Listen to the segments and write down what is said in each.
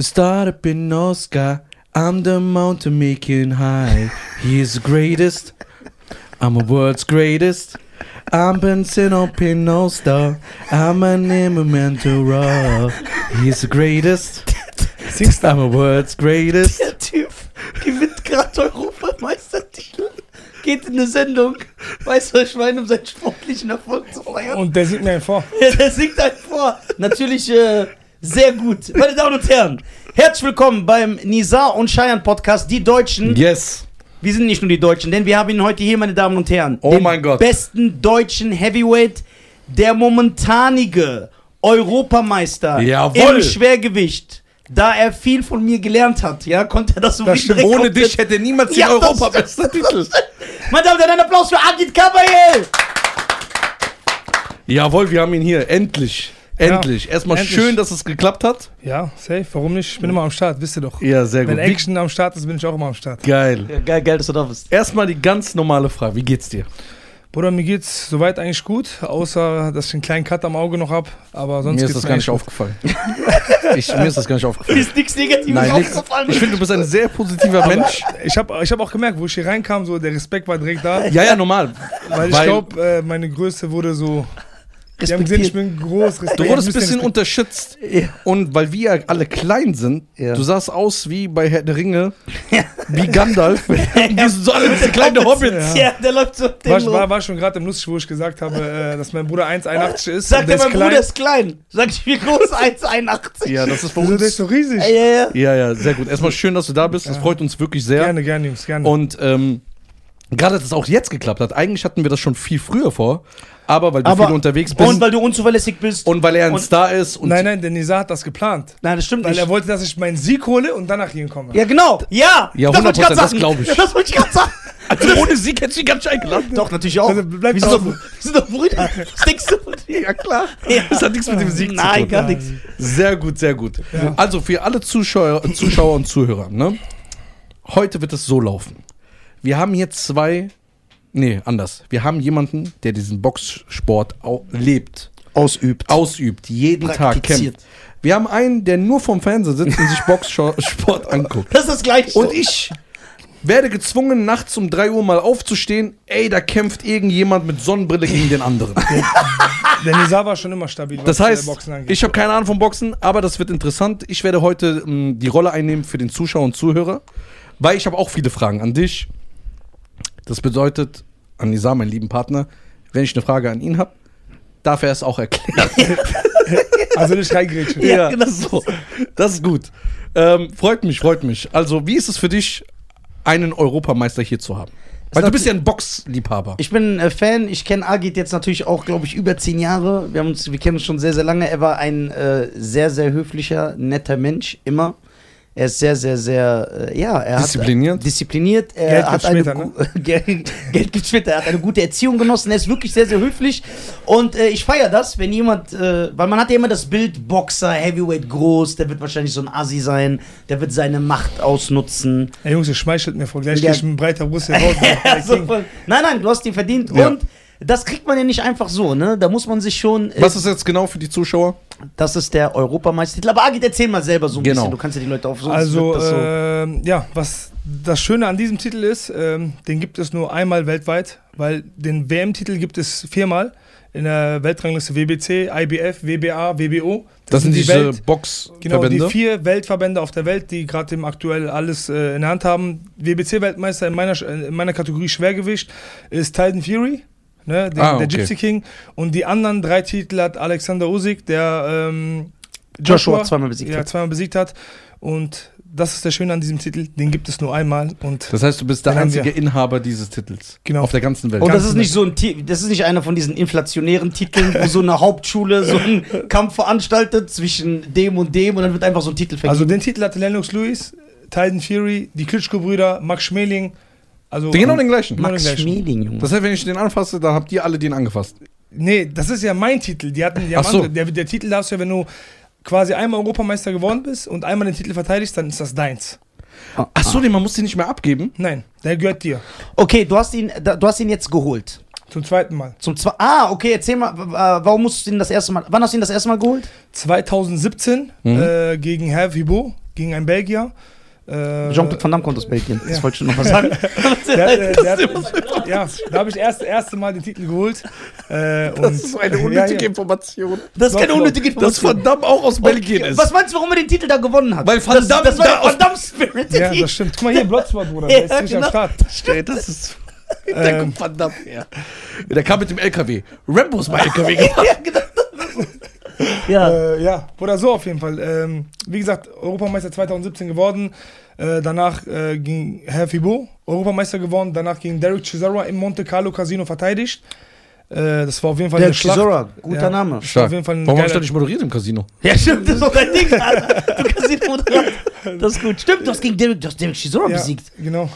Start up in sky. I'm the mountain making high. He is the greatest. I'm a world's greatest. I'm in no star. I'm an immental raw. He is the greatest. Singst du? I'm a world's greatest. Der Typ gewinnt gerade Europameistertitel. Geht in eine Sendung, weiß was ich meine, um seinen sportlichen Erfolg zu feiern. Und der singt mir einen vor. Ja, der singt einen vor. Natürlich äh, sehr gut. Meine Damen und Herren, herzlich willkommen beim Nizar und Cheyenne Podcast. Die Deutschen, Yes. wir sind nicht nur die Deutschen, denn wir haben ihn heute hier, meine Damen und Herren. Oh den mein Gott. besten deutschen Heavyweight, der momentanige Europameister Jawohl. im Schwergewicht. Da er viel von mir gelernt hat, ja, konnte er das so Das stimmt. Ohne dich hätte niemals den Ja, Europameistertitel. Meine Damen und Herren, ein Applaus für Agit Kabayel! Jawohl, wir haben ihn hier. Endlich. Ja, Endlich. Erstmal endlich. schön, dass es geklappt hat. Ja, safe. Warum nicht? Ich bin immer am Start, wisst ihr doch. Ja, sehr gut. Wenn Wie, Action am Start ist, bin ich auch immer am Start. geil. Ja, geil, geil, dass du da bist. Erstmal die ganz normale Frage. Wie geht's dir? Bruder, mir geht's soweit eigentlich gut, außer dass ich einen kleinen Cut am Auge noch hab. Aber sonst mir ist das gar nicht eigentlich aufgefallen. ich, mir ist das gar nicht aufgefallen. Ist nichts Negatives Nein, aufgefallen. Ich finde, du bist ein sehr positiver gut. Mensch. Ich habe ich hab auch gemerkt, wo ich hier reinkam, so der Respekt war direkt da. Ja, ja, normal. Weil ich glaube, äh, meine Größe wurde so. Die haben gesehen, ich bin groß. Respekt, Du wurdest ein bisschen unterschätzt. Ja. Und weil wir ja alle klein sind, Ja. du sahst aus wie bei Herr der Ringe, wie Gandalf. Wir sind so alle diese kleinen Hobbits. Ja, der läuft so War, war, war schon gerade im Lustig, wo ich gesagt habe, äh, dass mein Bruder 1,81 ist. Er, der mein ist klein. Bruder ist klein. Sag ich, wie groß? 1,81. Ja, das ist bei Wieso, der ist uns. so riesig. Ja, ja, ja. Ja, ja, sehr gut. Erstmal schön, dass du da bist. Das Ja. freut uns wirklich sehr. Gerne, gerne, Jungs, gerne. Und ähm, gerade, dass es auch jetzt geklappt hat. Eigentlich hatten wir das schon viel früher vor. Aber weil du Aber- viel unterwegs bist Und und, weil du unzuverlässig bist. weil er ein und- Star ist und nein, nein, der Nisa hat das geplant. Nein, das stimmt Weil nicht. er wollte, dass ich meinen Sieg hole und danach hier komme. ja, genau. Ja. Ja, das wollte 100%, grad das sagen. glaub ich. Ja, das wollte ich gerade sagen. also ohne Sieg hättest du ihn ganz schön eingeladen. Doch, natürlich auch. Also bleib wir, sind draußen. doch, wir sind doch Brüder. Was denkst du? Ja, klar. Ja. Das hat nichts mit dem Sieg zu Nein, tun. gar nichts. Sehr gut, sehr gut. Ja. Also für alle Zuschauer, Zuschauer und Zuhörer, ne? Heute wird es so laufen. Wir haben hier zwei, nee, anders. Wir haben jemanden, der diesen Boxsport lebt, Ausübt. ausübt, jeden Tag kämpft. Wir haben einen, der nur vorm Fernseher sitzt und sich Boxsport anguckt. Das ist das Gleiche. Und ich werde gezwungen, nachts um 3 Uhr mal aufzustehen. Ey, da kämpft irgendjemand mit Sonnenbrille gegen den anderen. Der Nisa war schon immer stabil, Das heißt, Boxen angeht. ich habe keine Ahnung vom Boxen, aber das wird interessant. Ich werde heute mh, die Rolle einnehmen für den Zuschauer und Zuhörer, weil ich habe auch viele Fragen an dich. Das bedeutet, an Nisa, meinen lieben Partner, wenn ich eine Frage an ihn habe, darf er es auch erklären. also nicht reingrätschen. Ja, genau. so. Das ist gut. Ähm, freut mich, freut mich. Also, wie ist es für dich, einen Europameister hier zu haben? Weil du bist ja ein Boxliebhaber. Ich bin äh, Fan, ich kenne Agit jetzt natürlich auch, glaube ich, über zehn Jahre. Wir, haben uns, wir kennen uns schon sehr, sehr lange. Er war ein äh, sehr, sehr höflicher, netter Mensch, immer. Er ist sehr, sehr, sehr, äh, ja, er Diszipliniert? hat diszipliniert. Er Geld hat gibt's eine später, gu- Geld, gibt's später. Er hat eine gute Erziehung genossen. Er ist wirklich sehr, sehr höflich. Und äh, ich feiere das, wenn jemand, äh, weil man hat ja immer das Bild Boxer, Heavyweight groß, der wird wahrscheinlich so ein Assi sein, der wird seine Macht ausnutzen. Ey, Jungs, ihr schmeichelt mir vor. Gleich Ja. gehe ich mit breiter Brust hier raus. Ja, so voll. Nein, nein, du hast die verdient. Ja. Und das kriegt man ja nicht einfach so, ne? Da muss man sich schon. äh, Was ist jetzt genau für die Zuschauer? Das ist der Europameistertitel. Aber Agit, erzähl mal selber so ein Genau. bisschen. Du kannst ja die Leute auf so. Also, das so. ähm, ja, was das Schöne an diesem Titel ist, ähm, den gibt es nur einmal weltweit, weil den WM-Titel gibt es viermal in der Weltrangliste WBC, IBF, WBA, WBO. Das, sind die diese Welt- Genau, Boxverbände. die vier Weltverbände auf der Welt, die gerade im aktuell alles äh, in der Hand haben. WBC-Weltmeister in meiner, in meiner Kategorie Schwergewicht ist Titan Fury, ne, der, Ah, okay. der Gypsy King. Und die anderen drei Titel hat Alexander Usyk, der ähm, Joshua zweimal besiegt ja, hat. zweimal besiegt hat. Und das ist der Schöne an diesem Titel, den gibt es nur einmal. Und Das heißt, du bist der Den einzige wir. Inhaber dieses Titels. Genau. Auf der ganzen Welt. Und das ist nicht so ein Ti- das ist nicht einer von diesen inflationären Titeln, wo so eine Hauptschule so einen Kampf veranstaltet zwischen dem und dem und dann wird einfach so ein Titel vergeben. also den Titel hatte Lennox Lewis, Titan Fury, die Klitschko-Brüder, Max Schmeling. Also, genau den gleichen. Genau Max den gleichen. Schmeling, Junge. Das heißt, wenn ich den anfasse, dann habt ihr alle den angefasst. Nee, das ist ja mein Titel. Die hatten, die haben Ach so. andere. Der, der Titel darfst du ja, wenn du quasi einmal Europameister geworden bist und einmal den Titel verteidigst, dann ist das deins. Ach so, nee, man muss den nicht mehr abgeben. Nein, der gehört dir. Okay, du hast ihn, du hast ihn jetzt geholt. Zum zweiten Mal. Zum zwei. Ah, okay, erzähl mal, warum musst du ihn das erste Mal. Wann hast du ihn das erste Mal geholt? 2017 Mhm. äh, gegen Herr Vibo, gegen einen Belgier. Äh, Jean-Claude Van Damme kommt aus Belgien. Das ja. wollte ich schon noch mal sagen. der, äh, der hat, ja, da habe ich erst erste Mal den Titel geholt. Äh, und, Das ist eine ja, unnötige ja. Information. Das ist keine Doch, unnötige Dass Information. Van Damme auch aus Belgien Okay, ist. Was meinst du, warum er den Titel da gewonnen hat? Weil Van das, Damme das war da der aus- Van Damme Spirit. Ja, das stimmt. Guck mal hier, Bloodsport, Bruder. Der ist Ja, nicht am genau. Start. Ey, das ist. Der Ähm. kommt Van Damme her. Der kam mit dem LKW. Rambo ist mal LKW gefahren. ja, genau. Ja. Äh, ja, oder so auf jeden Fall. Ähm, wie gesagt, Europameister 2017 geworden. Äh, danach äh, ging Herr Fibo Europameister geworden. Danach ging Derek Chisora im Monte Carlo Casino verteidigt. Äh, das war auf jeden Fall Der eine Schlacht. Chisora, guter Ja. Name. Das war auf jeden Fall ein Warum hast du nicht moderiert im Casino? Ja, stimmt, das ist doch dein Ding, Alter. Du moderieren. Das ist gut. Stimmt, du hast gegen Derek, du hast Derek Chisora ja, besiegt. Genau.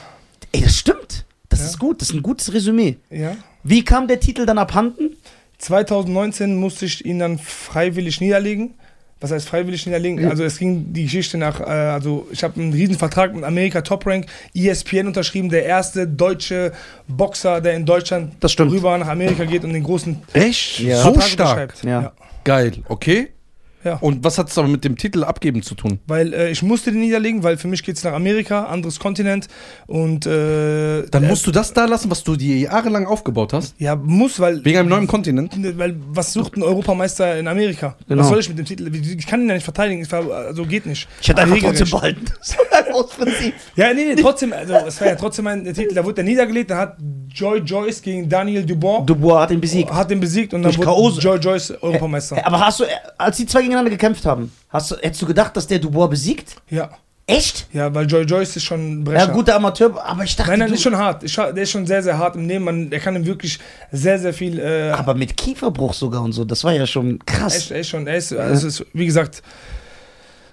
Ey, das stimmt. Das Ja. ist gut, das ist ein gutes Resümee. Ja. Wie kam der Titel dann abhanden? 2019 musste ich ihn dann freiwillig niederlegen. Was heißt freiwillig niederlegen? Ja. Also es ging die Geschichte nach, äh, also ich habe einen riesen Vertrag mit Amerika Top Rank, ESPN unterschrieben, der erste deutsche Boxer, der in Deutschland rüber nach Amerika geht und den großen Echt? Ja. So Vertrag stark. Ja. Ja. Geil, okay. Ja. Und was hat es aber mit dem Titel abgeben zu tun? Weil äh, ich musste den niederlegen, weil für mich geht es nach Amerika, anderes Kontinent und äh, Dann äh, musst du das da lassen, was du dir jahrelang aufgebaut hast. ja muss, weil Wegen einem neuen Kontinent. weil was sucht ein Europameister in Amerika? Genau. Was soll ich mit dem Titel? Ich kann ihn ja nicht verteidigen, war, also geht nicht. Ich hätte einfach trotzdem behalten. Das war einfach aus Prinzip. Ja, nee, nee, trotzdem, also es war ja trotzdem ein Titel, da wurde der niedergelegt, dann hat Joy Joyce gegen Daniel Dubois Dubois hat ihn besiegt. hat den besiegt und dann Durch wurde K.O. Joy Joyce Europameister. Aber hast du, als die zwei gegeneinander gekämpft haben, hast du, hättest du gedacht, dass der Dubois besiegt? Ja, Echt? ja, weil Joy Joyce ist schon ein Brecher. Ja, guter Amateur, aber ich dachte. Nein, nein, ist schon hart. Der ist schon sehr, sehr hart im Leben. Man, der kann ihm wirklich sehr, sehr viel. Äh, aber mit Kieferbruch sogar und so, das war ja schon krass. echt, echt schon. Er ist, also ist, wie gesagt,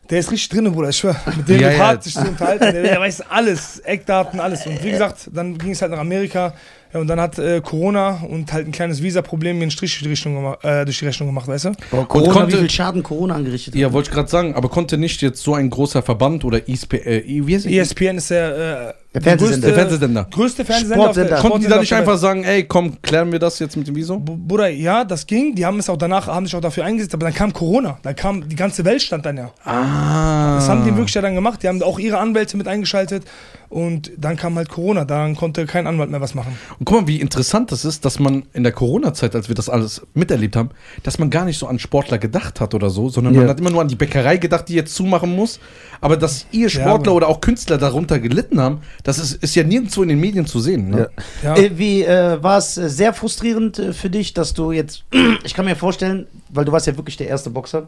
der ist richtig drin, Bruder. Ich schwör. Mit dem ja, ja. hart sich zu unterhalten. Der, der weiß alles, Eckdaten, alles. Und wie gesagt, dann ging es halt nach Amerika. Ja, und dann hat äh, Corona und halt ein kleines Visa-Problem mir einen Strich durch die, gemacht, äh, durch die Rechnung gemacht, weißt du? Boah, Corona, konnte- wie viel Schaden Corona angerichtet hat. Ja, wollte ich gerade sagen, aber konnte nicht jetzt so ein großer Verband oder ISP, äh, wie es? ESPN ist der, äh, Der Fernsehsender. der Fernsehsender. größte Fernsehsender. Sportsender. auf der- Konnten die da nicht einfach sagen, ey, komm, klären wir das jetzt mit dem Wieso? Bu- Bruder, ja, das ging. Die haben es auch danach, haben sich auch dafür eingesetzt, aber dann kam Corona. Dann kam, die ganze Welt stand dann ja. Ah. Das haben die wirklich ja dann gemacht. Die haben auch ihre Anwälte mit eingeschaltet. Und dann kam halt Corona. Dann konnte kein Anwalt mehr was machen. Und guck mal, wie interessant das ist, dass man in der Corona-Zeit, als wir das alles miterlebt haben, dass man gar nicht so an Sportler gedacht hat oder so, sondern Ja. man hat immer nur an die Bäckerei gedacht, die jetzt zumachen muss. Aber dass ihr Sportler aber- oder auch Künstler darunter gelitten haben, das ist, ist ja nirgendwo in den Medien zu sehen. Ne? Ja. Äh, wie äh, war es äh, sehr frustrierend äh, für dich, dass du jetzt, ich kann mir vorstellen, weil du warst ja wirklich der erste Boxer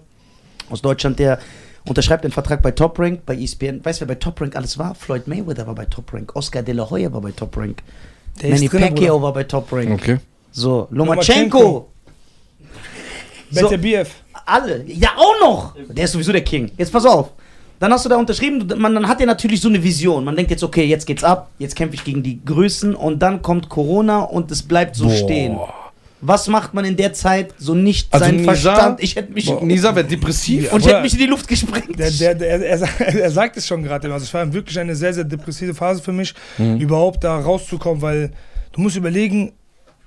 aus Deutschland, der unterschreibt den Vertrag bei Top Rank, bei ESPN. Weißt du, wer bei Top Rank alles war? Floyd Mayweather war bei Top Rank, Oscar De La Hoya war bei Top Rank, Der Manny drin, Pacquiao Bruder. war bei Top Rank. Okay. So, Lomachenko. Lomachenko. So, alle. Ja, auch noch. Der ist sowieso der King. Jetzt pass auf. Dann hast du da unterschrieben, man, dann hat ja natürlich so eine Vision. Man denkt jetzt, okay, jetzt geht's ab, jetzt kämpfe ich gegen die Größen und dann kommt Corona und es bleibt so Boah. stehen. Was macht man in der Zeit so nicht Also sein Nisa- Verstand? Ich hätte mich Boah, Nisa wird depressiv. und ich hätte mich in die Luft gesprengt. Der, der, der, er, er, er sagt es schon gerade. Also es war wirklich eine sehr, sehr depressive Phase für mich, Mhm. überhaupt da rauszukommen, weil du musst überlegen,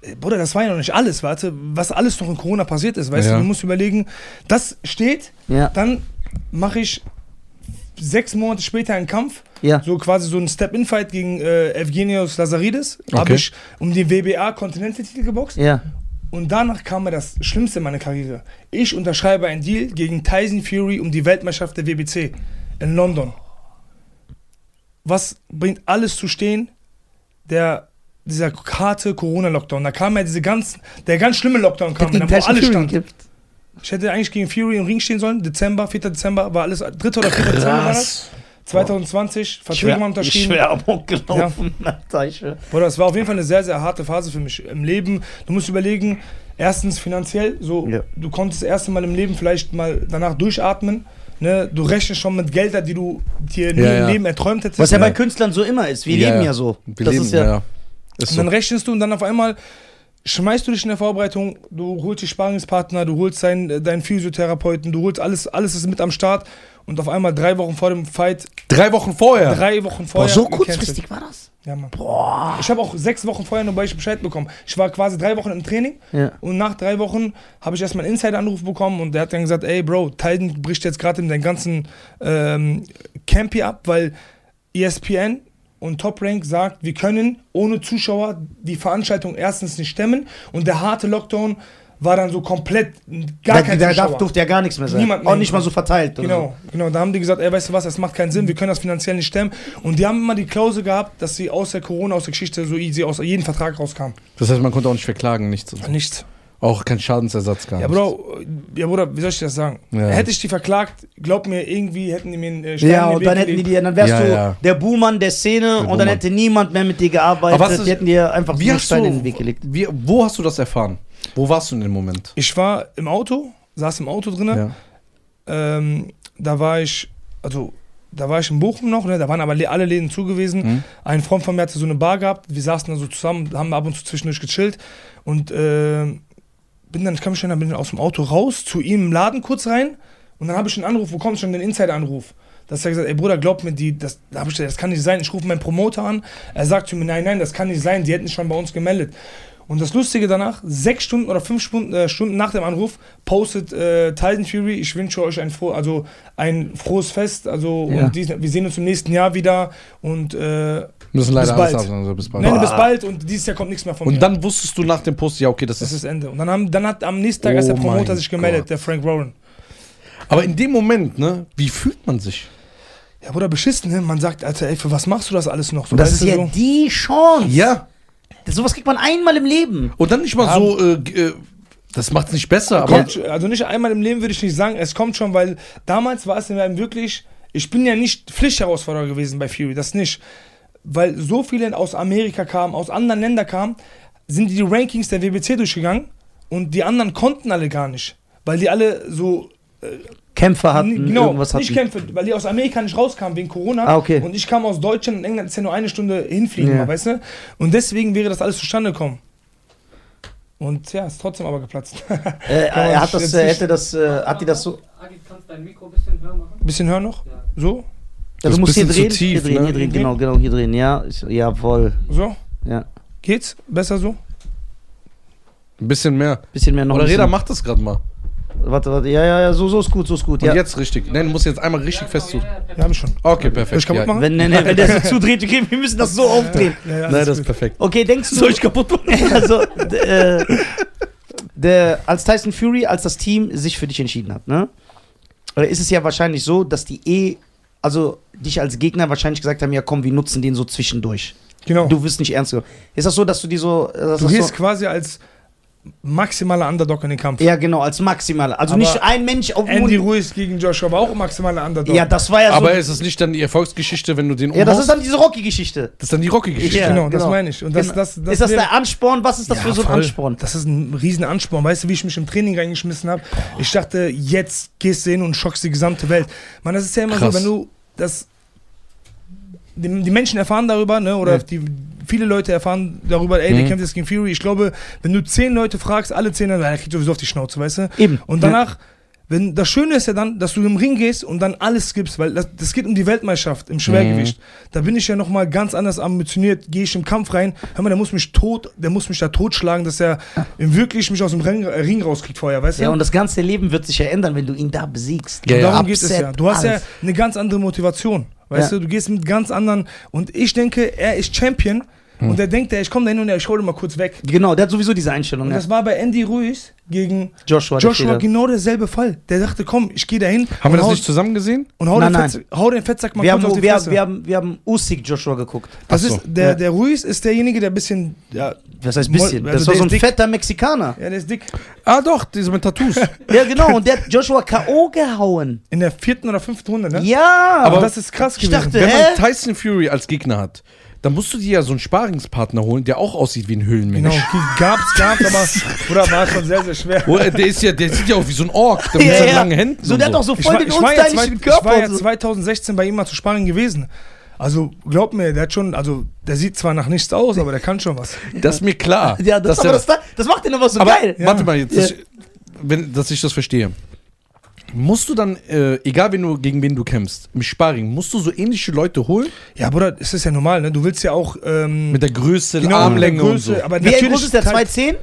äh, Bruder, das war ja noch nicht alles, warte, was alles noch in Corona passiert ist, weißt Ja. du, du musst überlegen, das steht, ja, dann mache ich sechs Monate später einen Kampf, ja. so quasi so einen Step-In-Fight gegen äh, Evgenios Lazaridis, habe Okay. ich um den WBA Continental-Titel geboxt Ja. und danach kam mir das Schlimmste in meiner Karriere. Ich unterschreibe einen Deal gegen Tyson Fury um die Weltmeisterschaft der WBC in London. Was bringt alles zu stehen? Der, dieser harte Corona-Lockdown. Da kam ja diese ganz, der ganz schlimme Lockdown kam, da, wo Tyson alles Fury stand. gekämpft. Ich hätte eigentlich gegen Fury im Ring stehen sollen. Dezember, 4. Dezember war alles, 3. oder 4. Dezember war das. 2020, Verträge waren Ich unterschrieben. schwör, Amok gelaufen. Schwör. Bruder, das war auf jeden Fall eine sehr, sehr harte Phase für mich im Leben. Du musst überlegen, erstens finanziell, so Ja. du konntest das erste Mal im Leben vielleicht mal danach durchatmen. Ne? Du rechnest schon mit Gelder, die du dir nie Ja, im ja. Leben erträumt hättest. Was ja Ja. bei Künstlern so immer ist. Wir leben ja so. Wir das leben, ist ja, ja. Ist und so. dann rechnest du und dann auf einmal schmeißt du dich in der Vorbereitung, du holst die Sparingspartner, du holst deinen, deinen Physiotherapeuten, du holst alles, alles ist mit am Start und auf einmal drei Wochen vor dem Fight, Drei Wochen vorher. drei Wochen Boah, vorher. so gecancelt. kurzfristig war das? Ja, Mann. Boah. Ich habe auch sechs Wochen vorher nur Bescheid bekommen. Ich war quasi drei Wochen im Training Ja. und nach drei Wochen habe ich erstmal einen Insider-Anruf bekommen und der hat dann gesagt, ey Bro, Titan bricht jetzt gerade in deinen ganzen ähm, Camp hier ab, weil ESPN und Top Rank sagt, wir können ohne Zuschauer die Veranstaltung erstens nicht stemmen und der harte Lockdown war dann so komplett gar Da, kein da Zuschauer. darf, durfte ja gar nichts mehr sein. Niemand Auch nicht mal so verteilt. oder Genau, genau. Da haben die gesagt, ey, weißt du was, das macht keinen Sinn, wir können das finanziell nicht stemmen. Und die haben immer die Klausel gehabt, dass sie aus der Corona, aus der Geschichte so easy aus jedem Vertrag rauskam. Das heißt, man konnte auch nicht verklagen, nichts. Nichts. Auch kein Schadensersatz gar Ja, nicht. Bro, ja, Bruder, wie soll ich das sagen? Ja. Hätte ich die verklagt, glaub mir, irgendwie hätten die mir einen äh. Stein Ja, in den und dann hätten die dir, dann wärst Ja, du ja. der Buhmann der Szene und dann Buhmann. hätte niemand mehr mit dir gearbeitet. Aber was ist- die hätten dir einfach Wie einen hast Stein du, in den Weg gelegt. wie, wo hast du das erfahren? Wo warst du in dem Moment? Ich war im Auto, saß im Auto drin. Ja. Ähm, da war ich, also, da war ich in Bochum noch, ne? da waren aber le- alle Läden zugewiesen. Hm? Ein Freund von mir hatte so eine Bar gehabt, wir saßen da so zusammen, haben ab und zu zwischendurch gechillt und äh, bin dann, ich kann mich bin dann aus dem Auto raus, zu ihm im Laden kurz rein und dann habe ich einen Anruf bekommen, schon den Insider-Anruf. Dass er gesagt ey Bruder, glaub mir, die, das, da ich das kann nicht sein. Ich rufe meinen Promoter an. Er sagt zu mir, nein, nein, das kann nicht sein. Die hätten schon bei uns gemeldet. Und das Lustige danach, sechs Stunden oder fünf Stunden, äh, Stunden nach dem Anruf, postet äh, Titan Fury, ich wünsche euch ein, froh, also ein frohes Fest. Also Ja. dies, wir sehen uns im nächsten Jahr wieder. Und äh, Müssen leider Bis alles bald. absagen, also bis bald. nein, bis bald und dieses Jahr kommt nichts mehr von mir. Und dann wusstest du nach dem Post, ja, okay, das, das ist. ist Ende. Und dann, haben, dann hat am nächsten Tag erst der Oh Promoter sich gemeldet, Gott. der Frank Rowan. Aber in dem Moment, ne, wie fühlt man sich? Ja, Bruder, beschissen, ne? Man sagt, Alter, ey, für was machst du das alles noch? So, Und das ist ja so. die Chance. Ja. Das, sowas kriegt man einmal im Leben. Und dann nicht mal Ja. so, äh, äh, das macht es nicht besser, aber. Kommt, also nicht einmal im Leben würde ich nicht sagen, es kommt schon, weil damals war es in meinem wirklich, ich bin ja nicht Pflichtherausforderer gewesen bei Fury, das nicht. Weil so viele aus Amerika kamen, aus anderen Ländern kamen, sind die Rankings der WBC durchgegangen und die anderen konnten alle gar nicht. Weil die alle so Kämpfer hatten, genau, irgendwas hatten. nicht Kämpfe, weil die aus Amerika nicht rauskamen wegen Corona. Ah, okay. Und ich kam aus Deutschland und England ist ja nur eine Stunde hinfliegen, Ja. mal, weißt du? Und deswegen wäre das alles zustande gekommen. Und ja, ist trotzdem aber geplatzt. Äh, er hat das, äh, hätte das, äh, hat die das so. Agi, kannst du dein Mikro ein bisschen höher machen? Bisschen hören noch? Ja. So? Ja, Das du ist musst hier drehen, tief, hier drehen, ne? hier drehen, Hier genau, genau, hier drehen, ja, ist, jawohl, So? ja. Geht's? Besser so? Ein bisschen mehr. Bisschen mehr noch. Oder Reda, bisschen- mach das gerade mal. Warte, warte, ja, ja, ja, so, so ist gut, so ist gut, Und ja. jetzt richtig. Nein, du musst jetzt einmal richtig fest zu. Ja, hab ich schon. Okay, perfekt. ich kaputt ja. machen? Wenn, nee, nee, wenn der so zudreht, okay, wir müssen das so aufdrehen. Ja, ja, Nein, das ist gut. perfekt. Okay, denkst du. Soll ich kaputt machen? also, äh, der, als Tyson Fury, als das Team sich für dich entschieden hat, ne? Oder ist es ja wahrscheinlich so, dass die eh, also dich als Gegner wahrscheinlich gesagt haben, ja komm, wir nutzen den so zwischendurch. Genau. Du, Du wirst nicht ernst genommen. Ist das so, dass du die so. äh, das gehst so, quasi als maximaler Underdog in den Kampf. ja, genau, als maximal. Also Aber nicht ein Mensch auf dem Andy Mund. Ruiz gegen Joshua war auch maximaler Underdog. Ja, das war ja so. Aber ist es nicht dann die Erfolgsgeschichte, wenn du den ja, das umhaust? ist dann diese Rocky-Geschichte. das ist dann die Rocky-Geschichte. Ja, genau, das genau. meine ich. Und das, Genau. das, das ist das der Ansporn? Was ist das Ja, für so ein voll. Ansporn? Das ist ein riesen Ansporn. Weißt du, wie ich mich im Training reingeschmissen habe? Ich dachte, jetzt gehst du hin und schockst die gesamte Welt. Man, das ist ja immer Krass. so, wenn du das. Die, die Menschen erfahren darüber, ne? Oder Ja. die, viele Leute erfahren darüber, ey, der Mhm. kämpft jetzt gegen Fury. Ich glaube, wenn du zehn Leute fragst, alle zehn, dann kriegt sowieso auf die Schnauze, weißt du? Eben. Und danach, wenn das Schöne ist ja dann, dass du im Ring gehst und dann alles gibst, weil das, das geht um die Weltmeisterschaft im Schwergewicht. Da bin ich ja nochmal ganz anders ambitioniert, gehe ich im Kampf rein. Hör mal, der muss mich tot, der muss mich da totschlagen, dass er wirklich mich aus dem Ring, äh, Ring rauskriegt vorher, weißt du? Ja, und das ganze Leben wird sich ja ändern, wenn du ihn da besiegst. Ja, ja. Darum geht es ja. Upset, Du hast alles. ja eine ganz andere Motivation. Weißt Ja. du, du gehst mit ganz anderen. Und ich denke, er ist Champion. Hm. Und er denkt, ich komme da hin und ich hole ihn mal kurz weg. Genau, der hat sowieso diese Einstellung. Und Ja. das war bei Andy Ruiz gegen Joshua. der Joshua Fehler. genau derselbe Fall. Der dachte, komm, ich gehe da hin Haben wir das hau- nicht zusammen gesehen? und hau, Nein, den nein. Fettsack, hau den Fettsack mal wir, kurz haben, auf die wir, Fresse. wir, haben, wir haben Usyk Joshua geguckt. das so. ist, der, Ja. der Ruiz ist derjenige, der ein bisschen, ja, Was heißt bisschen? Moll- das also war der so ein dick. fetter Mexikaner. ja, der ist dick. Ah, doch, diese mit Tattoos. Ja, genau. Und der hat Joshua K.O. gehauen. In der vierten oder fünften Runde, ne? Ja. Aber das ist krass ich gewesen. dachte, Wenn hä? man Tyson Fury als Gegner hat, dann musst du dir ja so einen Sparingspartner holen, der auch aussieht wie ein Höhlenmensch. Genau, gab's, gab's, aber, Bruder, war schon sehr, sehr schwer. Oh, äh, der ist ja, der sieht ja auch wie so ein Ork, der mit Ja, seinen ja. langen Händen. So, der hat doch so voll den ich, war ja zwei, unstylischen ich war Körper. ja und so. 2016 bei ihm mal zu sparen gewesen. Also glaub mir, der hat schon, also der sieht zwar nach nichts aus, aber der kann schon was. Das ist mir klar. Ja, das, aber der- das, das macht den aber so aber geil. warte mal jetzt, Ja. dass, ich, wenn, dass ich das verstehe. Musst du dann, äh, egal wen du, gegen wen du kämpfst, im Sparring, musst du so ähnliche Leute holen? Ja, Bruder, es ist ja normal, ne? Du willst ja auch ähm, Mit der Größe, genau, Armlänge der und so. aber Wie groß ist der? teilt- 2,10?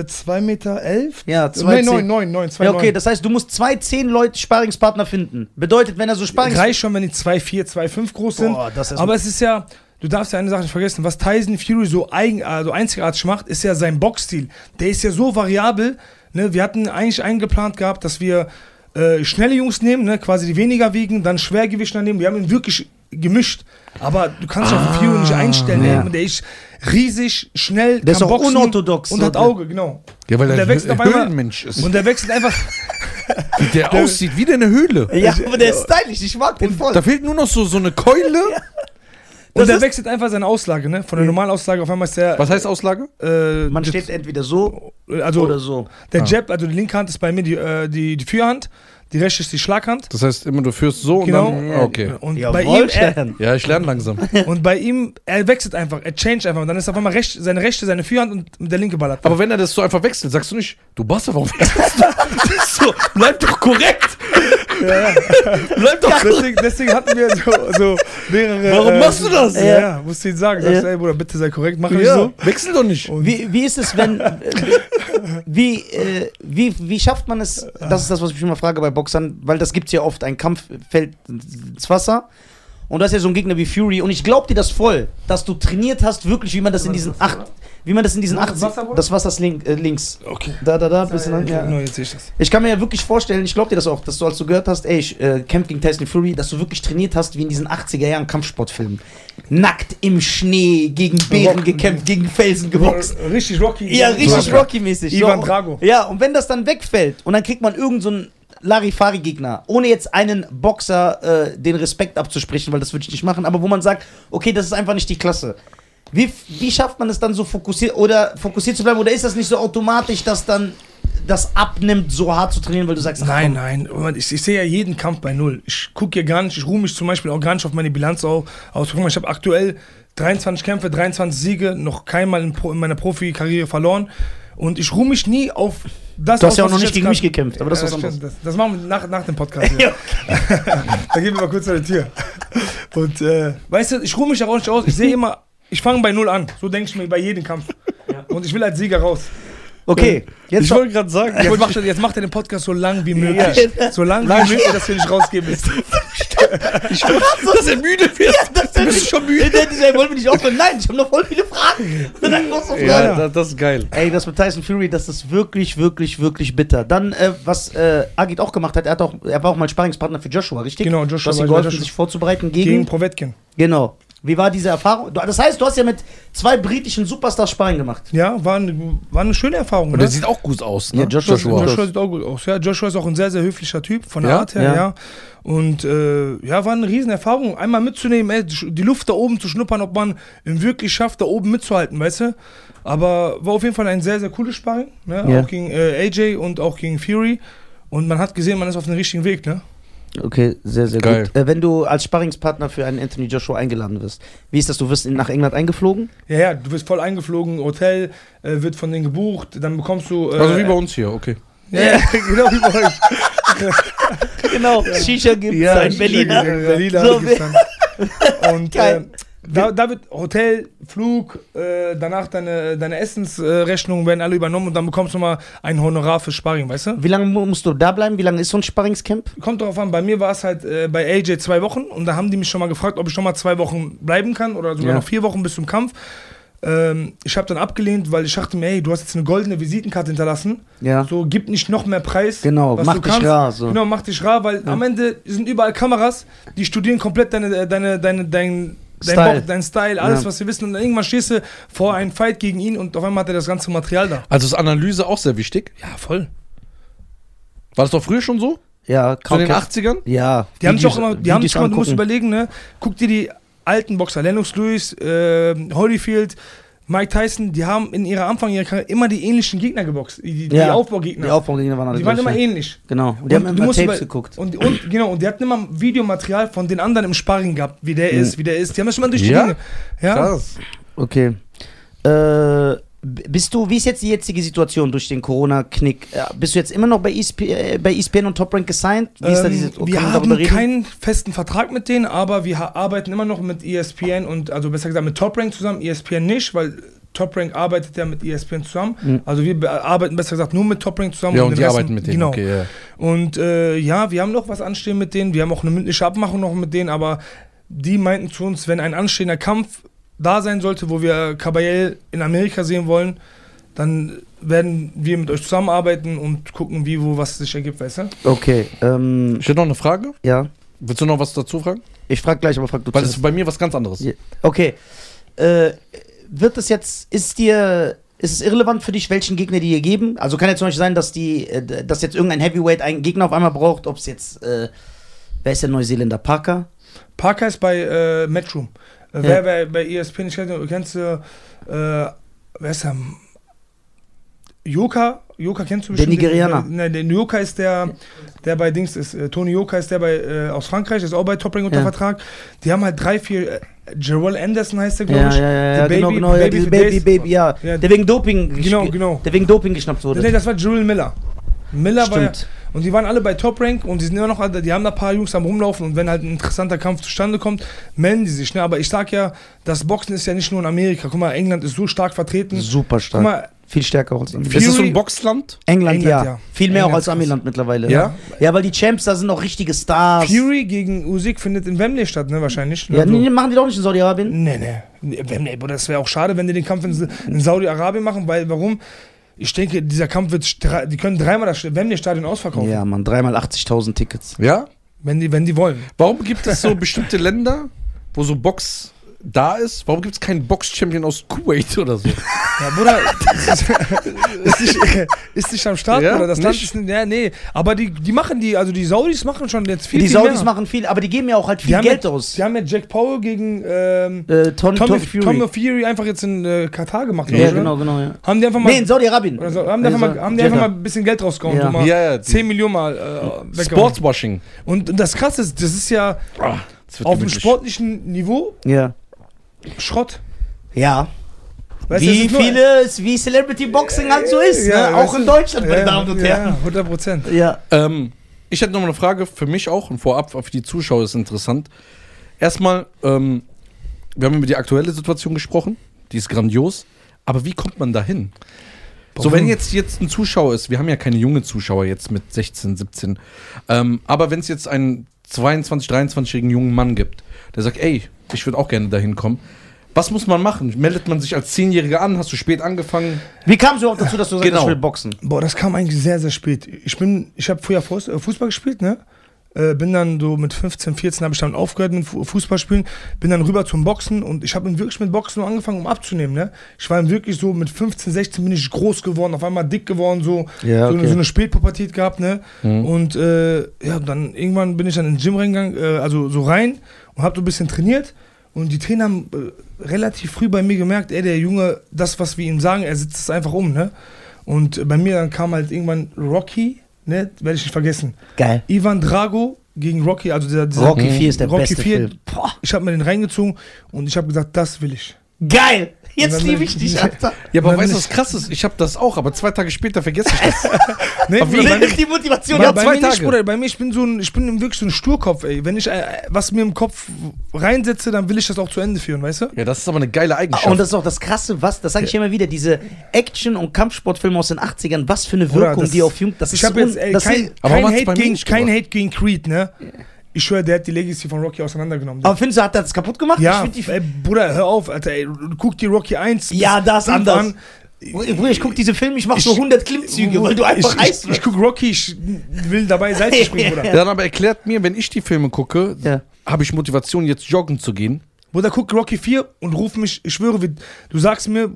Äh, 2 Meter 11? Ja, Nein, 2,10. 9, 9, 9, 2, Ja, okay, das heißt, du musst zwei 10 Leute Sparringspartner finden. Bedeutet, wenn er so Sparrings... Reicht schon, wenn die 2, 4, 2, 5 groß sind. Boah, das ist aber es ist ja, du darfst ja eine Sache nicht vergessen, was Tyson Fury so eigen, also einzigartig macht, ist ja sein Boxstil. Der ist ja so variabel. Ne? Wir hatten eigentlich eingeplant gehabt, dass wir äh, schnelle Jungs nehmen, ne? quasi die weniger wiegen, dann Schwergewichtler nehmen. Wir haben ihn wirklich gemischt. Aber du kannst dich auf den Fury nicht einstellen. ja. Der, der ist riesig, schnell, Der ist auch boxen unorthodox, Und hat? Auge, genau. ja, weil und der, der wächst auf einmal- ist. Und der wechselt einfach. wie der aussieht, wie eine Höhle. Ja, aber der ist stylisch, ich mag den voll. Da fehlt nur noch so, so eine Keule. Und Das der wechselt einfach seine Auslage, ne? Von der normalen Auslage auf einmal ist der. Was heißt Auslage? Äh, Man steht entweder so also oder so. der Ah. Jab, also die linke Hand ist bei mir die, äh, die, die Führhand, die rechte ist die Schlaghand. Das heißt immer, du führst so Genau. und dann. Okay. Und bei ihm, er. Ja, ich lerne langsam. und bei ihm, er wechselt einfach, er change einfach. Und dann ist auf einmal recht, seine rechte, seine Führhand und der linke ballert. Aber wenn er das so einfach wechselt, sagst du nicht, du Basta, warum wechselst du? So, bleib doch korrekt. Bleib doch korrekt. deswegen, deswegen hatten wir so, so mehrere. Warum machst du das? Ja, Ja. ja, musst du ihm sagen. Sagst, Ja. ey Bruder, bitte sei korrekt, mach nicht Ja, so. wechsel doch nicht. Wie, wie ist es, wenn. äh, wie, äh, wie, wie schafft man es? Das ist das, was ich mich immer frage bei Boxern, weil das gibt es ja oft. Ein Kampf fällt ins Wasser. Und das ist ja so ein Gegner wie Fury. Und ich glaube dir das voll, dass du trainiert hast, wirklich, wie man das in diesen acht. Wie man das in diesen 80. das Wasser, Bruder? Das Wasser ist link, äh, links. Okay. Da, da, da, bisschen lang. Ja. Genau, jetzt sehe ich das. Ich kann mir ja wirklich vorstellen, ich glaube dir das auch, dass du, als du gehört hast, ey, ich äh, kämpfe gegen Tyson Fury, dass du wirklich trainiert hast wie in diesen 80er Jahren Kampfsportfilmen. Nackt im Schnee, gegen Bären Rock- gekämpft, gegen Felsen geboxt. Richtig Rocky. Ja, richtig So. Rocky-mäßig. Ivan. Drago. Ja, und wenn das dann wegfällt und dann kriegt man irgendeinen so Larifari-Gegner, ohne jetzt einen Boxer äh, den Respekt abzusprechen, weil das würde ich nicht machen, aber wo man sagt, okay, das ist einfach nicht die Klasse. Wie, wie schafft man es dann so fokussiert oder fokussiert zu bleiben? Oder ist das nicht so automatisch, dass dann das abnimmt, so hart zu trainieren, weil du sagst, ach, Nein, nein. Ich, ich sehe ja jeden Kampf bei Null. Ich gucke ja gar nicht, ich ruhe mich zum Beispiel auch gar nicht auf meine Bilanz au- aus. Guck mal, ich habe aktuell 23 Kämpfe, 23 Siege, noch keinmal in, Pro, in meiner Profikarriere verloren. Und ich ruhe mich nie auf das Du hast ja auch noch ich nicht gegen kann. mich gekämpft, aber das Ja, ist was anderes. Das, das machen wir nach, nach dem Podcast. Ja. da gehen wir mal kurz zur Tür. Und äh, weißt du, ich ruhe mich auch nicht aus. Ich sehe immer, ich fange bei Null an. So denke ich mir bei jedem Kampf. Und ich will als Sieger raus. Okay, jetzt ich wollte gerade sagen, Jetzt macht, er, jetzt macht er den Podcast so lang wie möglich. So lang wie möglich, dass wir nicht rausgeben müssen. dass er müde wird. das du bist schon müde. Der, der, der wollte mich nicht aufhören. Nein, ich habe noch voll viele Fragen. Und dann noch so Fragen. Ja, das, das ist geil. Ey, das mit Tyson Fury, das ist wirklich, wirklich, wirklich bitter. Dann, äh, was äh, Agit auch gemacht hat, er, hat auch, er war auch mal Sparringspartner für Joshua, richtig? Genau, Joshua Du hast ihm geholfen, sich vorzubereiten gegen. Gegen Provetkin. genau. Wie war diese Erfahrung? Das heißt, du hast ja mit zwei britischen Superstars Sparring gemacht. Ja, war eine, war eine schöne Erfahrung. Und ne? der sieht auch gut aus, ne? Ja, Joshua- Joshua, Joshua- sieht auch gut aus. Ja, Joshua ist auch ein sehr, sehr höflicher Typ von der Ja? Art her, Ja. ja. Und äh, ja, war eine riesen Erfahrung, einmal mitzunehmen, ey, die Luft da oben zu schnuppern, ob man ihn wirklich schafft, da oben mitzuhalten, weißt du? Aber war auf jeden Fall ein sehr, sehr cooles Sparring, ne? Ja. Auch gegen äh, AJ und auch gegen Fury. Und man hat gesehen, man ist auf dem richtigen Weg, ne? Okay, sehr, sehr Geil. gut. Äh, wenn du als Sparringspartner für einen Anthony Joshua eingeladen wirst, wie ist das? Du wirst in, nach England eingeflogen? Ja, ja, du wirst voll eingeflogen, Hotel äh, wird von denen gebucht, dann bekommst du. Äh, Also wie bei uns hier, okay. Ja, ja, genau wie bei euch. Genau, Shisha gibt es Ja, ein Berliner. Berliner So, gibt's dann. Und Geil. äh, da, da wird Hotel, Flug, äh, danach deine, deine Essensrechnungen werden alle übernommen und dann bekommst du mal ein Honorar für Sparring, weißt du? Wie lange mu- musst du da bleiben? Wie lange ist so ein Sparringscamp? Kommt darauf an, bei mir war es halt äh, bei AJ zwei Wochen und da haben die mich schon mal gefragt, ob ich schon mal zwei Wochen bleiben kann oder sogar Ja. noch vier Wochen bis zum Kampf. Ähm, ich habe dann abgelehnt, weil ich dachte mir, ey, du hast jetzt eine goldene Visitenkarte hinterlassen. Ja. So, gib nicht noch mehr Preis. Genau, mach dich kannst. rar, so. Genau, mach dich rar, weil am Ende sind überall Kameras, die studieren komplett deine, deine, deine, dein, dein Style. Bock, dein Style, alles, Ja. was sie wissen. Und dann irgendwann stehst du vor einem Fight gegen ihn und auf einmal hat er das ganze Material da. Also ist Analyse auch sehr wichtig. Ja, voll. War das doch früher schon so? Ja, So in den Kaum- 80ern? Ja. Die haben sich auch immer, die haben sich immer, du musst überlegen, ne? Guck dir die alten Boxer, Lennox Lewis, äh, Holyfield, Mike Tyson, die haben in ihrer Anfang ihrer Karriere immer die ähnlichen Gegner geboxt. Die, die Ja. Aufbaugegner. Die Aufbaugegner waren alle die waren immer ähnlich. Genau. Und die haben Und du immer musst Tapes über- geguckt. Und, und genau, und die hatten immer Videomaterial von den anderen im Sparring gehabt, wie der Mhm. ist, wie der ist. Die haben das immer durch die Ja? Dinge. Ja. Krass. Okay. Äh, bist du, wie ist jetzt die jetzige Situation durch den Corona-Knick? Äh, Bist du jetzt immer noch bei, ESP, äh, bei ESPN und Top Rank gesigned? Wie ist da Ähm, diese, kann wir haben keinen festen Vertrag mit denen, aber wir arbeiten immer noch mit ESPN und also besser gesagt mit Top Rank zusammen, ESPN nicht, weil Top Rank arbeitet ja mit ESPN zusammen. Mhm. Also wir be- arbeiten besser gesagt nur mit Top Rank zusammen. Ja, und den die Rest- arbeiten mit denen. Genau. Okay, ja. Und äh, ja, wir haben noch was anstehen mit denen. Wir haben auch eine mündliche Abmachung noch mit denen, aber die meinten zu uns, wenn ein anstehender Kampf da sein sollte, wo wir Caballel in Amerika sehen wollen, dann werden wir mit euch zusammenarbeiten und gucken, wie, wo, was sich ergibt, weißt du? Okay, ähm, Ich hätte noch eine Frage. ja. Willst du noch was dazu fragen? Ich frag gleich, aber frag du Weil das zuerst. ist bei mir was ganz anderes. Ja. Okay. Äh, wird es jetzt, ist dir, ist es irrelevant für dich, welchen Gegner die dir geben? Also kann ja zum Beispiel sein, dass die, äh, dass jetzt irgendein Heavyweight einen Gegner auf einmal braucht, ob es jetzt, äh, wer ist der Neuseeländer? Parker? Parker ist bei äh, Matchroom. Äh, Wer bei, bei weiß nicht, kennst du, äh, wer ist der? Joka? Joka kennst du Der bestimmt? Nigerianer. Nein, der Joka ist der, der bei Dings ist. Äh, Tony Joka ist der bei, äh, aus Frankreich, ist auch bei Top Ring unter Ja. Vertrag. Die haben halt drei, vier, äh, Jerome Anderson heißt der, Ja, glaube ja, ich. ja, ja, genau, Baby- genau, ja, Baby diese for Baby, Days. Baby, ja. Ja. Der wegen Doping, Genau, genau. Der wegen Doping geschnappt wurde. Nee, das war Jerome Miller. Miller war ja, Stimmt. Und die waren alle bei Top Rank und die sind immer noch, alle- die haben da ein paar Jungs am rumlaufen und wenn halt ein interessanter Kampf zustande kommt, melden die sich. Ne? Aber ich sag ja, das Boxen ist ja nicht nur in Amerika. Guck mal, England ist so stark vertreten. Super Guck stark. mal, Viel stärker auch als Amiland. Ist das so ein Boxland? England, England, ja. ja. Viel mehr auch England als ist krass. Amiland mittlerweile. Ja? Ja, weil die Champs, da sind auch richtige Stars. Fury gegen Usyk findet in Wembley statt, ne? Wahrscheinlich. Ja, Also- nee, machen die doch nicht in Saudi-Arabien. Nee, nee. Wembley, das wäre auch schade, wenn die den Kampf in, in Saudi-Arabien machen, weil warum? Ich denke, dieser Kampf wird, die können dreimal das Wembley-Stadion ausverkaufen, Ja, man, dreimal 80.000 Tickets. Ja? wenn, die, wenn die wollen. Warum gibt es so bestimmte Länder, wo so Box da ist? Warum gibt es keinen Box-Champion aus Kuwait oder so? Ja, Bruder, ist, nicht, ist nicht am Start, Ja? Bruder. Das Land Nicht? ist, ja, nee. Aber die, die machen die, also die Saudis machen schon jetzt viel, Die viel Saudis mehr. machen viel, aber die geben ja auch halt Die viel haben Geld ja, aus. Die haben ja Jack Paul gegen ähm, Äh, Tommy, Tom Fury. Tommy Fury einfach jetzt in äh, Katar gemacht. ja, ich, genau, genau, ja. Haben die einfach mal, Nee, in Saudi-Arabien. oder so, haben die einfach, Also, mal, haben die einfach mal ein bisschen Geld rausgehauen. Ja. Mal Ja, ja, die- 10 Millionen mal äh. Sportswashing. Und das Krasse ist, das ist ja wird auf dem sportlichen Niveau Ja. Schrott. Ja. Weißt wie viele, wie Celebrity Boxing halt so ist, Ja, ne? Auch in Deutschland, meine ja, Damen und Ja, Herren. 100 Prozent. Ja. Ähm, ich hätte noch mal eine Frage für mich auch und vorab, für die Zuschauer ist interessant. Erstmal, ähm, wir haben über die aktuelle Situation gesprochen, die ist grandios, aber wie kommt man da hin? So, wenn jetzt, jetzt ein Zuschauer ist, wir haben ja keine junge Zuschauer jetzt mit 16, 17, ähm, aber wenn es jetzt einen 22, 23-jährigen jungen Mann gibt, der sagt, ey, ich würde auch gerne dahin kommen, was muss man machen? Meldet man sich als Zehnjähriger an? Hast du spät angefangen? Wie kam es überhaupt dazu, dass du sagst, Genau. ich will boxen? Boah, das kam eigentlich sehr, sehr spät. Ich bin, ich habe früher äh, Fußball gespielt, ne? Äh, bin dann so mit 15, 14 habe ich dann aufgehört mit Fu- Fußballspielen, bin dann rüber zum Boxen und ich habe wirklich mit Boxen nur angefangen, um abzunehmen, ne? Ich war dann wirklich so mit 15, 16 bin ich groß geworden, auf einmal dick geworden, so, Ja, so, eine, okay. so eine Spätpubertät gehabt, ne? Mhm. Und äh, ja, dann irgendwann bin ich dann ins Gym reingegangen, äh, also so rein und habe so ein bisschen trainiert. Und die Trainer haben äh, relativ früh bei mir gemerkt, ey, der Junge, das, was wir ihm sagen, er setzt es einfach um, ne? Und äh, bei mir dann kam halt irgendwann Rocky, ne? Werde ich nicht vergessen. Geil. Ivan Drago gegen Rocky, also dieser, dieser Rocky 4 ist der Rocky beste 4. Film. Boah. Ich habe mir den reingezogen und ich habe gesagt, das will ich. Geil. Jetzt liebe ich dich, Alter. Ja, aber weißt du, was krass ist? Ich habe das auch, aber zwei Tage später vergesse ich das. Nee, Aber wie- Bruder, bei, Die Motivation bei, Ja, bei zwei mir nicht, Tage. Bruder, bei mir, ich bin so ein, ich bin wirklich so ein Sturkopf, ey. Wenn ich äh, was mir im Kopf reinsetze, dann will ich das auch zu Ende führen, weißt du? Ja, das ist aber eine geile Eigenschaft. Und das ist auch das Krasse, was, das sage ich immer wieder, diese Action- und Kampfsportfilme aus den 80ern, was für eine Bruder, Wirkung das- die auf Jugend, das Ich ist habe jetzt ey, das kein, kein, Hate gegen, nicht kein? Hate gegen Creed, ne? Ich schwöre, der hat die Legacy von Rocky auseinandergenommen. Aber findest du, hat er das kaputt gemacht? ja, Ich find die, ey, Bruder, hör auf, Alter, ey, guck dir Rocky 1 bis Ja, das 5 anders. an. Bruder, ich guck diese Filme, ich mach so Ich- 100 Klimmzüge, weil du einfach ich, heiß ich, ich guck Rocky, ich will dabei Seite springen, Bruder. Dann aber erklärt mir, wenn ich die Filme gucke, Ja. habe ich Motivation, jetzt joggen zu gehen. Bruder, guck Rocky 4 und ruf mich, ich schwöre, du sagst mir,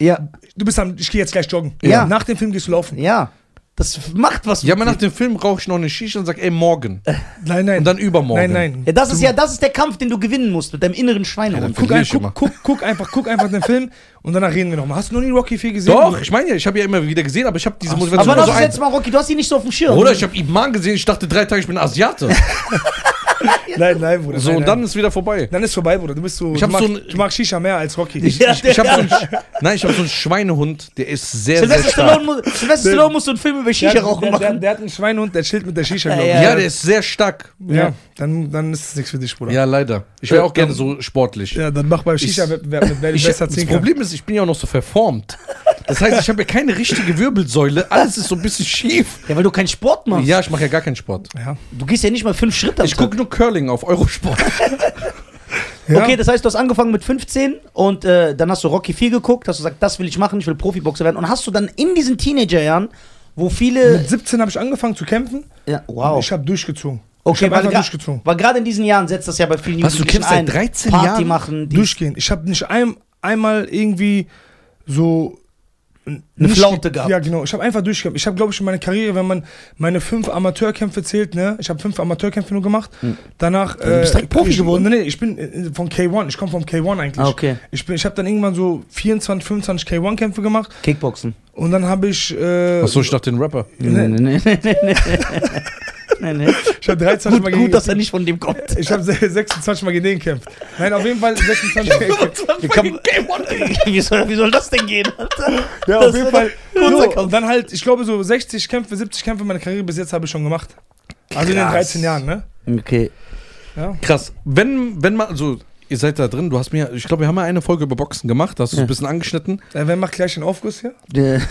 Ja, du bist am, ich gehe jetzt gleich joggen. Ja. Nach dem Film gehst du laufen. ja. Das macht was Ja, aber nach dem Film rauche ich noch eine Shisha und sag, ey, morgen. Nein, nein. Und dann übermorgen. Nein, nein. ja, das ist ja, das ist der Kampf, den du gewinnen musst mit deinem inneren Schweinehund. Guck, ein, guck, guck, guck einfach, guck einfach den Film und danach reden wir nochmal. Hast du noch nie Rocky 4 gesehen? Doch, ich meine ja, ich habe ja immer wieder gesehen, aber ich habe diese Ach. Motivation Aber das so ist ein. jetzt mal Rocky, du hast ihn nicht so auf dem Schirm. Oder ich habe Iman gesehen, ich dachte drei Tage, ich bin Asiate. Nein, nein, Bruder. So, nein, und nein. dann ist wieder vorbei. Dann ist vorbei, Bruder. Du bist so. Ich du, hab magst, so ein- du magst Shisha mehr als Rocky. Ja, Ich habe so einen, nein, ich habe so einen Schweinehund, der ist sehr, sehr stark. Stallone, muss, Sylvester Stallone muss so einen Film über Der, Shisha der, rauchen der, der, machen. der hat einen Schweinehund, der chillt mit der Shisha, Ja, glaub ich. ja. Ja, der ist sehr stark. Ja, dann, dann ist es nichts für dich, Bruder. Ja, leider. Ich wäre auch Ja, gerne dann- so sportlich. Ja, dann mach beim Shisha, Ich- wer, wer, wer, wer Ich, besser das. Problem ist, ich bin ja auch noch so verformt. Das heißt, ich habe ja keine richtige Wirbelsäule. Alles ist so ein bisschen schief. Ja, weil du keinen Sport machst. Ja, ich mache ja gar keinen Sport. Ja. Du gehst ja nicht mal fünf Schritte am Ich gucke nur Curling auf Eurosport. Ja. Okay, das heißt, du hast angefangen mit 15 und äh, dann hast du Rocky 4 geguckt, hast du gesagt, das will ich machen, ich will Profiboxer werden. Und hast du dann in diesen Teenagerjahren, wo viele. Mit 17 habe ich angefangen zu kämpfen. Ja, wow. Ich habe durchgezogen. ich Okay, habe weil, einfach gra- durchgezogen. weil gerade in diesen Jahren setzt das ja bei vielen Was, du Jugendlichen kämpfst seit ein. 13 Party Jahren? machen, die Durchgehen. Ich habe nicht ein, einmal irgendwie so eine nicht- Flaute gehabt. Ja, genau. Ich habe einfach durchgekämpft. Ich habe, glaube ich, in meiner Karriere, wenn man meine fünf Amateurkämpfe zählt, ne, ich habe fünf Amateurkämpfe nur gemacht. Danach. Hm. du bist direkt Profi ich, geworden? Nee, nee, ich bin äh, von K1. Ich komme vom K1 eigentlich. Ah, okay. Ich, bin- ich habe dann irgendwann so 24, 25 K1-Kämpfe gemacht. Kickboxen. Und dann habe ich. Äh, Achso, ich dachte den Rapper. Nee, nee, nee, nee, nee, nee, nee. ich habe 23 Gut, Mal gegen. gut, dass er nicht von dem kommt. ich habe 26 Mal gegen den gekämpft. Nein, auf jeden Fall 26 Mal gekämpft. Wie, soll, wie soll das denn gehen, Alter? Ja, Das auf jeden Fall. So, und dann halt, ich glaube, so 60 Kämpfe, 70 Kämpfe meiner Karriere bis jetzt habe ich schon gemacht. Also in den Krass. 13 Jahren, ne? Okay. Ja. Krass. Wenn, wenn man, also, ihr seid da drin, du hast mir, ich glaube, wir haben ja eine Folge über Boxen gemacht, da hast du so Ja. ein bisschen angeschnitten. Äh, wer macht gleich den Aufguss hier?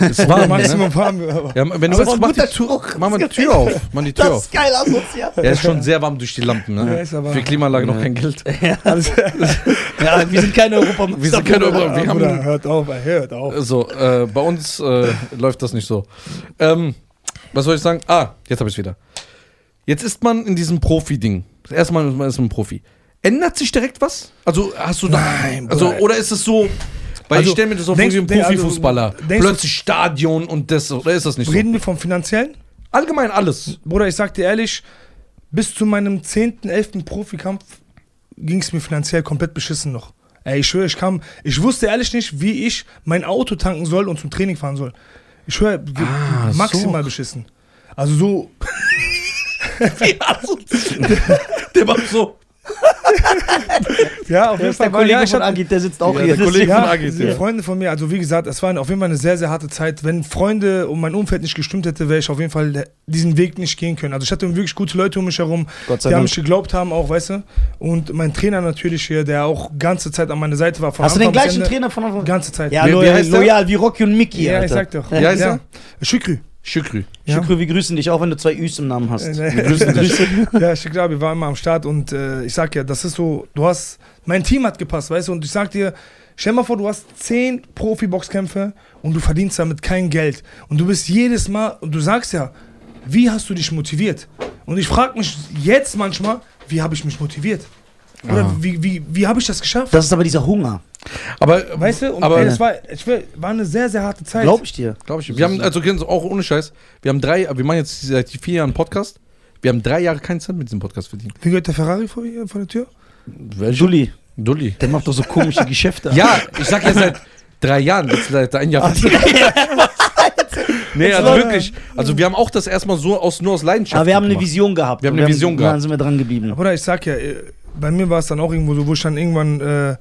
Es war? Maximum warm. aber- Ja, wenn du Das willst, war ein mach die, mach mal die Das Tür auf. Mach die Das Tür auf. ist geil asozial. Ja, ist schon sehr warm durch die Lampen, Ja, ne? ist aber- Für Klimaanlage noch kein Geld. Alles, Ja, wir sind keine Europameister. Wir sind keine Bruder. Europa- wir haben- Bruder, hört auf, hört auf. So, äh, bei uns äh, läuft das nicht so. Ähm, was soll ich sagen? Ah, jetzt habe ich wieder. Jetzt ist man in diesem Profi-Ding. Das erste Mal ist man ist man ein Profi. Ändert sich direkt was? Also hast du da. Nein, Also, oder ist es so. Weil Also, ich stelle mir das so vor denkst wie ein also, Profifußballer. du- Plötzlich Stadion und das. Oder ist das nicht so? Reden wir vom Finanziellen? Allgemein alles. Bruder, ich sag dir ehrlich, bis zu meinem 10., 11. Profikampf ging es mir finanziell komplett beschissen noch. Ey, ich schwöre, ich kam, ich wusste ehrlich nicht, wie ich mein Auto tanken soll und zum Training fahren soll. Ich schwöre, Ah, maximal beschissen. Also so, Der macht so. ja, auf jeden ist der Fall. Kollege ja, ich von Agit, der sitzt auch Ja, hier. der Kollege Deswegen- von Agit, die ja. Freunde von mir, also wie gesagt, es war auf jeden Fall eine sehr, sehr harte Zeit. Wenn Freunde und mein Umfeld nicht gestimmt hätte, wäre ich auf jeden Fall diesen Weg nicht gehen können. Also ich hatte wirklich gute Leute um mich herum, Gott sei die an Dank. mich geglaubt haben, auch, weißt du. Und mein Trainer natürlich hier, der auch ganze Zeit an meiner Seite war. Von Hast du den Anfang gleichen Ende. Trainer von Anfang an? Ganze Zeit. Ja, Wie- wie loyal, heißt der? loyal wie Rocky und Mickey, ja ich Alter. sag doch. Wie heißt ja. Şükrü. Şükrü. Ja. Shukru, wir grüßen dich, auch wenn du zwei Üs im Namen hast. Wir grüßen dich. Ja, ich glaube, wir waren immer am Start und äh, ich sag ja, das ist so, du hast, mein Team hat gepasst, weißt du, und ich sag dir, stell mal vor, du hast zehn Profi-Boxkämpfe und du verdienst damit kein Geld und du bist jedes Mal, und du sagst ja, wie hast du dich motiviert? Und ich frage mich jetzt manchmal, wie habe ich mich motiviert? Oder Ah. wie, wie, wie habe ich das geschafft? Das ist aber dieser Hunger, Aber, weißt du, und aber ey, das war, ich will, war eine sehr, sehr harte Zeit. glaub ich dir. Glaube ich. Wir haben, also auch ohne Scheiß, wir haben drei, wir machen jetzt seit vier Jahren Podcast. Wir haben drei Jahre keinen Cent mit diesem Podcast verdient. Wie gehört der Ferrari vor, hier, vor der Tür? Welche? Dulli, Dulli. der macht doch so komische Geschäfte. Ja, ich sag ja seit drei Jahren, jetzt seit ein Jahr. nee, also wirklich. Also wir haben auch das erstmal so aus, nur aus Leidenschaft Aber wir haben eine gemacht. Vision gehabt. Wir haben eine Vision gehabt. Dann sind wir dran geblieben. Oder ich sag ja, äh, bei mir war es dann auch irgendwo so, wo ich dann irgendwann, äh,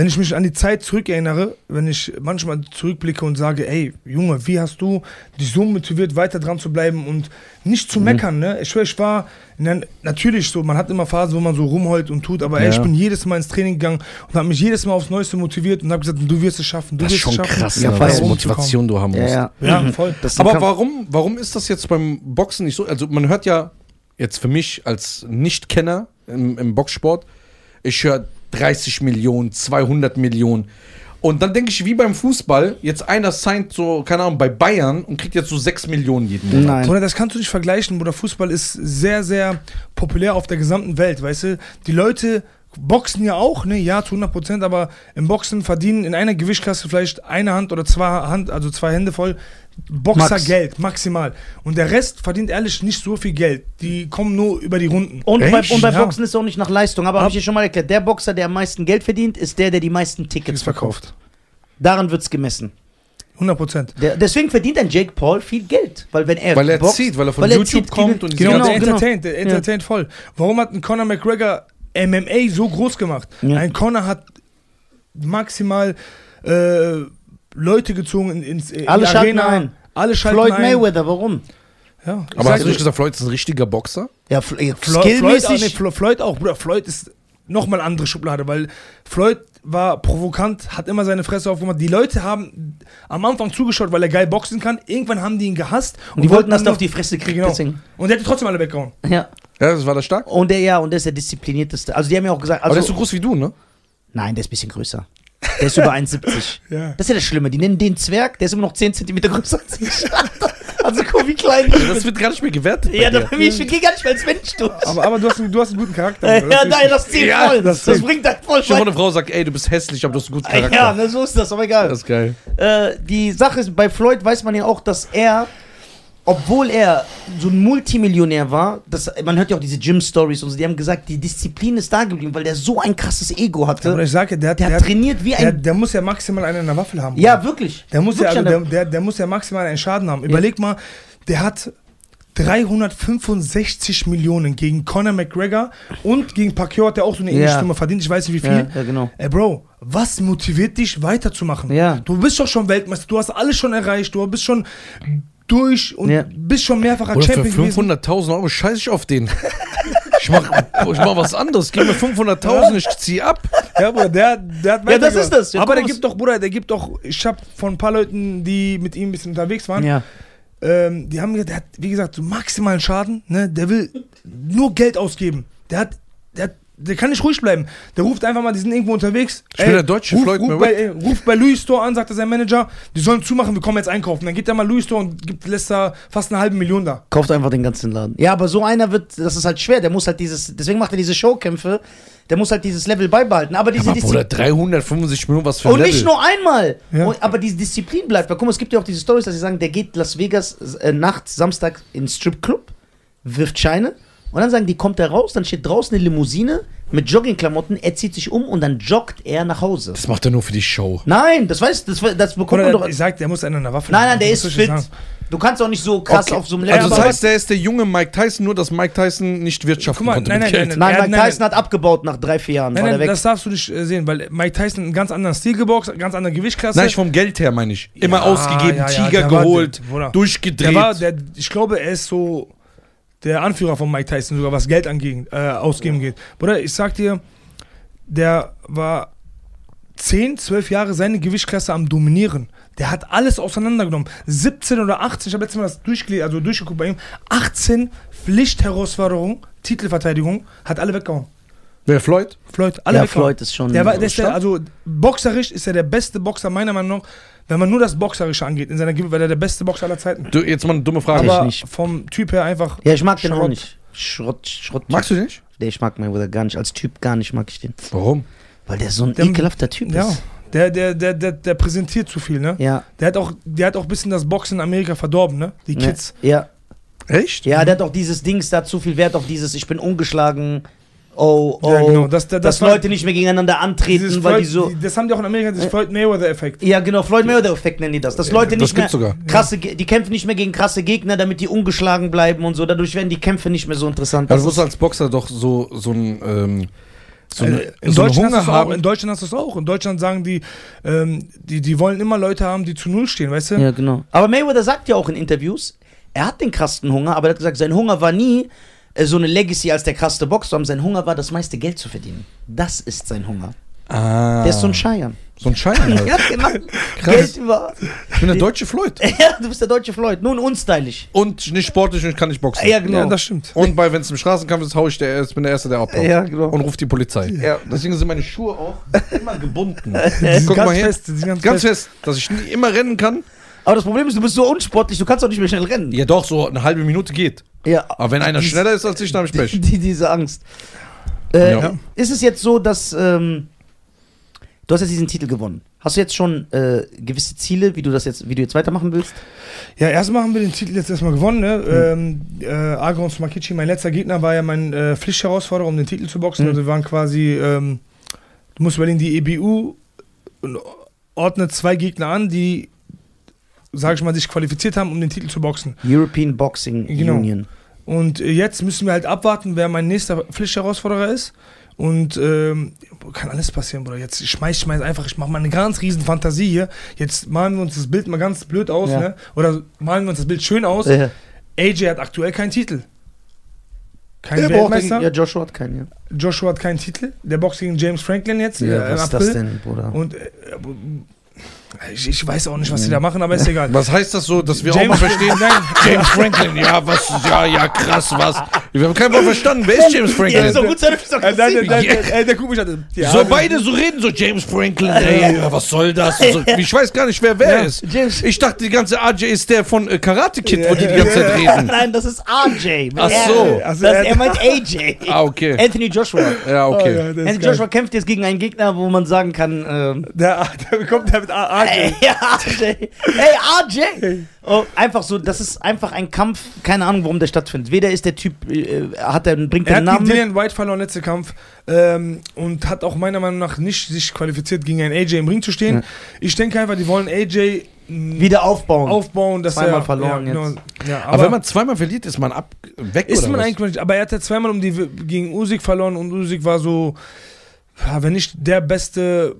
wenn ich mich an die Zeit zurückerinnere, wenn ich manchmal zurückblicke und sage, ey, Junge, wie hast du dich so motiviert, weiter dran zu bleiben und nicht Mhm. zu meckern, ne? Ich schwör, ich war, der, natürlich so, man hat immer Phasen, wo man so rumheult und tut, aber ey, Ja. ich bin jedes Mal ins Training gegangen und habe mich jedes Mal aufs Neueste motiviert und habe gesagt, du wirst es schaffen, du Das ist wirst es schon schaffen. krass, Ja, ne, was. Motivation du haben Ja, musst. ja. Ja, Mhm. voll. Das ist Aber warum, warum ist das jetzt beim Boxen nicht so? Also man hört ja jetzt für mich als Nichtkenner im, im Boxsport, ich höre 30 Millionen, 200 Millionen. Und dann denke ich, wie beim Fußball, jetzt einer signed so, keine Ahnung, bei Bayern und kriegt jetzt so 6 Millionen jeden Monat. Nein. Bruder, das kannst du nicht vergleichen, Bruder. Fußball ist sehr, sehr populär auf der gesamten Welt, weißt du? Die Leute boxen ja auch, ne? Ja, zu 100 Prozent, aber im Boxen verdienen in einer Gewichtsklasse vielleicht eine Hand oder zwei Hand, also zwei Hände voll Boxergeld, maximal. Und der Rest verdient ehrlich nicht so viel Geld. Die kommen nur über die Runden. Und bei, und bei Ja. Boxen ist es auch nicht nach Leistung. Aber habe ich dir schon mal erklärt, der Boxer, der am meisten Geld verdient, ist der, der die meisten Tickets Ist verkauft. verkauft. Daran wird es gemessen. 100 Prozent. Deswegen verdient ein Jake Paul viel Geld. Weil wenn er Weil er boxt, zieht, weil er von weil YouTube zieht, kommt und Genau, Genau, der genau. entertaint, der entertaint voll. Warum hat ein Conor McGregor MMA so groß gemacht? Ja. Ein Conor hat maximal äh, Leute gezogen in, ins in Alle schalten Arena. ein. Alle schalten Floyd ein. Mayweather, warum? Ja, Aber hast du nicht gesagt, Floyd ist ein richtiger Boxer? Ja, Fl äh, Flo Floyd, auch, nee. Flo Floyd auch, Bruder. Floyd ist nochmal andere Schublade, weil Floyd war provokant, hat immer seine Fresse aufgemacht. Die Leute haben am Anfang zugeschaut, weil er geil boxen kann. Irgendwann haben die ihn gehasst. Und die wollten, dass der noch- auf die Fresse kriegt. Genau. Deswegen. Und der hat trotzdem alle weggehauen. Ja. Ja, das war das stark. Und der, ja, und der ist der disziplinierteste. Also, die haben ja auch gesagt. Aber der ist Also, so groß wie du, ne? nein, der ist ein bisschen größer. Der ist über 1,70. Ja. Das ist ja das Schlimme. Die nennen den Zwerg, der ist immer noch 10 cm größer als ich. also, guck, wie klein ich bin. Das wird gar nicht mehr gewertet. Ja, bei da, ich gehe gar nicht mehr als Mensch durch. Aber, aber du, hast, einen- du hast einen guten Charakter. ja. Das ist nein, das zählt Ja, voll. das Das, bringt halt voll vor, weit. eine Frau sagt, ey, du bist hässlich, aber du hast einen guten Charakter. Ja, ne, so ist das, aber egal. Das ist geil. Äh, die Sache ist, bei Floyd weiß man ja auch, dass er, obwohl er so ein Multimillionär war, das, man hört ja auch diese Gym-Stories und so, die haben gesagt, die Disziplin ist da geblieben, weil der so ein krasses Ego hatte. Aber ich sage, der, der der, hat trainiert wie der, ein. der muss ja maximal einen in der Waffel haben. ja, wirklich. Der muss, ja, Wirklich also an der, der, der muss ja maximal einen Schaden haben. Überleg mal, der hat 365 Millionen gegen Conor McGregor und gegen Pacquiao hat er auch so eine ähnliche Ja. Summe verdient. Ich weiß nicht wie ja, viel. ja, genau. Ey, Bro, was motiviert dich weiterzumachen? Ja. Du bist doch schon Weltmeister, du hast alles schon erreicht, du bist schon durch und Ja. bist schon mehrfacher Oder für Champion gewesen. 500.000 Euro scheiße ich auf den. Ich mach, ich mach was anderes. Gib mir 500.000, ich zieh ab. Ja, Bruder, der, der hat Ja, das ist das. Ja, Aber der gibt doch, Bruder, der gibt doch, ich hab von ein paar Leuten, die mit ihm ein bisschen unterwegs waren, Ja. ähm, die haben gesagt, der hat, wie gesagt, so maximalen Schaden, ne? Der will nur Geld ausgeben. Der hat, der hat, der kann nicht ruhig bleiben. Der ruft einfach mal, die sind irgendwo unterwegs. Ich bin der deutsche ruf, Floyd ruf, bei, ey, ruf bei Louis Store an, sagt er sein Manager, die sollen zumachen, wir kommen jetzt einkaufen. Dann geht er mal Louis Store und gibt, lässt da fast eine halbe Million da. Kauft einfach den ganzen Laden. Ja, aber so einer wird, das ist halt schwer. Der muss halt dieses, deswegen macht er diese Showkämpfe. Der muss halt dieses Level beibehalten. Aber diese Aber Bruder, Disziplin. 365 Millionen, was für ein Und Level. nicht nur einmal. Ja. Und, aber diese Disziplin bleibt. Weil, guck mal, es gibt ja auch diese Stories, dass sie sagen, der geht Las Vegas äh, nachts, Samstag in den Stripclub, wirft Scheine. Und dann sagen die, kommt er raus, dann steht draußen eine Limousine mit Joggingklamotten, er zieht sich um und dann joggt er nach Hause. Das macht er nur für die Show. Nein, das weißt das, das bekommt man Oder doch. ich sag, der muss einen in der Waffe Nein, nein, der ist fit. sagen? Du kannst auch nicht so krass Okay. auf so einem Level. Also das heißt, der ist der junge Mike Tyson, nur dass Mike Tyson nicht wirtschaften Guck mal, konnte nein, mit nein, Geld. nein, Nein, Ja, Mike nein, Tyson hat abgebaut nach drei, vier Jahren. Nein, war nein, der weg. das darfst du nicht äh, sehen, weil Mike Tyson einen ganz anderen Stil geboxt, ganz andere Gewichtsklasse. Nein, ich vom Geld her meine ich. Immer Ja, ausgegeben, ja, ja, Tiger der war- geholt, Bruder. durchgedreht. Der war, der, ich glaube, er ist so der Anführer von Mike Tyson, sogar was Geld angehen, äh, ausgeben geht. Bruder, ich sag dir, der war 10, 12 Jahre seine Gewichtsklasse am Dominieren. Der hat alles auseinandergenommen. 17 oder 18, ich habe letztes Mal das durchgelesen, also durchgeguckt bei ihm. 18 Pflichtherausforderungen, Titelverteidigung, hat alle weggehauen. Wer Floyd? Floyd, alle ja, weggehauen. Floyd ist schon. Der war, der ist der, also boxerisch ist er der beste Boxer meiner Meinung nach, wenn man nur das Boxerische angeht, in seiner Gewicht, weil er der beste Boxer aller Zeiten. Du, jetzt mal eine dumme Frage. ich Aber nicht. vom Typ her einfach. ja, ich mag den auch Schrott. nicht. Schrott, Schrott. Magst du den nicht? Nee, ich mag Mayweather gar nicht. Als Typ gar nicht mag ich den. Warum? Weil der so ein Der- ekelhafter Typ Ja. ist. Der, der, der, der, der präsentiert zu viel, ne? Ja. Der hat auch, der hat auch ein bisschen das Boxen in Amerika verdorben, ne? Die Kids. Ja. Echt? Ja, der hat auch dieses Dings, da hat zu viel Wert auf dieses, ich bin ungeschlagen. Oh, oh. Ja, genau. Das, das, dass das Leute nicht mehr gegeneinander antreten, dieses weil die so. Das haben die auch in Amerika, das Floyd Mayweather-Effekt. Ja, genau, Floyd Mayweather-Effekt nennen die das. Dass Leute das nicht mehr gibt's sogar. krasse, die kämpfen nicht mehr gegen krasse Gegner, damit die ungeschlagen bleiben und so. Dadurch werden die Kämpfe nicht mehr so interessant. Ja, Das du musst als Boxer doch so, so ein, ähm, so, eine, Also, in, so Deutschland Hunger hast du's auch, in haben. Deutschland hast du es auch. In Deutschland sagen die, ähm, die, die wollen immer Leute haben, die zu Null stehen, weißt du? Ja, genau. Aber Mayweather sagt ja auch in Interviews, er hat den krassen Hunger, aber er hat gesagt, sein Hunger war nie äh, so eine Legacy als der krasse Boxer, sondern sein Hunger war, das meiste Geld zu verdienen. Das ist sein Hunger. Ah, Der ist so ein Scheiern. so ein Schein halt. ja, genau. Krass. Geld über. Ich bin der deutsche Floyd. Ja, du bist der deutsche Floyd. Nun unstylisch. Und nicht sportlich und ich kann nicht boxen. Ja, genau. Ja, das stimmt. Und bei, wenn es im Straßenkampf ist, hau ich der, ich bin der Erste, der abhaut. Ja, genau. Und ruft die Polizei. Ja. Deswegen sind meine Schuhe auch immer gebunden. Guck ganz mal her. fest, ganz, Ganz fest. fest, dass ich nie immer rennen kann. Aber das Problem ist, du bist so unsportlich, du kannst auch nicht mehr schnell rennen. Ja, doch, so eine halbe Minute geht. Ja. Aber wenn einer schneller ist als ich, dann habe ich Pech. Die, diese Angst. Äh, Ja. Ist es jetzt so, dass ähm, du hast jetzt diesen Titel gewonnen? Hast du jetzt schon äh, gewisse Ziele, wie du das jetzt, wie du jetzt weitermachen willst? Ja, erstmal haben wir den Titel jetzt erstmal gewonnen. Ne? Ähm, äh, Agron Smakichi, mein letzter Gegner, war ja mein äh, Pflichtherausforderer, um den Titel zu boxen. Mhm. Also wir waren quasi, ähm, du musst überlegen, die EBU ordnet zwei Gegner an, die, sag ich mal, sich qualifiziert haben, um den Titel zu boxen. European Boxing Genau. Union. Und äh, jetzt müssen wir halt abwarten, wer mein nächster Pflichtherausforderer ist. Und ähm, kann alles passieren, Bruder. Jetzt schmeiß ich mal einfach, ich mache mal eine ganz riesen Fantasie hier. Jetzt malen wir uns das Bild mal ganz blöd aus, Ja. ne? Oder malen wir uns das Bild schön aus. Äh, AJ hat aktuell keinen Titel. Kein der Weltmeister. den, ja, Joshua hat keinen, ja. Joshua hat keinen Titel. Der boxt gegen James Franklin jetzt äh, im was ist das denn, Bruder? Und äh, ich, ich weiß auch nicht, was die da machen, aber ist egal. Was heißt das so, dass wir auch James- mal verstehen? Nein. James Franklin, ja, was, ja, ja, krass, was. Wir haben kein Wort verstanden. Wer ist James Ja, Franklin? ist doch gut sein, doch Äh, nein, nein, nein, Ja. nein, der guckt mich an. Ja, so beide so reden, so James Franklin, ey, ja, was soll das? So, ich weiß gar nicht, wer wer Ja. ist. James- Ich dachte, die ganze AJ ist der von äh, Karate Kid, wo die die Ja. ganze Zeit reden. Nein, das ist RJ. Ach so. Also das, er- meint AJ. Ah, okay. Anthony Joshua. Ja, Oh, okay. ja, ist Anthony geil. Joshua kämpft jetzt gegen einen Gegner, wo man sagen kann, ähm, Der, der kommt der mit AJ. Ey, ja, RJ. Hey, RJ! Oh, einfach so, das ist einfach ein Kampf, keine Ahnung, warum der stattfindet. Weder ist der Typ, äh, hat er, bringt Er er einen hat Namen gegen mit. Dillian White verloren, letzter Kampf. Ähm, und hat auch meiner Meinung nach nicht sich qualifiziert, gegen einen AJ im Ring zu stehen. Ja. Ich denke einfach, die wollen AJ mh, Wieder aufbauen. aufbauen, dass Zweimal er verloren ja, jetzt. Ja, Aber, wenn man zweimal verliert, ist man ab weg ist oder man was? eigentlich aber er hat ja zweimal um die gegen Usyk verloren und Usyk war so, ja, wenn nicht der beste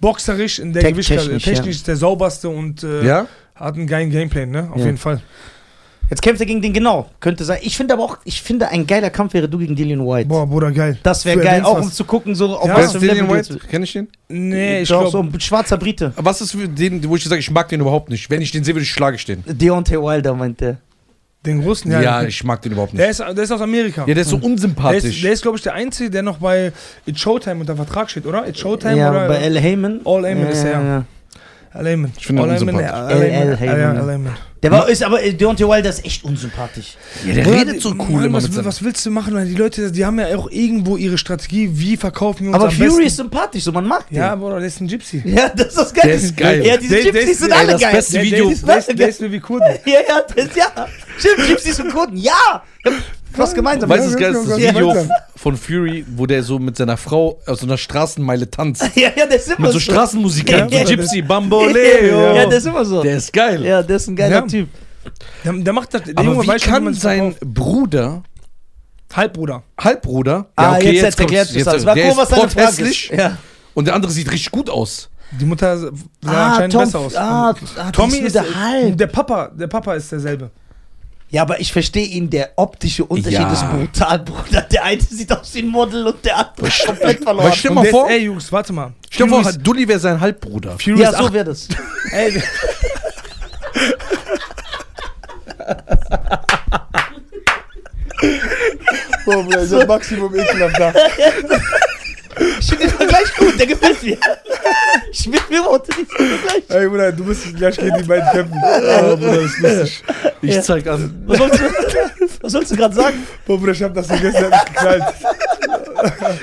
boxerisch in der Tech- Gewichtsklasse, technisch, technisch, der sauberste und äh, Ja? hat einen geilen Gameplay, ne? Auf Ja. jeden Fall. Jetzt kämpft er gegen den genau. Könnte sein. Ich finde aber auch, ich finde, ein geiler Kampf wäre du gegen Dillian White. Boah, Bruder, geil. Das wäre geil, auch was. um zu gucken, so auf Ja, Wer was ist für Dillian White? Kenn ich den? Nee, ich glaube. so ein schwarzer Brite. Was ist für den, wo ich sage, ich mag den überhaupt nicht? Wenn ich den sehe, würde ich schlage ich den. Deontay Wilder meint der. Den großen, Ja, ja. ich mag den überhaupt nicht. der, ist, der ist aus Amerika. Ja, der ist so der ist, unsympathisch. der ist glaube ich, der Einzige, der noch bei It's Showtime unter Vertrag steht, oder? It's Showtime ja, oder? bei Al Heyman. All Heyman ist er, ja. Al Heyman. Ich finde ihn unsympathisch. ja, Al Heyman. Der war, ist aber, äh, Deontay Wilder ist echt unsympathisch. Ja, der Bruder, redet so Mann, cool immer was, mit seinem... was willst du machen? Die Leute, die haben ja auch irgendwo ihre Strategie, wie verkaufen wir uns Aber am Fury besten. ist sympathisch, so man mag den. Ja, Bruder, der ist ein Gypsy. Ja, das ist das Geile. Der ist geil. Ja, diese Der- der Gypsies ist- sind ey, alle das geil. beste Der, Video- der, ist, der, ist, der ist wie Kurden. Ja, ja, das, ja. Stimmt, Gypsies und Kurden. Ja! Was gemeinsam. Weißt du, das Ja, geilste das ja, Video ja. von Fury, wo der so mit seiner Frau aus so einer Straßenmeile tanzt. Ja, ja, der ist immer Mit so Straßenmusik, ja, so Ja. Gypsy, Bamboleo. Ja, der ist immer so. Der ist geil. Ja, der ist ein geiler Ja. Typ. Der, der macht das. Der Aber Junge wie weiß kann sein. Bruder, Halbbruder. Halbbruder, Ah, jetzt, jetzt erklärt es alles. War der cool, was ist deine Frage hässlich ist. Ja. und der andere sieht richtig gut aus. Die Mutter sah Ah, anscheinend Tom, besser aus. ah, ah, Tommy ist ist der Halb. der Papa. Der Papa ist derselbe. Ja, aber ich verstehe ihn, der optische Unterschied Ja. ist brutal, Bruder. Der eine sieht aus wie ein Model und der andere ist komplett Aber verloren. stell Und mal vor, ey, Jungs, warte mal. stell mal vor, Dulli wäre sein Halbbruder. Fury Ja, so wäre das. Ey, Boah, Bruder, ist Maximum ekelhaft da. Ich finde den Vergleich gut, der gefällt mir. Ich bin mir unter diesem Vergleich. Ey, Bruder, du musst gleich gegen die beiden kämpfen. Oh, Bruder, das ist lustig. Ich Ja. zeig an. Was sollst du, was sollst du gerade sagen? Boah, Bruder, ich hab das vergessen, der hat mich geknallt.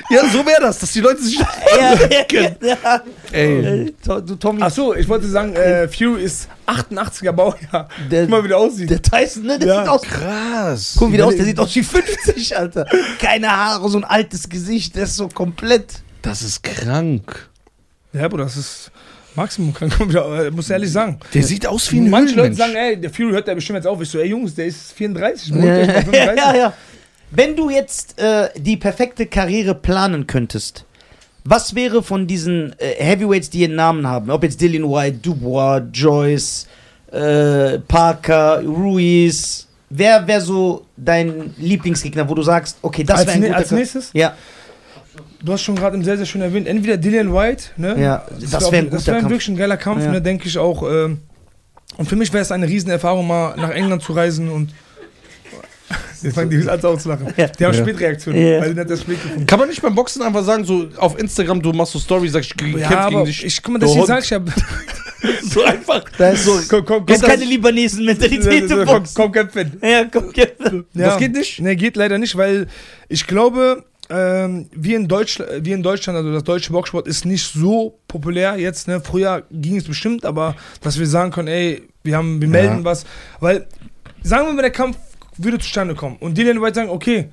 Ja, so wäre das, dass die Leute sich. Ja, ja, ja. Ey. Du, Tommy, Ach so, ich wollte sagen, äh, Fury ist 88er Baujahr. der, Guck mal, wie der aussieht. der Tyson, ne? Der Ja. sieht aus. Krass. Guck, wie der aus, der sieht aus wie 50, Alter. Keine Haare, so ein altes Gesicht, der ist so komplett. Das ist krank. Ja, Bruder, das ist Maximum, äh, muss ehrlich sagen. Der sieht aus wie ein Manche Leute sagen, ey, der Fury hört ja bestimmt jetzt auf. Ich so, ey Jungs, der ist 34, Ja, beruhigt euch mal, ja, 35. ja, ja. Wenn du jetzt äh, die perfekte Karriere planen könntest, was wäre von diesen äh, Heavyweights, die einen Namen haben? Ob jetzt Dillian White, Dubois, Joyce, äh, Parker, Ruiz. Wer wäre so dein Lieblingsgegner, wo du sagst, okay, das wäre ein ne, guter als nächstes, Ja, du hast schon gerade sehr, sehr schön erwähnt, entweder Dillian White, ne? ja, das wäre ein Das wäre wirklich ein geiler Kampf, Ja. ne, denke ich auch. Ähm, und für mich wäre es eine Riesenerfahrung, mal nach England zu reisen und. Jetzt fangen die Jungs an auszulachen. Ja. Die haben Ja. Spätreaktionen, Ja. weil die das spät gefunden. Kann man nicht beim Boxen einfach sagen, so auf Instagram, du machst so Stories, sagst, ich kämpfe Ja, gegen aber dich. ich, guck mal, deswegen Hund. sag ich ja. so einfach. Das ist so, komm, komm, das ist komm, keine Libanesen-Mentalität im komm, Boxen. komm, kämpfen. Ja, komm, kämpfen. Ja. Das geht nicht? Ne, geht leider nicht, weil ich glaube, ähm, wie, in Deutsch, wie in Deutschland, also das deutsche Boxsport ist nicht so populär jetzt. Ne? Früher ging es bestimmt, aber dass wir sagen können, ey, wir, haben, wir melden was. Weil, sagen wir mal, der Kampf würde zustande kommen und Dillian White sagen, okay,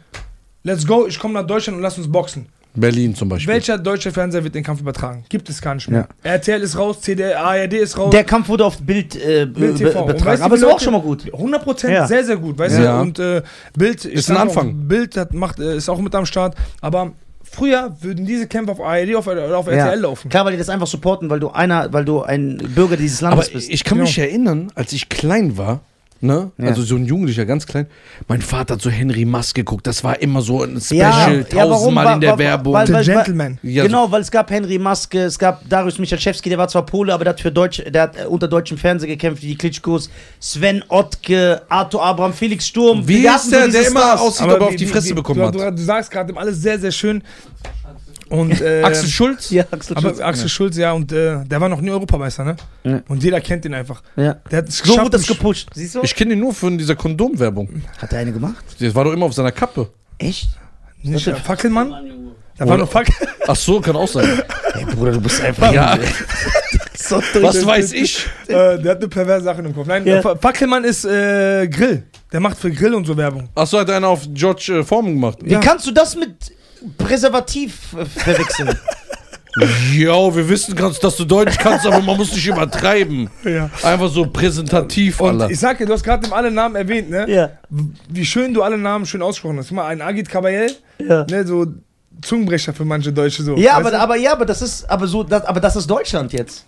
let's go, ich komme nach Deutschland und lass uns boxen. Berlin zum Beispiel. Welcher deutsche Fernseher wird den Kampf übertragen? Gibt es gar nicht mehr. RTL ist raus, CDR, ARD ist raus. Der Kampf wurde auf Bild, äh, Bild TV. Und betragen. weißt du, Aber es war auch schon mal gut. 100 Prozent, Ja. sehr, sehr gut, weißt Ja. du? Und äh, Bild Ist ein sag auch, Anfang. Bild hat, macht, äh, ist auch mit am Start. Aber früher würden diese Kämpfe auf ARD auf, oder auf RTL laufen. Klar, weil die das einfach supporten, weil du einer, weil du ein Bürger dieses Landes Aber bist. ich kann mich erinnern, als ich klein war, ne? Ja. Also so ein Jugendlicher, ganz klein. Mein Vater hat so Henry Mask geguckt. Das war immer so ein Ja, Special, ja, tausendmal Wa- in der wa- Werbung. weil- The weil- Gentleman. Ja, genau, weil es gab Henry Maske, es gab Darius Michalczewski, der war zwar Pole, aber der hat für Deutsch, der hat äh, unter deutschem Fernsehen gekämpft, wie die Klitschkos, Sven Ottke, Arthur Abraham, Felix Sturm. Wie ist der, diese der immer Stars. aussieht, aber auf wie- die wie- Fresse wie- bekommen du, hat? Du, du sagst gerade alles sehr, sehr schön. Und, äh, Axel Schulz? Ja, Axel Schulz. Aber Axel Schulz, ja, und äh, der war noch nie Europameister, ne? Ja. Und jeder kennt ihn einfach. Ja. Der hat es So geschafft. wird das mich- gepusht. Siehst du? Ich kenne ihn nur von dieser Kondomwerbung. Hat er eine gemacht? Das war doch immer auf seiner Kappe. Echt? Nicht, äh, Fackelmann? Da war noch Fackel. Ach so, kann auch sein. Ey, Bruder, du bist einfach. ja, so was weiß ich? äh, der hat eine perverse Sache im Kopf. Nein, Ja. Fa- Fackelmann ist äh, Grill. Der macht für Grill und so Werbung. Ach so, hat einer auf George äh, Foreman gemacht. Wie kannst du das mit Präservativ äh, verwechseln? Ja, wir wissen ganz, dass du Deutsch kannst, aber man muss nicht übertreiben. Ja. Einfach so präsentativ, Und Alter. ich sag dir, du hast gerade alle Namen erwähnt, ne? ja. Wie schön du alle Namen schön ausgesprochen hast. Guck mal, ein Agit Kabayel, Ja. ne, so Zungenbrecher für manche Deutsche so. Ja, aber, aber ja, aber das ist aber so, das, aber das ist Deutschland jetzt.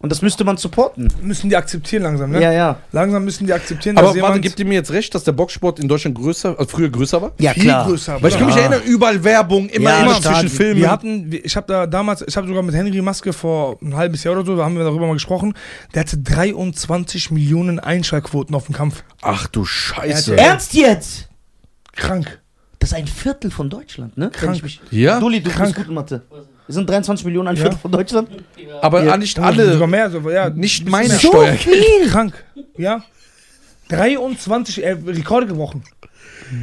Und das müsste man supporten. müssen die akzeptieren langsam, ne? Ja, ja. Langsam müssen die akzeptieren, Aber dass warte, gibt ihr mir jetzt recht, dass der Boxsport in Deutschland größer, also früher größer war? Ja, viel klar. größer Weil ich kann mich erinnern, überall Werbung, immer, Ja, immer zwischen Filmen. Wir hatten, ich habe da damals, ich habe sogar mit Henry Maske vor ein halbes Jahr oder so, da haben wir darüber mal gesprochen, der hatte 23 Millionen Einschaltquoten auf dem Kampf. Ach du Scheiße. Ernst jetzt? Krank. Das ist ein Viertel von Deutschland, ne? Krank. ich mich, Ja? Dulli, du Krank. bist gut in Mathe. Wir sind 23 Millionen, ein Ja. Viertel von Deutschland. Aber Ja. nicht Sogar alle, mehr, so, ja. nicht meine So Steuer. viel! Krank. Ja. 23, äh, Rekorde gebrochen.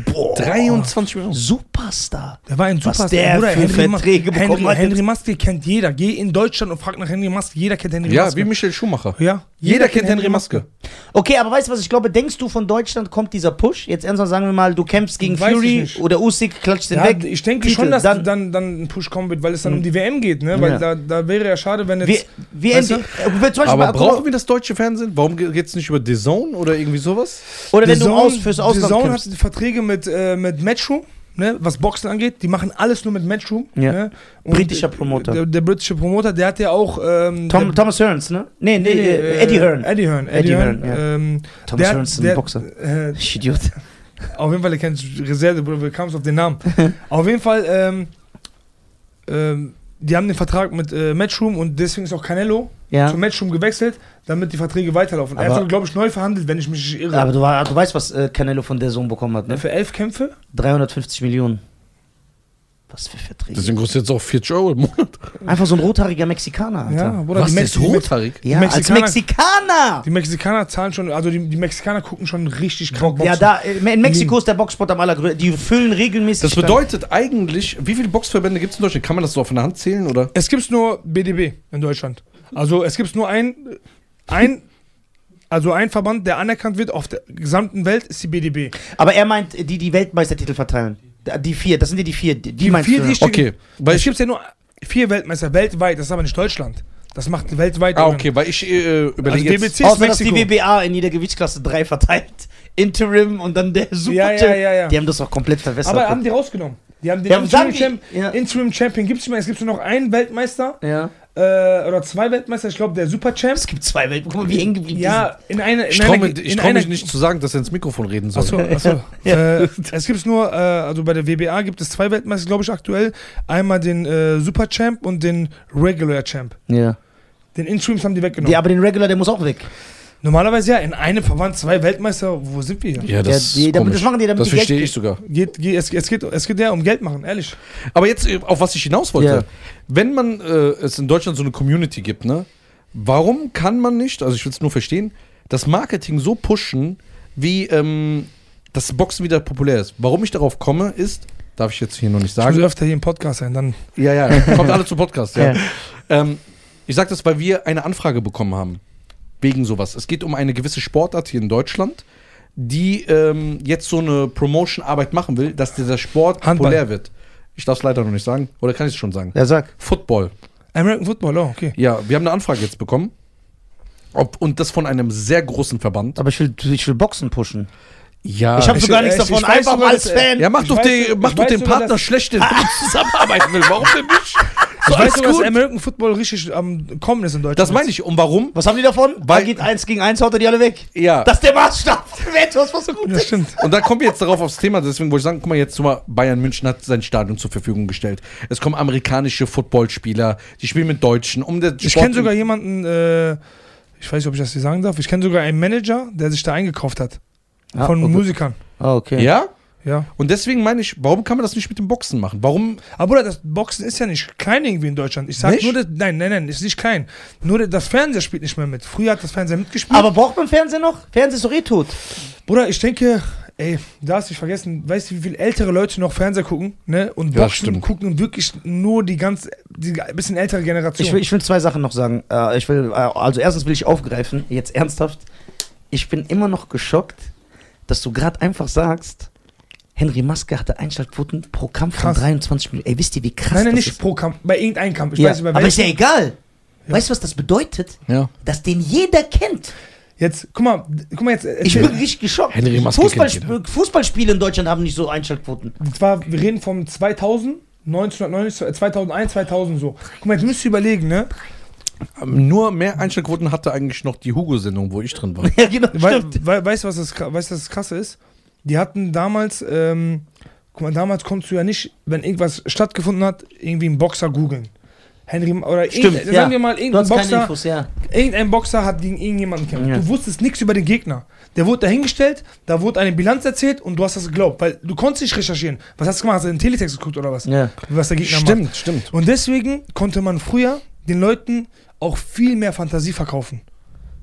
Boah. 23 Millionen. Superstar. Der war ein Was Superstar. der für Henry Ma- Verträge bekommen Henry, Henry. Maske kennt jeder. Geh in Deutschland und frag nach Henry Maske. Jeder kennt Henry Ja, Maske. wie Michael Schumacher. ja. Jeder kennt Henry Maske. Okay, aber weißt du was? Ich glaube, denkst du, von Deutschland kommt dieser Push? Jetzt ernsthaft sagen wir mal, du kämpfst gegen Weiß Fury oder Usyk, klatscht den Ja, weg. ich denke Titel, schon, dass dann, dann, dann, ein Push kommen wird, weil es dann um die WM geht, ne? Weil Ja. da, da wäre ja schade, wenn jetzt. wir, wir Weißt äh, zum Beispiel, Aber mal- brauchen wir das deutsche Fernsehen? Warum geht's nicht über The Zone oder irgendwie sowas? oder wenn du aus, fürs Ausland The Zone kämpfst. hat Verträge mit, äh, mit Matchroom, ne? was Boxen angeht. Die machen alles nur mit Matchroom. Ja. Ne? Britischer Promoter. Der, der britische Promoter, der hat ja auch. Ähm, Tom, Thomas Hearns, ne? Nee, nee, äh, äh, Eddie Hearn. Eddie Hearn. Eddie Eddie Hearn, ja. Ähm, Thomas der, Hearns ist ein der, Boxer. Äh, Ich Idiot. auf jeden Fall, der kennt Reserve, du kamst auf den Namen. auf jeden Fall, ähm, ähm, die haben den Vertrag mit äh, Matchroom und deswegen ist auch Canelo Ja. zu Matchroom gewechselt, damit die Verträge weiterlaufen. er Aber- hat, glaube ich, neu verhandelt, wenn ich mich nicht irre. Aber du, du weißt, was äh, Canelo von der Sohn bekommen hat, ne? Für elf Kämpfe? 350 Millionen. Was für Verträge. Deswegen kostet jetzt auch 40 Euro im Monat. Einfach so ein rothaariger Mexikaner, Alter. Ja, Bruder, Was, der ist rothaarig? Ja, Die als Mexikaner- Mexikaner! die Mexikaner zahlen schon, also die, die Mexikaner gucken schon richtig krank Ja, da, äh, in Mexiko ist der Boxsport am allergrößten. Die füllen regelmäßig. Das bedeutet eigentlich, wie viele Boxverbände gibt es in Deutschland? Kann man das so auf einer Hand zählen? Oder? Es gibt nur BDB in Deutschland. Also es gibt nur ein, ein, also ein Verband, der anerkannt wird auf der gesamten Welt, ist die BDB. Aber er meint, die die Weltmeistertitel verteilen. Die vier, das sind ja die vier. Die, die meinst vier du? richtigen- Okay, weil es ich, gibt ja nur vier Weltmeister weltweit, das ist aber nicht Deutschland. Das macht weltweit. ah, okay, weil ich äh, Also überlege jetzt. DBC ist Außer dass die. WBA in jeder Gewichtsklasse drei verteilt. Interim und dann der Super Ja, ja, ja, ja. Die haben das auch komplett verwässert. Aber haben die rausgenommen. Die haben den Ja, Interim, die- ja. Champ Interim Champion gibt es nicht mehr. Es gibt nur noch einen Weltmeister ja. äh, oder zwei Weltmeister. Ich glaube, der Super Champ. Es gibt zwei Welten. Guck mal, wie hängen geblieben Ja, in einer. In Ich traue mich, trau mich nicht zu sagen, dass er ins Mikrofon reden soll. Achso, achso. äh, es gibt nur, äh, also bei der WBA gibt es zwei Weltmeister, glaube ich, aktuell. Einmal den äh, Super Champ und den Regular Champ. Ja. Den Interims haben die weggenommen. ja, aber den Regular, der muss auch weg. Normalerweise ja, in einem Verband zwei Weltmeister. Wo sind wir hier? Ja, das, Ja, die- ist damit- das machen die, damit das die Geld verstehe kriegen. ich sogar. Geht, geht, es, es, geht, es geht ja um Geld machen, ehrlich. Aber jetzt, auf was ich hinaus wollte, Ja. wenn man äh, es in Deutschland so eine Community gibt, ne, warum kann man nicht, also ich will es nur verstehen, das Marketing so pushen, wie ähm, das Boxen wieder populär ist? Warum ich darauf komme, ist, Darf ich jetzt hier noch nicht Ich muss sagen. öfter hier im Podcast sein, dann. Ja, ja, kommt alle zu Podcast, ja. Ja. Ähm, ich sage das, weil wir eine Anfrage bekommen haben. Wegen sowas. Es geht um eine gewisse Sportart hier in Deutschland, die ähm, jetzt so eine Promotion-Arbeit machen will, dass dieser Sport Handball. populär wird. Ich darf es leider noch nicht sagen. Oder kann ich es schon sagen? Ja, sag. Football. American Football, oh, okay. Ja, wir haben eine Anfrage jetzt bekommen. Ob, und das von einem sehr großen Verband. Aber ich will, ich will Boxen pushen. Ja. ich habe ich- sogar nichts ich- davon, ich weiß einfach sogar, mal als Fan. ja, mach doch, weiß den, mach doch weiß den Partner schlecht, mit uns zusammenarbeiten will. Warum denn nicht? Ich weiß sogar, dass. American Football richtig am kommen ist in Deutschland. Das meine ich. Und warum? Was haben die davon? Weil- Weil geht eins gegen eins, haut er die alle weg. Ja. Das ist der Maßstab. Etwas, was so gut Das ist. stimmt. Und da kommen wir jetzt darauf aufs Thema, deswegen wollte ich sagen, guck mal, jetzt mal, Bayern München hat sein Stadion zur Verfügung gestellt. Es kommen amerikanische Footballspieler, die spielen mit Deutschen. Um der Ich kenne sogar jemanden, äh, ich weiß nicht, ob ich das hier sagen darf, ich kenne sogar einen Manager, der sich da eingekauft hat. Ah, von okay. Musikern. Ah, okay. Ja? Ja. Und deswegen meine ich, warum kann man das nicht mit dem Boxen machen? Warum? Aber Bruder, das Boxen ist ja nicht klein irgendwie in Deutschland. Ich sag Nicht? nur, das, nein, nein, nein, ist nicht klein. Nur das Fernseher spielt nicht mehr mit. Früher hat das Fernseher mitgespielt. Aber braucht man Fernsehen noch? Fernsehen ist doch eh tot. Bruder, ich denke, ey, da hast du dich vergessen, weißt du, wie viele ältere Leute noch Fernseher gucken, ne? Und Ja, Boxen stimmt. gucken wirklich nur die ganz, die bisschen ältere Generation. Ich will, ich will zwei Sachen noch sagen. Äh, ich will, äh, also erstens will ich aufgreifen, jetzt ernsthaft. Ich bin immer noch geschockt, dass du gerade einfach sagst, Henry Maske hatte Einschaltquoten pro Kampf Krass. von 23 Minuten. Ey, wisst ihr, wie krass nein, nein, das nicht ist? pro Kampf, bei irgendeinem Kampf. Ich Ja, weiß nicht, bei aber ist ja egal. Ja. Weißt du, was das bedeutet? Ja. Dass den jeder kennt. Jetzt, guck mal, guck mal jetzt. Ich bin richtig geschockt. Henry Maske Fußball, kennt. Fußballspiele in Deutschland haben nicht so Einschaltquoten. Und zwar, wir reden vom 2000, 1990, 2001, 2000 so. Guck mal, jetzt müsst ihr überlegen, ne? Ähm, Nur mehr Einstellquoten hatte eigentlich noch die Hugo-Sendung, wo ich drin war. ja, genau, We stimmt. we weißt du, was das, weißt, du, was das krasse ist? Die hatten damals, ähm, guck mal, damals konntest du ja nicht, wenn irgendwas stattgefunden hat, irgendwie einen Boxer googeln. Henry, oder Stimmt, ja. sagen wir mal, irgendein Boxer, Infos, ja. irgendein Boxer hat gegen irgendjemanden gekämpft. Ja. Du wusstest nichts über den Gegner. Der wurde dahingestellt, da wurde eine Bilanz erzählt und du hast das geglaubt, weil du konntest nicht recherchieren. Was hast du gemacht? Hast du den Teletext geguckt oder was? ja. Was der Gegner macht. Stimmt, stimmt. Und deswegen konnte man früher den Leuten auch viel mehr Fantasie verkaufen.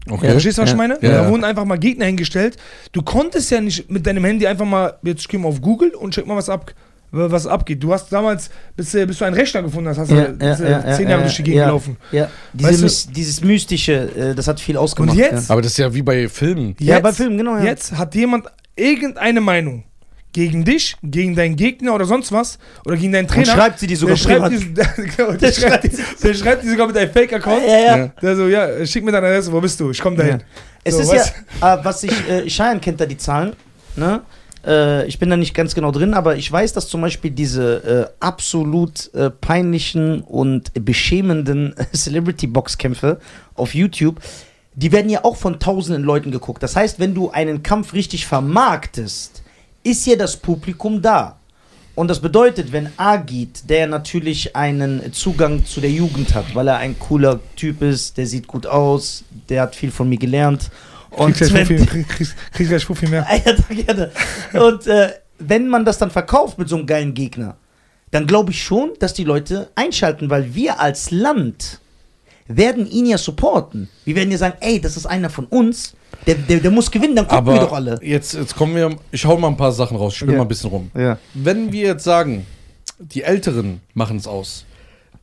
Okay. Verstehst du, was Ja. ich meine? Ja. Da wurden einfach mal Gegner hingestellt. Du konntest ja nicht mit deinem Handy einfach mal, jetzt gehen wir auf Google und check mal, was ab was abgeht. Du hast damals, bis, äh, bis du einen Rechner gefunden hast, hast Ja, du ja, ja, zehn ja, Jahre ja, durch die Gegend ja. gelaufen. Ja, diese, Weißt du- dieses Mystische, äh, das hat viel ausgemacht. jetzt? Aber das ist ja wie bei Filmen. Ja, ja Jetzt- bei Filmen, genau. Ja. Jetzt hat jemand irgendeine Meinung gegen dich, gegen deinen Gegner oder sonst was oder gegen deinen Und Trainer. schreibt sie die sogar der schreibt, die, der, genau, der, Der schreibt, die, der schreibt die sogar mit einem Fake-Account. Ja, ja. Ja. Der so, ja, schick mir deine Adresse, wo bist du? Ich komm dahin. Es So, ist weißt ja, äh, was ich, äh, Cheyenne kennt da die Zahlen, ne? Äh, ich bin da nicht ganz genau drin, aber ich weiß, dass zum Beispiel diese äh, absolut äh, peinlichen und beschämenden Celebrity-Boxkämpfe auf YouTube, die werden ja auch von tausenden Leuten geguckt. Das heißt, wenn du einen Kampf richtig vermarktest, ist ja das Publikum da. Und das bedeutet, wenn Agit, der natürlich einen Zugang zu der Jugend hat, weil er ein cooler Typ ist, der sieht gut aus, der hat viel von mir gelernt. Und kriegst gleich wenn, Fuffi- krieg, krieg, krieg gleich Fuffi mehr. Ja, gerne. Und äh, wenn man das dann verkauft mit so einem geilen Gegner, dann glaube ich schon, dass die Leute einschalten, weil wir als Land werden ihn ja supporten. Wir werden ja sagen, ey, das ist einer von uns, der, der, der muss gewinnen, dann gucken wir doch Aber alle. jetzt, jetzt kommen wir, ich hau mal ein paar Sachen raus, spiel Ja. mal ein bisschen rum. Ja. Wenn wir jetzt sagen, die Älteren machen es aus,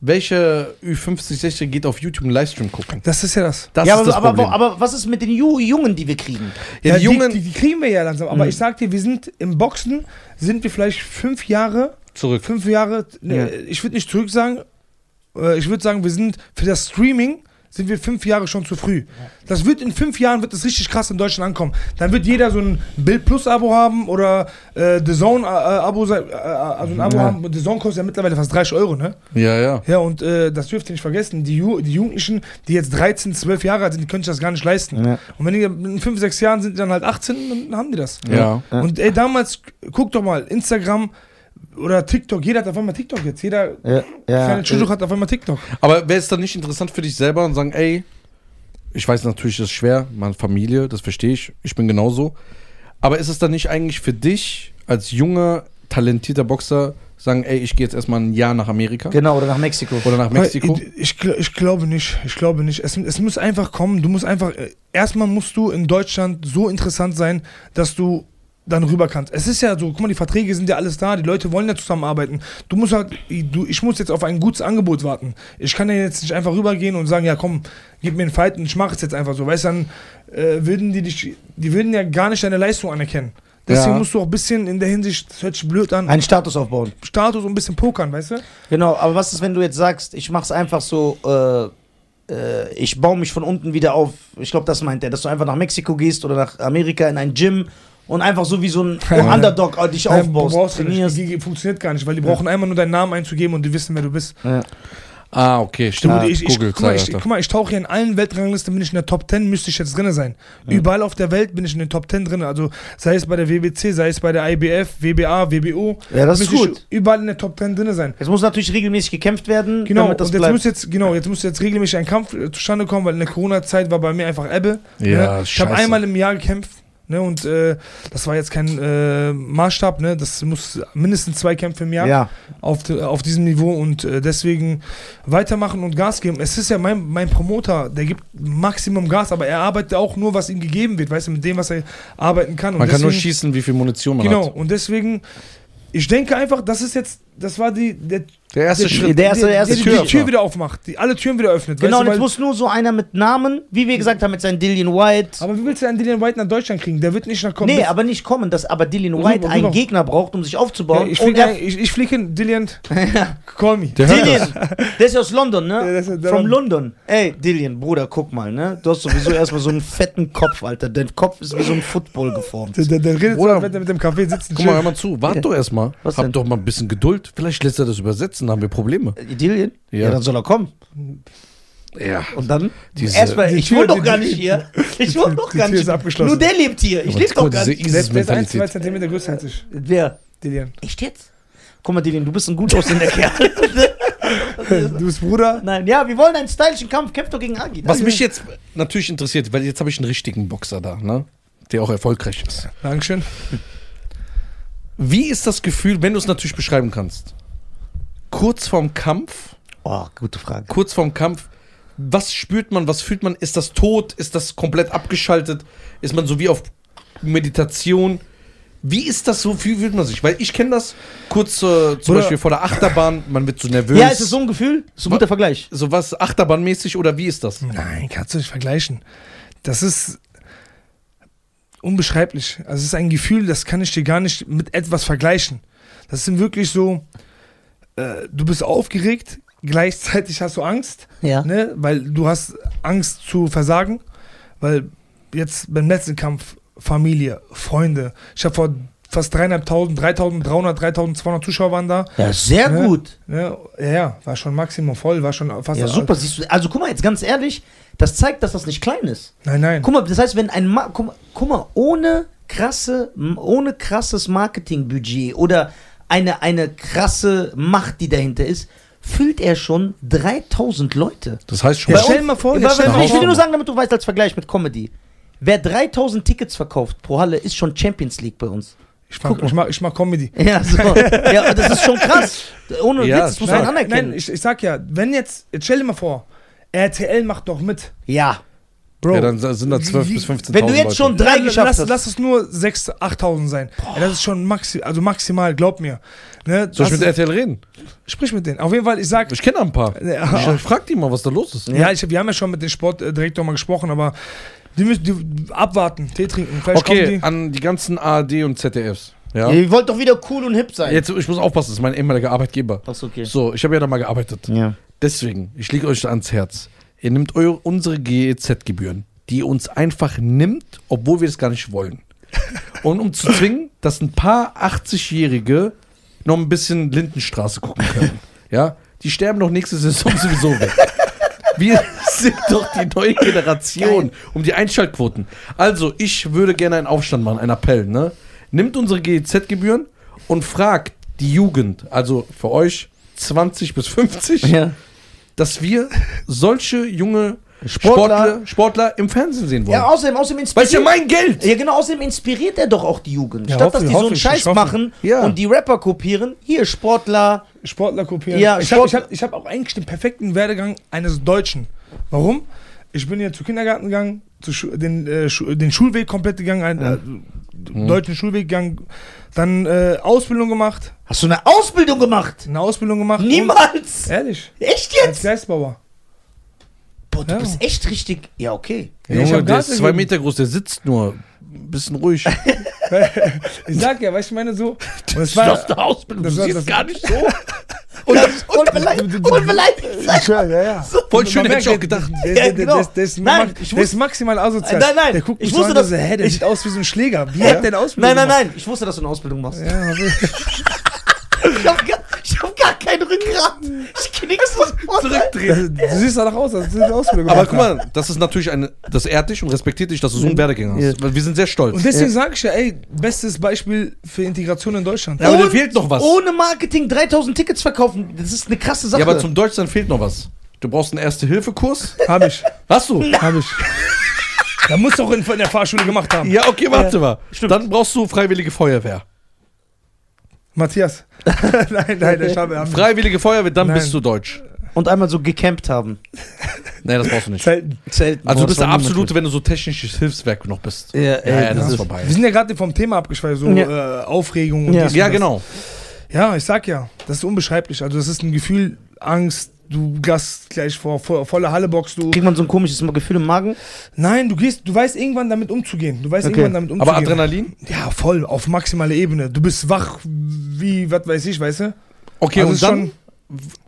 welche Ü50, 60 geht auf YouTube einen Livestream gucken? Das ist ja das. Das ja, ist aber, das aber, Problem. aber, aber was ist mit den Ju Jungen, die wir kriegen? ja, die Jungen die, die, kriegen wir ja langsam. Aber Mhm. ich sag dir, wir sind im Boxen, sind wir vielleicht fünf Jahre, zurück. fünf Jahre, ne, Ja. ich würde nicht zurück sagen, äh, ich würde sagen, wir sind für das Streaming sind wir fünf Jahre schon zu früh. Das wird in fünf Jahren wird das richtig krass in Deutschland ankommen. Dann wird jeder so ein Bild Plus Abo haben oder äh, The Zone äh, Abo sein, äh, also ein Abo Ja. haben. The Zone kostet ja mittlerweile fast 30 Euro, ne? Ja, ja. Ja, und äh, das dürft ihr nicht vergessen. Die, Ju die Jugendlichen, die jetzt 13, 12 Jahre alt sind, die können sich das gar nicht leisten. Ja. Und wenn die in 5, 6 Jahren sind, die dann halt 18, dann haben die das. Ja. Ja. Und ey, damals, guck doch mal, Instagram oder TikTok, jeder hat auf einmal TikTok jetzt. Jeder Ja, kleine Chujuk hat auf einmal TikTok. Aber wäre es dann nicht interessant für dich selber und sagen, ey, ich weiß natürlich, das ist schwer, meine Familie, das verstehe ich, ich bin genauso. Aber ist es dann nicht eigentlich für dich als junger, talentierter Boxer sagen, ey, ich gehe jetzt erstmal ein Jahr nach Amerika Genau, oder nach Mexiko. oder nach Mexiko? Ich, ich, ich glaube nicht. Ich glaube nicht. Es, es muss einfach kommen. Du musst einfach. äh, Erstmal musst du in Deutschland so interessant sein, dass du dann rüber kannst. Es ist ja so, guck mal, die Verträge sind ja alles da, die Leute wollen ja zusammenarbeiten. Du musst halt, du, ich muss jetzt auf ein gutes Angebot warten. Ich kann ja jetzt nicht einfach rübergehen und sagen, ja komm, gib mir einen Fight und ich mache es jetzt einfach so. Weißt du, dann äh, würden die dich, die würden ja gar nicht deine Leistung anerkennen. Deswegen Ja. musst du auch ein bisschen in der Hinsicht, das hört sich blöd an, Einen Status aufbauen. Status und ein bisschen pokern, weißt du? Genau, aber was ist, wenn du jetzt sagst, ich mach's einfach so, äh, äh, ich baue mich von unten wieder auf. Ich glaube, das meint er, dass du einfach nach Mexiko gehst oder nach Amerika in ein Gym und einfach so wie so ein Ja. Underdog äh, dich Nein, aufbaust, brauchst du trainierst. nicht. Die, funktioniert gar nicht, weil die brauchen einmal nur deinen Namen einzugeben und die wissen, wer du bist. Ja. Ah, okay, stimmt. Ich, ich, guck, mal, ich, guck mal, ich tauche hier in allen Weltranglisten, bin ich in der Top 10, müsste ich jetzt drin sein. Überall auf der Welt bin ich in den Top 10 drin. Also sei es bei der WBC, sei es bei der IBF, WBA, WBO. Ja, das ist gut. Ich überall in der Top 10 drin sein. Es muss natürlich regelmäßig gekämpft werden, Genau, damit das und jetzt bleibt. muss jetzt, genau, jetzt muss jetzt regelmäßig ein Kampf äh, zustande kommen, weil in der Corona-Zeit war bei mir einfach Ebbe. Ja, ne? Ich habe einmal im Jahr gekämpft. Ne, und äh, das war jetzt kein äh, Maßstab, ne? Das muss mindestens zwei Kämpfe im Jahr ja. auf, auf diesem Niveau und äh, deswegen weitermachen und Gas geben. Es ist ja mein, mein Promoter, der gibt Maximum Gas, aber er arbeitet auch nur, was ihm gegeben wird, weißt du, mit dem, was er arbeiten kann. Und Man kann nur deswegen- schießen, wie viel Munition man Genau, hat. und deswegen, ich denke einfach, das ist jetzt, das war die, der, Der erste der, Schritt. der erste- der erste die, Tür. die Tür wieder aufmacht, die alle Türen wieder öffnet. Genau, weißt und du, jetzt muss nur so einer mit Namen, wie wir gesagt haben, mit seinem Dillian White. aber wie willst du einen Dillian White nach Deutschland kriegen? Der wird nicht nach kommen. nee, aber nicht kommen, dass aber Dillian Rüber, White einen rüber. Gegner braucht, um sich ja, aufzubauen. ich und fliege er, ich, ich flieg hin, Dillian, call me. Der Dillian, der ist ja aus London, ne? Ja, der From London. Ey, Dillian, Bruder, guck mal, ne? Du hast sowieso erstmal so einen fetten Kopf, Alter. Dein Kopf ist wie so ein Football geformt. Der, der, der redet so, Bruder. als wenn er mit dem Kaffee sitzt. Guck mal, hör mal zu. Wart doch erstmal. Hab denn? doch mal ein bisschen Geduld. Vielleicht lässt er das übersetzen, dann haben wir Probleme. Äh, Dillian? Ja. Ja. dann soll er kommen. Ja. Und dann? Diese- Erstmal, ich wohne doch gar nicht hier. Ich wohne doch gar nicht. ist abgeschlossen. Nur der lebt hier. Ich lebe doch gar nicht. Der ist, der ist ein, zwei ISIS-Mentalität. Zentimeter größer als ich, Wer? Dillian. Echt jetzt? Guck mal, Dillian, du bist ein gut aussehender Kerl. Du bist Bruder. Nein, ja, wir wollen einen stylischen Kampf. Kämpf doch gegen Agi. Was mich jetzt natürlich interessiert, weil jetzt habe ich einen richtigen Boxer da, ne? Der auch erfolgreich ist. Dankeschön. Wie ist das Gefühl, wenn du es natürlich beschreiben kannst? Kurz vorm Kampf, Oh, gute Frage. kurz vorm Kampf, was spürt man, was fühlt man? Ist das tot? Ist das komplett abgeschaltet? Ist man so wie auf Meditation? Wie ist das so? Wie fühlt man sich? Weil ich kenne das kurz äh, zum Bruder. Beispiel vor der Achterbahn, man wird so nervös. Ja, ist es so ein Gefühl? Ist ein guter Vergleich. so was Achterbahnmäßig oder wie ist das? Nein, kannst du nicht vergleichen. Das ist unbeschreiblich. Also es ist ein Gefühl, das kann ich dir gar nicht mit etwas vergleichen. Das sind wirklich so, äh, du bist aufgeregt, gleichzeitig hast du Angst, Ja. ne? weil du hast Angst zu versagen, weil jetzt beim letzten Kampf Familie, Freunde, ich habe vor fast 3.500, 3.300, 3.200 Zuschauer waren da. Ja, sehr Ja. gut. Ne? Ja, ja, war schon Maximum voll, war schon fast. Ja, super. Siehst du, also guck mal, jetzt ganz ehrlich, das zeigt, dass das nicht klein ist. Nein, nein. Guck mal, das heißt, wenn ein Ma guck, mal- guck mal, ohne krasse, ohne krasses Marketingbudget oder eine, eine krasse Macht, die dahinter ist, füllt er schon 3000 Leute. Das heißt schon, Ja, stell dir mal vor, stell weil- ich will nur sagen, damit du weißt, als Vergleich mit Comedy. Wer 3000 Tickets verkauft pro Halle, ist schon Champions League bei uns. Ich mach, ich, mach, ich mach Comedy. Ja, so. ja, das ist schon krass. Ohne Ja, Witz, das muss man anerkennen. Nein, ich, ich sag ja, wenn jetzt, jetzt stell dir mal vor, RTL macht doch mit. ja, Bro. ja, dann sind da 12 wie- bis 15.000 wenn du jetzt Leute. schon drei geschafft lass, hast. lass es nur 6.000, 8.000 sein. Ja, das ist schon maxi also maximal, glaub mir. Ne, Soll ich mit ist- RTL reden? sprich mit denen. Auf jeden Fall, ich sag, Ich kenne ein paar. Ja. Ich frag die mal, was da los ist. ja, ich, wir haben ja schon mit dem Sportdirektor mal gesprochen, aber die müssen die, abwarten, Tee trinken. Vielleicht Okay, die. an die ganzen ARD und ZDFs. Ja. ihr wollt doch wieder cool und hip sein. Jetzt, ich muss aufpassen, das ist mein ehemaliger Arbeitgeber. Das ist okay. So, ich habe ja da mal gearbeitet. Ja. Deswegen, ich lege euch ans Herz. Ihr nehmt eure, unsere GEZ-Gebühren, die ihr uns einfach nimmt, obwohl wir es gar nicht wollen. Und um zu zwingen, dass ein paar 80-Jährige noch ein bisschen Lindenstraße gucken können. Ja, die sterben doch nächste Saison sowieso weg. Wir sind doch die neue Generation um die Einschaltquoten. Also, ich würde gerne einen Aufstand machen, einen Appell, ne? Nimmt unsere GEZ-Gebühren und fragt die Jugend, also für euch 20 bis 50, Ja. Dass wir solche junge Sportler- Sportler, Sportler im Fernsehen sehen wollen. Ja, außerdem, außerdem Weil es ja inspiriert. mein Geld. Ja, genau, außerdem inspiriert er doch auch die Jugend. Ja, Statt hoffe dass die so einen ich, Scheiß machen Ja. und die Rapper kopieren, hier Sportler. Sportler kopieren. Ja, ich habe ich hab, ich hab auch eigentlich den perfekten Werdegang eines Deutschen. Warum? Ich bin hier zu Kindergarten gegangen, zu Schu den, äh, Schu den Schulweg komplett gegangen, einen Ja. äh, deutschen Schulweg gegangen, dann äh, Ausbildung gemacht, Hast du eine Ausbildung gemacht? eine Ausbildung gemacht. Niemals! Und, ehrlich, Echt als jetzt? Geistbauer. Boah, du Ja. bist echt richtig. Ja, okay. Ja, Junge, der ist zwei gegeben. Meter groß, der sitzt nur. Ein bisschen ruhig. Ich sag ja, weißt du, ich meine so. Und es war, eine Ausbildung, das du siehst das- gar nicht so. Und, und, beleidigt, und beleidigt sein. ich schwör, ja, ja. Voll schön, hätte ich auch gedacht. Der, Ja, der, genau. der, der, ist, Nein, ich der ist maximal asozial. Nein, nein, der guckt ich wusste so an, das- so, der ich- sieht aus wie so ein Schläger. Wie Ja. hat der eine Ausbildung Nein, nein, nein. Ich wusste, dass du eine Ausbildung machst. Ja, aber- Ich hab gar, Rückgrat. Ich knick. Zurückdrehen. du siehst doch aus, als du eine Ausbildung Aber guck mal, das ist natürlich eine, das ehrt dich und respektiert dich, dass du so einen Werdegang hast. Ja. Wir sind sehr stolz. Und deswegen sage ich ja, ey, bestes Beispiel für Integration in Deutschland. Ja, aber dir fehlt noch was. Ohne Marketing 3000 Tickets verkaufen. Das ist eine krasse Sache. Ja, aber zum Deutschland fehlt noch was. Du brauchst einen Erste-Hilfe-Kurs. Hab ich, Hast du? hab ich. Da musst du auch in, in der Fahrschule gemacht haben. Ja, okay, warte Ja, mal. stimmt. Dann brauchst du Freiwillige Feuerwehr. Matthias. nein, nein, ich habe. hab Freiwillige Feuerwehr, dann Nein. bist du deutsch. Und einmal so gecampt haben. Nee, das brauchst du nicht. Zelten. Zelten. Also du bist das der absolute, wenn du so technisches Hilfswerk noch bist. Ja, ey, ja, ja, das das ist ist- vorbei. Wir sind ja gerade vom Thema abgeschweift, so Ja. äh, Aufregung und Ja. dies und Ja, das. genau. Ja, ich sag ja, das ist unbeschreiblich. Also das ist ein Gefühl, Angst, du gehst gleich vor, vor volle Halle boxst du. Kriegt man so ein komisches Gefühl im Magen? Nein, du gehst, du weißt irgendwann damit umzugehen. Du weißt Okay. irgendwann damit umzugehen. Aber Adrenalin? Ja, voll, auf maximale Ebene. Du bist wach wie, was weiß ich, weißt du? Okay, Also und dann,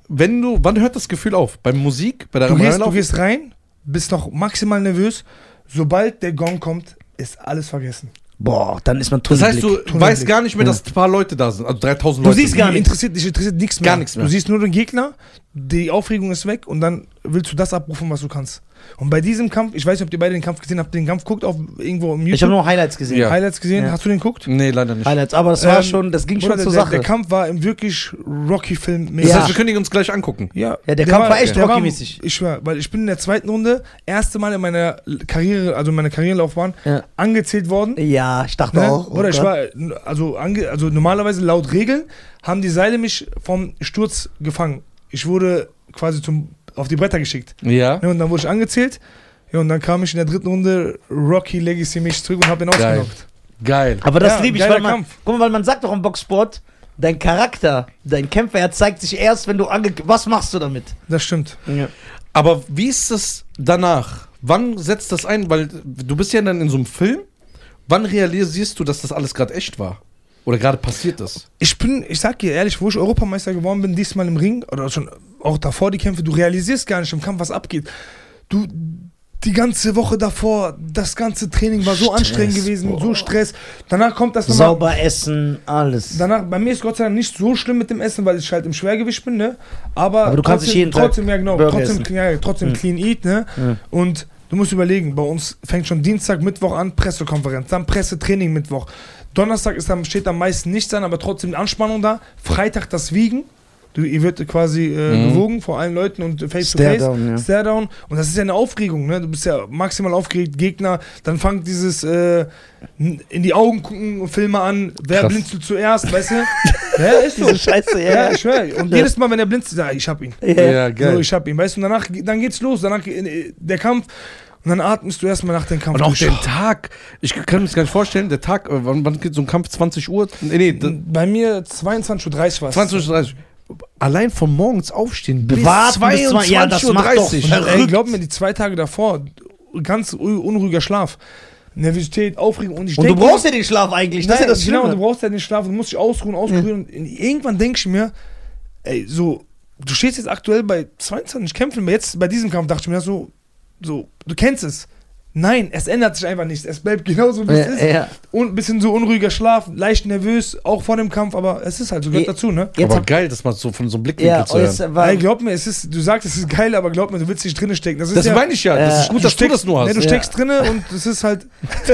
wenn du, wann hört das Gefühl auf? Bei Musik? Bei der Du gehst, du gehst rein, bist noch maximal nervös. Sobald der Gong kommt, ist alles vergessen. Boah, dann ist man Das heißt, Tunnelblick. du Tunnelblick. weißt gar nicht mehr, dass ein paar Leute da sind. Also 3000 Du Leute. siehst gar nichts. Interessiert, dich interessiert nichts mehr. Gar nichts mehr. Du siehst nur den Gegner, die Aufregung ist weg und dann willst du das abrufen, was du kannst. Und bei diesem Kampf, ich weiß nicht, ob ihr beide den Kampf gesehen habt, den Kampf guckt auf irgendwo im Ich habe YouTube. nur Highlights gesehen. Ja. Highlights gesehen, Ja. hast du den geguckt? Nee, leider nicht. Highlights, aber das war Ähm, schon, das ging schon zur der, Sache. Der Kampf war im wirklich Rocky-Film. Das Ja. heißt, wir können ihn uns gleich angucken. Ja, Ja, der Kampf war echt der Rocky-mäßig. Ich schwör, weil ich bin in der zweiten Runde, erste Mal in meiner Karriere, also in meiner Karrierelaufbahn, Ja. angezählt worden. ja, ich dachte Ne? auch. oh Oder ich Gott. war, also, ange, also normalerweise laut Regeln haben die Seile mich vom Sturz gefangen. Ich wurde quasi zum, auf die Bretter geschickt. Ja. Ne? Und dann wurde ich angezählt. Ja, und dann kam ich in der dritten Runde Rocky Legacy mich zurück und hab ihn Geil. ausgenockt. Geil. Aber das Ja, liebe ich, geiler weil man, Kampf. guck mal, weil man sagt doch im Boxsport, dein Charakter, dein Kämpfer, zeigt sich erst, wenn du ange... Was machst du damit? Das stimmt. Ja. Aber wie ist das danach? Wann setzt das ein? Weil du bist ja dann in so einem Film. Wann realisierst du, dass das alles gerade echt war? Oder gerade passiert ist? Ich bin, ich sag dir ehrlich, wo ich Europameister geworden bin, diesmal im Ring, oder schon auch davor die Kämpfe, du realisierst gar nicht im Kampf, was abgeht. Du, die ganze Woche davor, das ganze Training war so Stress, anstrengend gewesen, boah. so Stress. Danach kommt das nochmal. Sauber essen, alles. Danach, bei mir ist Gott sei Dank nicht so schlimm mit dem Essen, weil ich halt im Schwergewicht bin, ne? Aber, Aber du kannst trotzdem, nicht jeden Tag trotzdem, ja genau, Burger trotzdem, essen. ja, trotzdem Mhm. clean eat, ne? Ja. Und du musst überlegen, bei uns fängt schon Dienstag, Mittwoch an, Pressekonferenz, dann Pressetraining Mittwoch. Donnerstag ist dann, steht am meisten nichts an, aber trotzdem die Anspannung da. Freitag das Wiegen. Du, ihr wird quasi äh, Mhm. gewogen vor allen Leuten und face to Stare face. down, ja. Stare down. Und das ist ja eine Aufregung, ne? Du bist ja maximal aufgeregt, Gegner. Dann fängt dieses äh, in die Augen gucken, Filme an. Wer Krass. blinzelt zuerst, weißt du? ja, ist so. Diese Scheiße, Ja, ja. ich schwör. Und Ja. jedes Mal, wenn er blinzelt, ja, ich hab ihn. ja. So, ich hab ihn, weißt du? Und danach, dann geht's los. Danach äh, der Kampf. Und dann atmest du erstmal nach dem Kampf. Und auch durch. den Tag. Ich kann mir das gar nicht vorstellen. Der Tag, äh, wann, wann geht so ein Kampf? 20 Uhr? Nee, nee, Bei mir 22.30 Uhr war 20 Uhr 30. Allein von morgens aufstehen bis Warten bis 22 zwei- ja, das Uhr macht doch 30. verrückt. Ey, glaub mir, die zwei Tage davor, ganz un- unruhiger Schlaf. Nervosität, Aufregung. Und, ich Und du denk brauchst ja den Schlaf eigentlich, das ist ja Nein, das genau, Schlimme. du brauchst ja den Schlaf, du musst dich ausruhen, auskurieren. Und irgendwann denke ich mir, ey, so, du stehst jetzt aktuell bei 22 Kämpfen, jetzt bei diesem Kampf dachte ich mir so, so, du kennst es. Nein, es ändert sich einfach nichts. Es bleibt genauso, wie es ist. ja, ja. Und ein bisschen so unruhiger Schlaf, leicht nervös, auch vor dem Kampf, aber es ist halt so, gehört Ja. dazu, ne? Jetzt Aber geil, das mal so von so einem Blickwinkel ja, zu hören. war, Ey, glaub mir, es ist, du sagst, es ist geil, aber glaub mir, du willst nicht drinnen stecken. Das, ist Das ja, meine ich ja. Das Ja. ist gut, dass du das nur Ne, hast. du Ja. steckst drinne und es ist halt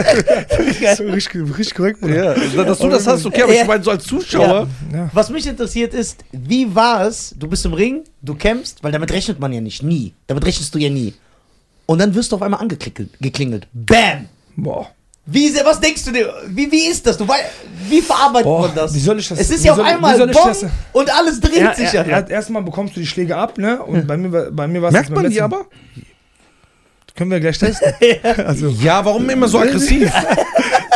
so richtig, richtig korrekt, Bruder. Ja, dass du das hast, okay, aber Ja. ich meine, so als Zuschauer. Ja. Was mich interessiert ist, wie war es, du bist im Ring, du kämpfst, weil damit rechnet man ja nicht, nie. Damit rechnest du ja nie. Und dann wirst du auf einmal angeklingelt. Geklingelt. Bam! Boah. Wie, was denkst du dir? Wie, wie ist das? Du wie verarbeitet Boah, man das? wie soll ich das- Es ist ja auf einmal soll ich Bong das- und alles dreht Ja, sich ja. er, erstmal bekommst du die Schläge ab, ne? Und bei mir, war- bei mir war es Merkt man die aber? Können wir gleich testen. also, Ja, warum immer so aggressiv?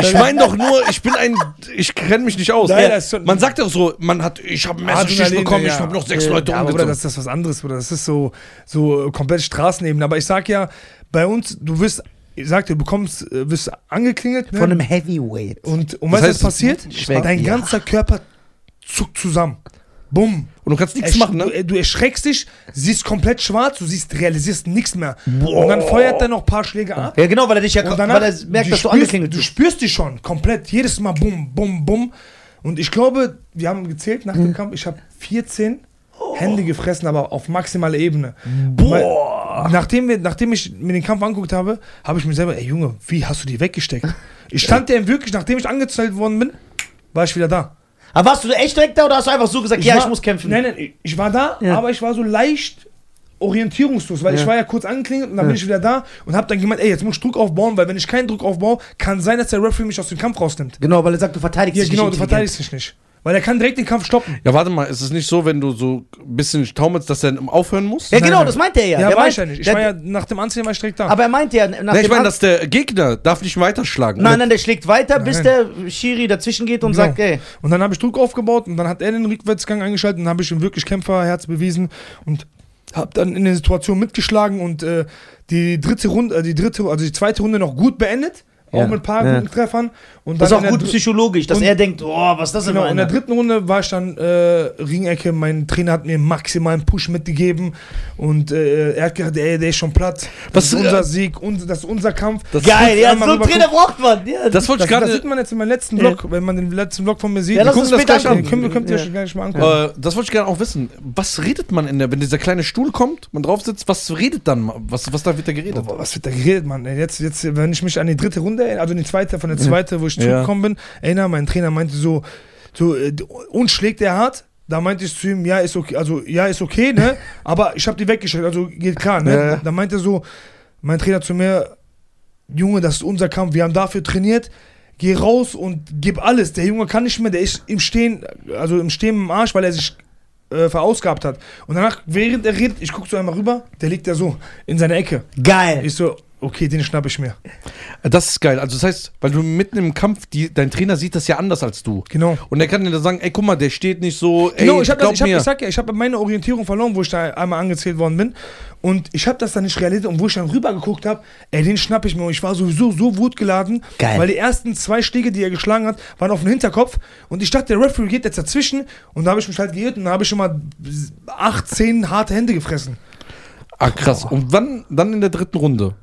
Ich meine doch nur, ich bin ein, ich kenne mich nicht aus. Nein, das ist schon- man sagt doch so, man hat, ich habe einen Messerstich Adrenalin, bekommen, ja. ich habe noch sechs Ja, Leute ja, aber Bruder, umgezogen. das, das ist was anderes, Bruder. Das ist so, so äh, komplett Straßenebene. Aber ich sag ja, bei uns, du wirst, ich sag dir, du bekommst, äh, wirst angeklingelt. Ne? Von einem Heavyweight. und und Das weißt du, was heißt, passiert? Schmeckt, Dein ja. ganzer Körper zuckt zusammen. Bumm. Und du kannst nichts machen, du, ne? äh, du erschreckst dich, siehst komplett schwarz, du siehst, realisierst nichts mehr. Und dann feuert er noch ein paar Schläge ab. Ja, genau, weil er dich ja, Und weil danach, er merkt, dass du spürst, angeklingelt Du bist. spürst dich schon komplett, jedes Mal bum, bum, bum. Und ich glaube, wir haben gezählt nach Mhm. dem Kampf, ich habe 14 Hände gefressen, aber auf maximale Ebene. Boah. Weil, nachdem, wir, nachdem ich mir den Kampf angeguckt habe, habe ich mir selber, ey Junge, wie hast du die weggesteckt? Ich stand der wirklich, nachdem ich angezählt worden bin, war ich wieder da. Aber warst du echt direkt da oder hast du einfach so gesagt, ja, war, ich muss kämpfen? Nein, nein, ich- ich war da, Ja. aber ich war so leicht orientierungslos, weil Ja. ich war ja kurz angeklingelt und dann bin ich wieder da und habe dann gemeint, ey, jetzt muss ich Druck aufbauen, weil wenn ich keinen Druck aufbaue, kann sein, dass der Referee mich aus dem Kampf rausnimmt. Genau, weil er sagt, du verteidigst Ja, dich genau, nicht du intelligent. verteidigst dich nicht. Weil er kann direkt den Kampf stoppen. Ja, warte mal, ist es nicht so, wenn du so ein bisschen taumelst, dass er aufhören muss? Ja, Nein, genau, nein. das meint er ja. Ja, der war meint, ich ja nicht. Ich der, war ja, nach dem Anziehen war ich direkt da. aber er meint ja, nach Nein, ich dem meine, An- dass der Gegner darf nicht weiterschlagen. Nein, nein, der schlägt weiter, bis der Schiri dazwischen geht und Genau. sagt, ey. Und dann habe ich Druck aufgebaut und dann hat er den Rückwärtsgang eingeschaltet und dann habe ich ihm wirklich Kämpferherz bewiesen und habe dann in der Situation mitgeschlagen und äh, die dritte Runde, äh, die dritte, also die zweite Runde noch gut beendet, auch mit ein paar ja. guten Treffern. Und Das ist auch gut psychologisch, dass er denkt, oh, was ist das denn Genau, für in der dritten Runde war ich dann äh, Ringecke. Mein Trainer hat mir einen maximalen Push mitgegeben und äh, er hat gesagt, ey, der ist schon platt. Das Was, ist äh, unser Sieg, und, das ist unser Kampf. Das- Geil, ja, so einen Trainer braucht man. Ja. Das wollte Das, ich das sieht gerade. man jetzt in meinem letzten Vlog, wenn man den letzten Vlog von mir sieht. Ja, Wir lass gucken später gleich an. wir, könnt ihr Ja. euch gleich mal angucken. Äh, das wollte ich gerne auch wissen. Was redet man in der, wenn dieser kleine Stuhl kommt, man drauf sitzt, was redet dann? Was, was da wird da geredet? Boah, was wird da geredet, Mann? Jetzt, jetzt, wenn ich mich an die dritte Runde, erinnere, also die zweite, von der zweite, wo ich zurückgekommen bin, erinnere, mein Trainer meinte so, so äh, uns schlägt er hart. Da meinte ich zu ihm, ja, ist okay, also ja, ist okay, ne? Aber ich habe die weggeschickt, also geht klar, ne? Ja. Da meinte so, mein Trainer zu mir, Junge, das ist unser Kampf, wir haben dafür trainiert. Geh raus und gib alles. Der Junge kann nicht mehr, der ist im Stehen, also im Stehen im Arsch, weil er sich äh, verausgabt hat. Und danach, während er redet, ich guck so einmal rüber, der liegt da so in seiner Ecke. Geil. Ich so, okay, den schnapp ich mir. Das ist geil. Also das heißt, weil du mitten im Kampf, die, dein Trainer sieht das ja anders als du. Genau. Und er kann dir dann sagen, ey, guck mal, der steht nicht so, ey, Genau, ich, hab das, glaub ich, hab, ich sag ja, ich habe meine Orientierung verloren, wo ich da einmal angezählt worden bin. Und ich habe das dann nicht realisiert. Und wo ich dann rüber geguckt habe, ey, den schnapp ich mir. Und ich war sowieso so wutgeladen, Geil. weil die ersten zwei Schläge, die er geschlagen hat, waren auf den Hinterkopf. Und ich dachte, der Referee geht jetzt dazwischen. Und da habe ich mich halt geirrt und da habe ich schon mal acht, zehn harte Hände gefressen. ah, krass. Und wann, dann in der dritten Runde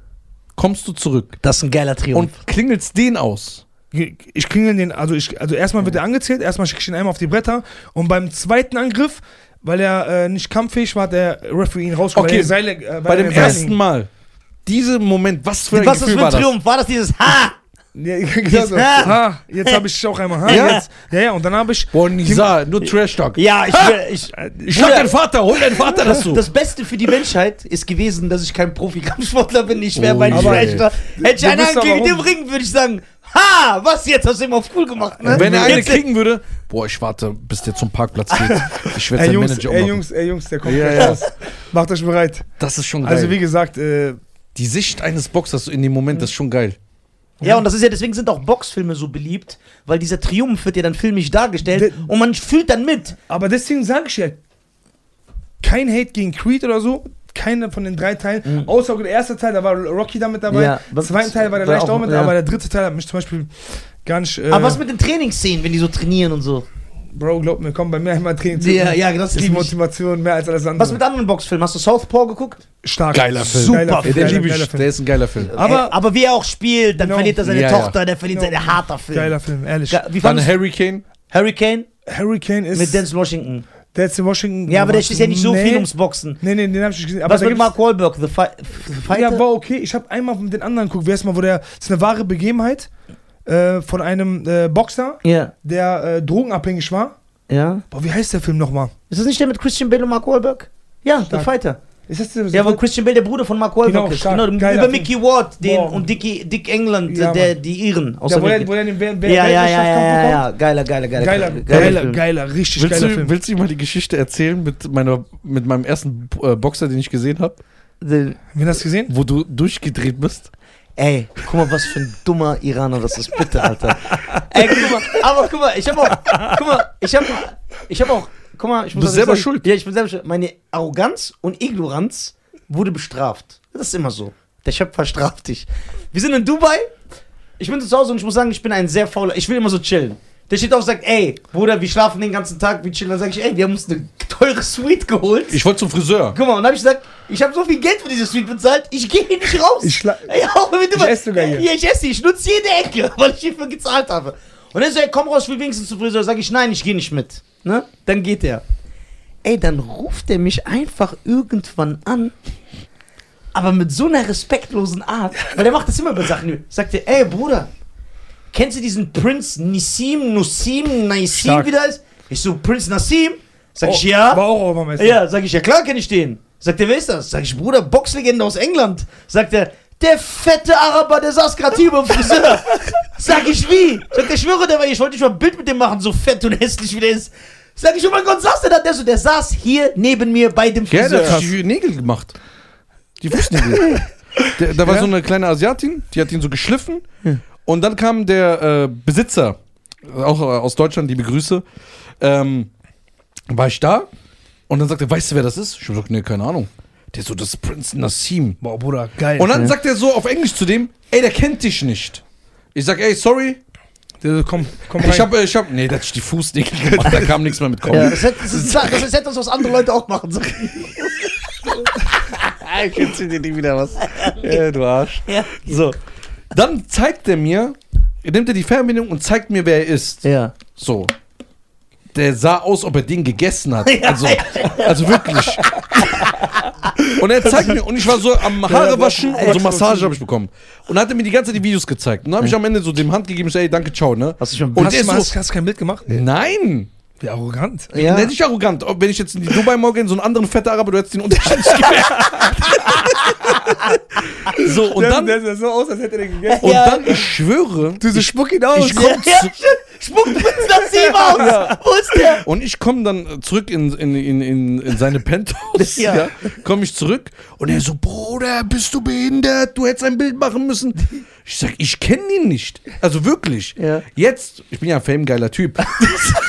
kommst du zurück Das ist ein geiler Triumph. und klingelst den aus. Ich klingel den, also ich, also erstmal wird er angezählt, erstmal schicke ich ihn einmal auf die Bretter und beim zweiten Angriff, weil er äh, nicht kampffähig war, hat der Referee ihn rausgeholt. Okay, Seile, äh, Bei dem ersten. Mal, diesem Moment, was für ein was ist das Gefühl für ein war Triumph? War das dieses Ha? Ja, genau so. Ha! ha, jetzt habe ich auch einmal. Ha, Ja? Jetzt, ja, ja, und dann habe ich. Boah, Nisa, nur Trash-Talk. Ja, ich will. Ich, Ich schlag deinen Vater, hol deinen Vater das, dazu. das Beste für die Menschheit ist gewesen, dass ich kein Profi-Kampfsportler bin. Ich wäre Oh bei den je. Schwächter. Hätte ich einen im rum. Ring, würde ich sagen, ha, was jetzt? Hast du immer auf cool gemacht, ne? Wenn er eine Jetzt- kriegen würde, boah, ich warte, bis der zum Parkplatz geht. Ich werde Ey sein Jungs, Manager ey ummachen. Jungs, ey Jungs, der kommt Ja, ja. raus. Macht euch bereit. Das ist schon geil. Also wie gesagt, äh, die Sicht eines Boxers in dem Moment, das ist schon geil. Ja, und das ist ja, deswegen sind auch Boxfilme so beliebt, weil dieser Triumph wird ja dann filmisch dargestellt De- und man fühlt dann mit. aber deswegen sage ich ja, kein Hate gegen Creed oder so. Keiner von den drei Teilen. Außer der erste Teil, da war Rocky da mit dabei. Mhm. Ja, Der zweite Teil war der leicht auch- auch mit, ja. aber der dritte Teil hat mich zum Beispiel gar nicht. Äh, Aber was mit den Trainingsszenen, wenn die so trainieren und so? Bro, glaub mir, komm bei mir einmal Training zu. Ja, ja, das ist. Motivation mehr als alles andere. Was mit anderen Boxfilmen? Hast du Southpaw geguckt? Stark. Geiler Film. Super Geiler Film. den Geiler, geiler ich, Film. der ist ein geiler Film. Aber- aber wie er auch spielt, dann Genau. verliert er seine Ja. Tochter, der verliert Genau. seine harter Film. Geiler Film, ehrlich. Wie Dann fandest du Hurricane. Hurricane Hurricane ist. mit Denzel Washington? der ist in Washington. Ja, aber der ist ja nicht so nee. viel ums Boxen. Nee, nee, den hab ich nicht gesehen. Aber Was mit Mark Wahlberg, The, Fi The Fighter? Ja, war okay. Ich habe einmal mit den anderen geguckt. Wer ist mal, wo der. Das ist eine wahre Begebenheit äh, von einem äh, Boxer, ja, der äh, drogenabhängig war. ja. Boah, wie heißt der Film nochmal? Ist das nicht der mit Christian Bale und Mark Wahlberg? Ja, Stark. The Fighter. Ist das der? Ja, wo Christian Bale der Bruder von Mark Wahlberg Genau, ist. stark. Genau, Geiler über Film. Mickey Ward den, Boah. und Dickie, Dick England, Ja, der, die Iren aus ja, wo, er, wo er den Wer- Ja, ja, ja, ja, ja, geiler, geiler, geiler, Geiler, geiler, geiler, Film. geiler, richtig Willst geiler du, Film. willst du mal die Geschichte erzählen mit, meiner, mit meinem ersten äh, Boxer, den ich gesehen habe? Wen hast du gesehen? Wo du durchgedreht bist? Ey, guck mal, was für ein dummer Iraner das ist, bitte, Alter. Ey, guck mal, aber guck mal, ich hab auch, guck mal, ich hab, ich hab auch, guck mal, ich muss Du bist selber sagen, schuld. Ja, ich bin selber schuld. Meine Arroganz und Ignoranz wurde bestraft. Das ist immer so. Der Schöpfer straft dich. Wir sind in Dubai, ich bin zu Hause und ich muss sagen, ich bin ein sehr fauler, ich will immer so chillen. Der steht auf und sagt, ey, Bruder, wir schlafen den ganzen Tag, wir chillen. Dann sag ich, ey, wir haben uns eine teure Suite geholt. Ich wollte zum Friseur. Guck mal, und dann hab ich gesagt, ich habe so viel Geld für diese Suite bezahlt, ich gehe hier nicht raus. Ich schla- Ey, auch wenn du Ich mal- esse sogar hier. Ja, ich esse, ich nutze jede Ecke, weil ich hierfür gezahlt habe. Und er so, ey, komm raus, ich will wenigstens zum Friseur. Sag ich, nein, ich gehe nicht mit. Ne? Dann geht er. Ey, dann ruft er mich einfach irgendwann an, aber mit so einer respektlosen Art, weil der macht das immer bei Sachen. Sagt er, ey, Bruder, kennst du diesen Prinz Nissim, Nussim, Nassim, wie der ist? Ich so, Prinz Nassim? Sag ich, Oh, ja. War auch Europameister. Ja, sag ich, ja klar kenne ich den. Sagt er, wer ist das? Sag ich, Bruder, Boxlegende aus England. Sagt er, der fette Araber, der saß gerade hier beim Friseur. Sag ich, wie? Sagt er, schwöre, der war hier, ich wollte nicht mal ein Bild mit dem machen, so fett und hässlich wie der ist. Sag ich, oh mein Gott, saß der da? Der so, der saß hier neben mir bei dem Ja, der Friseur. hat die Nägel gemacht. Die Fußnägel. der, da war Ja? so eine kleine Asiatin, die hat ihn so geschliffen. Und dann kam der äh, Besitzer, auch äh, aus Deutschland, liebe Grüße. Ähm, war ich da und dann sagte er, weißt du, wer das ist? Ich hab gesagt, nee, keine Ahnung. Der so, das ist Prinz Nassim. Boah, Bruder, geil. Und dann sagt er so auf Englisch zu dem, ey, der kennt dich nicht. Ich sag, ey, sorry, Der so, komm, komm rein. ich hab, äh, ich hab, nee, der hat sich die Fußnägel gemacht, da kam nichts mehr mit kommen. Ja, das, hätte, das, ist, das ist etwas, was andere Leute auch machen. So. Ich erzähl dir nie wieder was. Ja, du Arsch. Ja. So. Dann zeigt er mir, nimmt er die Fernbedienung und zeigt mir, wer er ist. Ja. So. Der sah aus, ob er den gegessen hat. Also, also wirklich. Und er zeigt mir, und ich war so am Haare waschen und so Massage habe ich bekommen. Und dann hat er mir die ganze Zeit die Videos gezeigt. Und dann habe ich am Ende so dem Hand gegeben, ich so, ey, danke, ciao, ne? Hast du schon Und hast, du, hast, so, hast du kein Bild gemacht? nein. Wie arrogant. Ja. Nenn dich arrogant. Ob- Wenn ich jetzt in die Dubai gehe, in so einen anderen fetten Araber, du hättest den Unterschied nicht gemerkt. so, und der, dann, der sah so aus, als hätte er den gegessen. und Ja. dann, ich schwöre, Du so, spuck ihn aus. ich komm Ja, zu, Spuckt Prinz Nassim aus! Wo ist der? und ich komme dann zurück in, in, in, in, in seine Penthouse, Ja. ja. komme ich zurück und er so, Bruder, bist du behindert? Du hättest ein Bild machen müssen. Ich sag, ich kenne ihn nicht. Also wirklich. Ja. Jetzt, ich bin ja ein famegeiler Typ.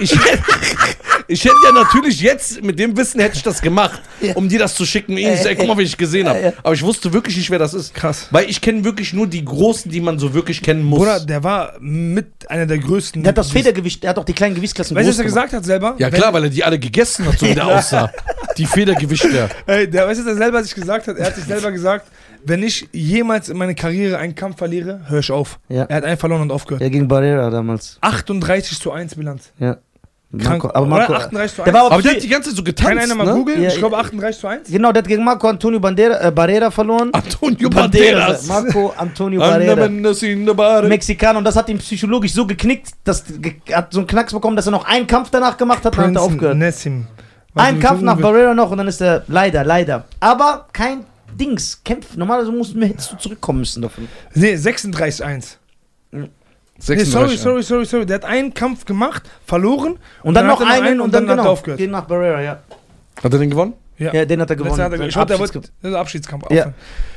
ich, ich, hätte- ich hätte ja natürlich jetzt, mit dem Wissen hätte ich das gemacht, Ja. um dir das zu schicken. Ich sag, guck mal, wie ich gesehen habe. Ja. Aber ich wusste wirklich nicht, wer das ist. Krass. Weil ich kenne wirklich nur die Großen, die man so wirklich kennen muss. Bruder, der war mit einer der größten. Der hat das Federgewicht, der hat auch die kleinen Gewichtsklassen Weißt du, was er gesagt hat selber? Ja klar, weil er die alle gegessen hat, so wie der aussah. Die Federgewichte. Ey, der, weißt du, was er selber sich gesagt hat? Er hat sich selber gesagt, wenn ich jemals in meiner Karriere einen Kampf verliere, höre ich auf. Ja. Er hat einen verloren und aufgehört. Ja, gegen Barrera damals. 38 zu 1 Bilanz. Ja. Krank. Marco, aber Marco, Oder 38 zu 1. der war aber, Aber der hat die ganze Zeit so Kann getanzt, einer mal ne? googeln? Ja, ich glaube 38 zu 1. Genau, der hat gegen Marco Antonio Bandera, äh, Barrera verloren. Antonio Banderas. Marco Antonio Barrera. Mexikaner und das hat ihn psychologisch so geknickt, dass er hat so einen Knacks bekommen, dass er noch einen Kampf danach gemacht hat und dann hat er aufgehört. Nessim. Ein Kampf nach Barrera noch und dann ist er leider, leider. Aber kein Dings, kämpft. Normalerweise musst, hättest du zurückkommen müssen davon. Nee, 36 1. Nee, 36, sorry, sorry, sorry, sorry. Der hat einen Kampf gemacht, verloren. Und dann, noch er einen und dann, hat er genau, aufgehört. gehen nach Barrera, ja. Hat er den gewonnen? Ja. Ja, den hat er gewonnen. Hat er, ich wollte, der Abschiedskampf. wollte, das ist Abschiedskampf. Ja.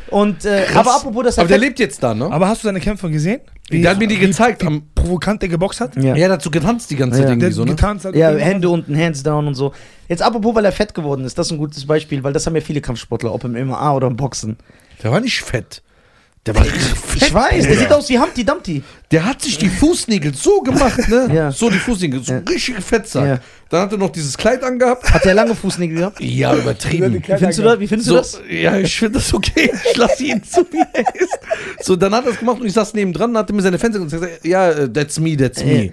Und, äh, aber apropos, dass er Aber der lebt jetzt da, ne? Aber hast du seine Kämpfe gesehen? Der hat mir die gezeigt. Am, provokant der geboxt hat? Ja. ja, so getanzt die ganze Zeit Ja. irgendwie so, ne? getanzt hat. Ja, Hände unten, Hands down und so. Jetzt apropos, weil er fett geworden ist, das ist ein gutes Beispiel, weil das haben ja viele Kampfsportler, ob im MMA oder im Boxen. Der war nicht fett. Der war richtig fett. Ich weiß, der sieht aus wie Humpty Dumpty. Der hat sich die Fußnägel so gemacht, ne? Ja. So die Fußnägel, so Ja. richtig Fettsack. Ja. Dann hat er noch dieses Kleid angehabt. Hat der lange Fußnägel gehabt? Ja, übertrieben. Wie findest du das? Wie findest du So, das? ja, ich finde das okay. Ich lasse ihn so, wie er ist. So, dann hat er es gemacht und ich saß neben dran, hat er mir seine Fenster und gesagt, ja, äh, that's me, that's me. Ja.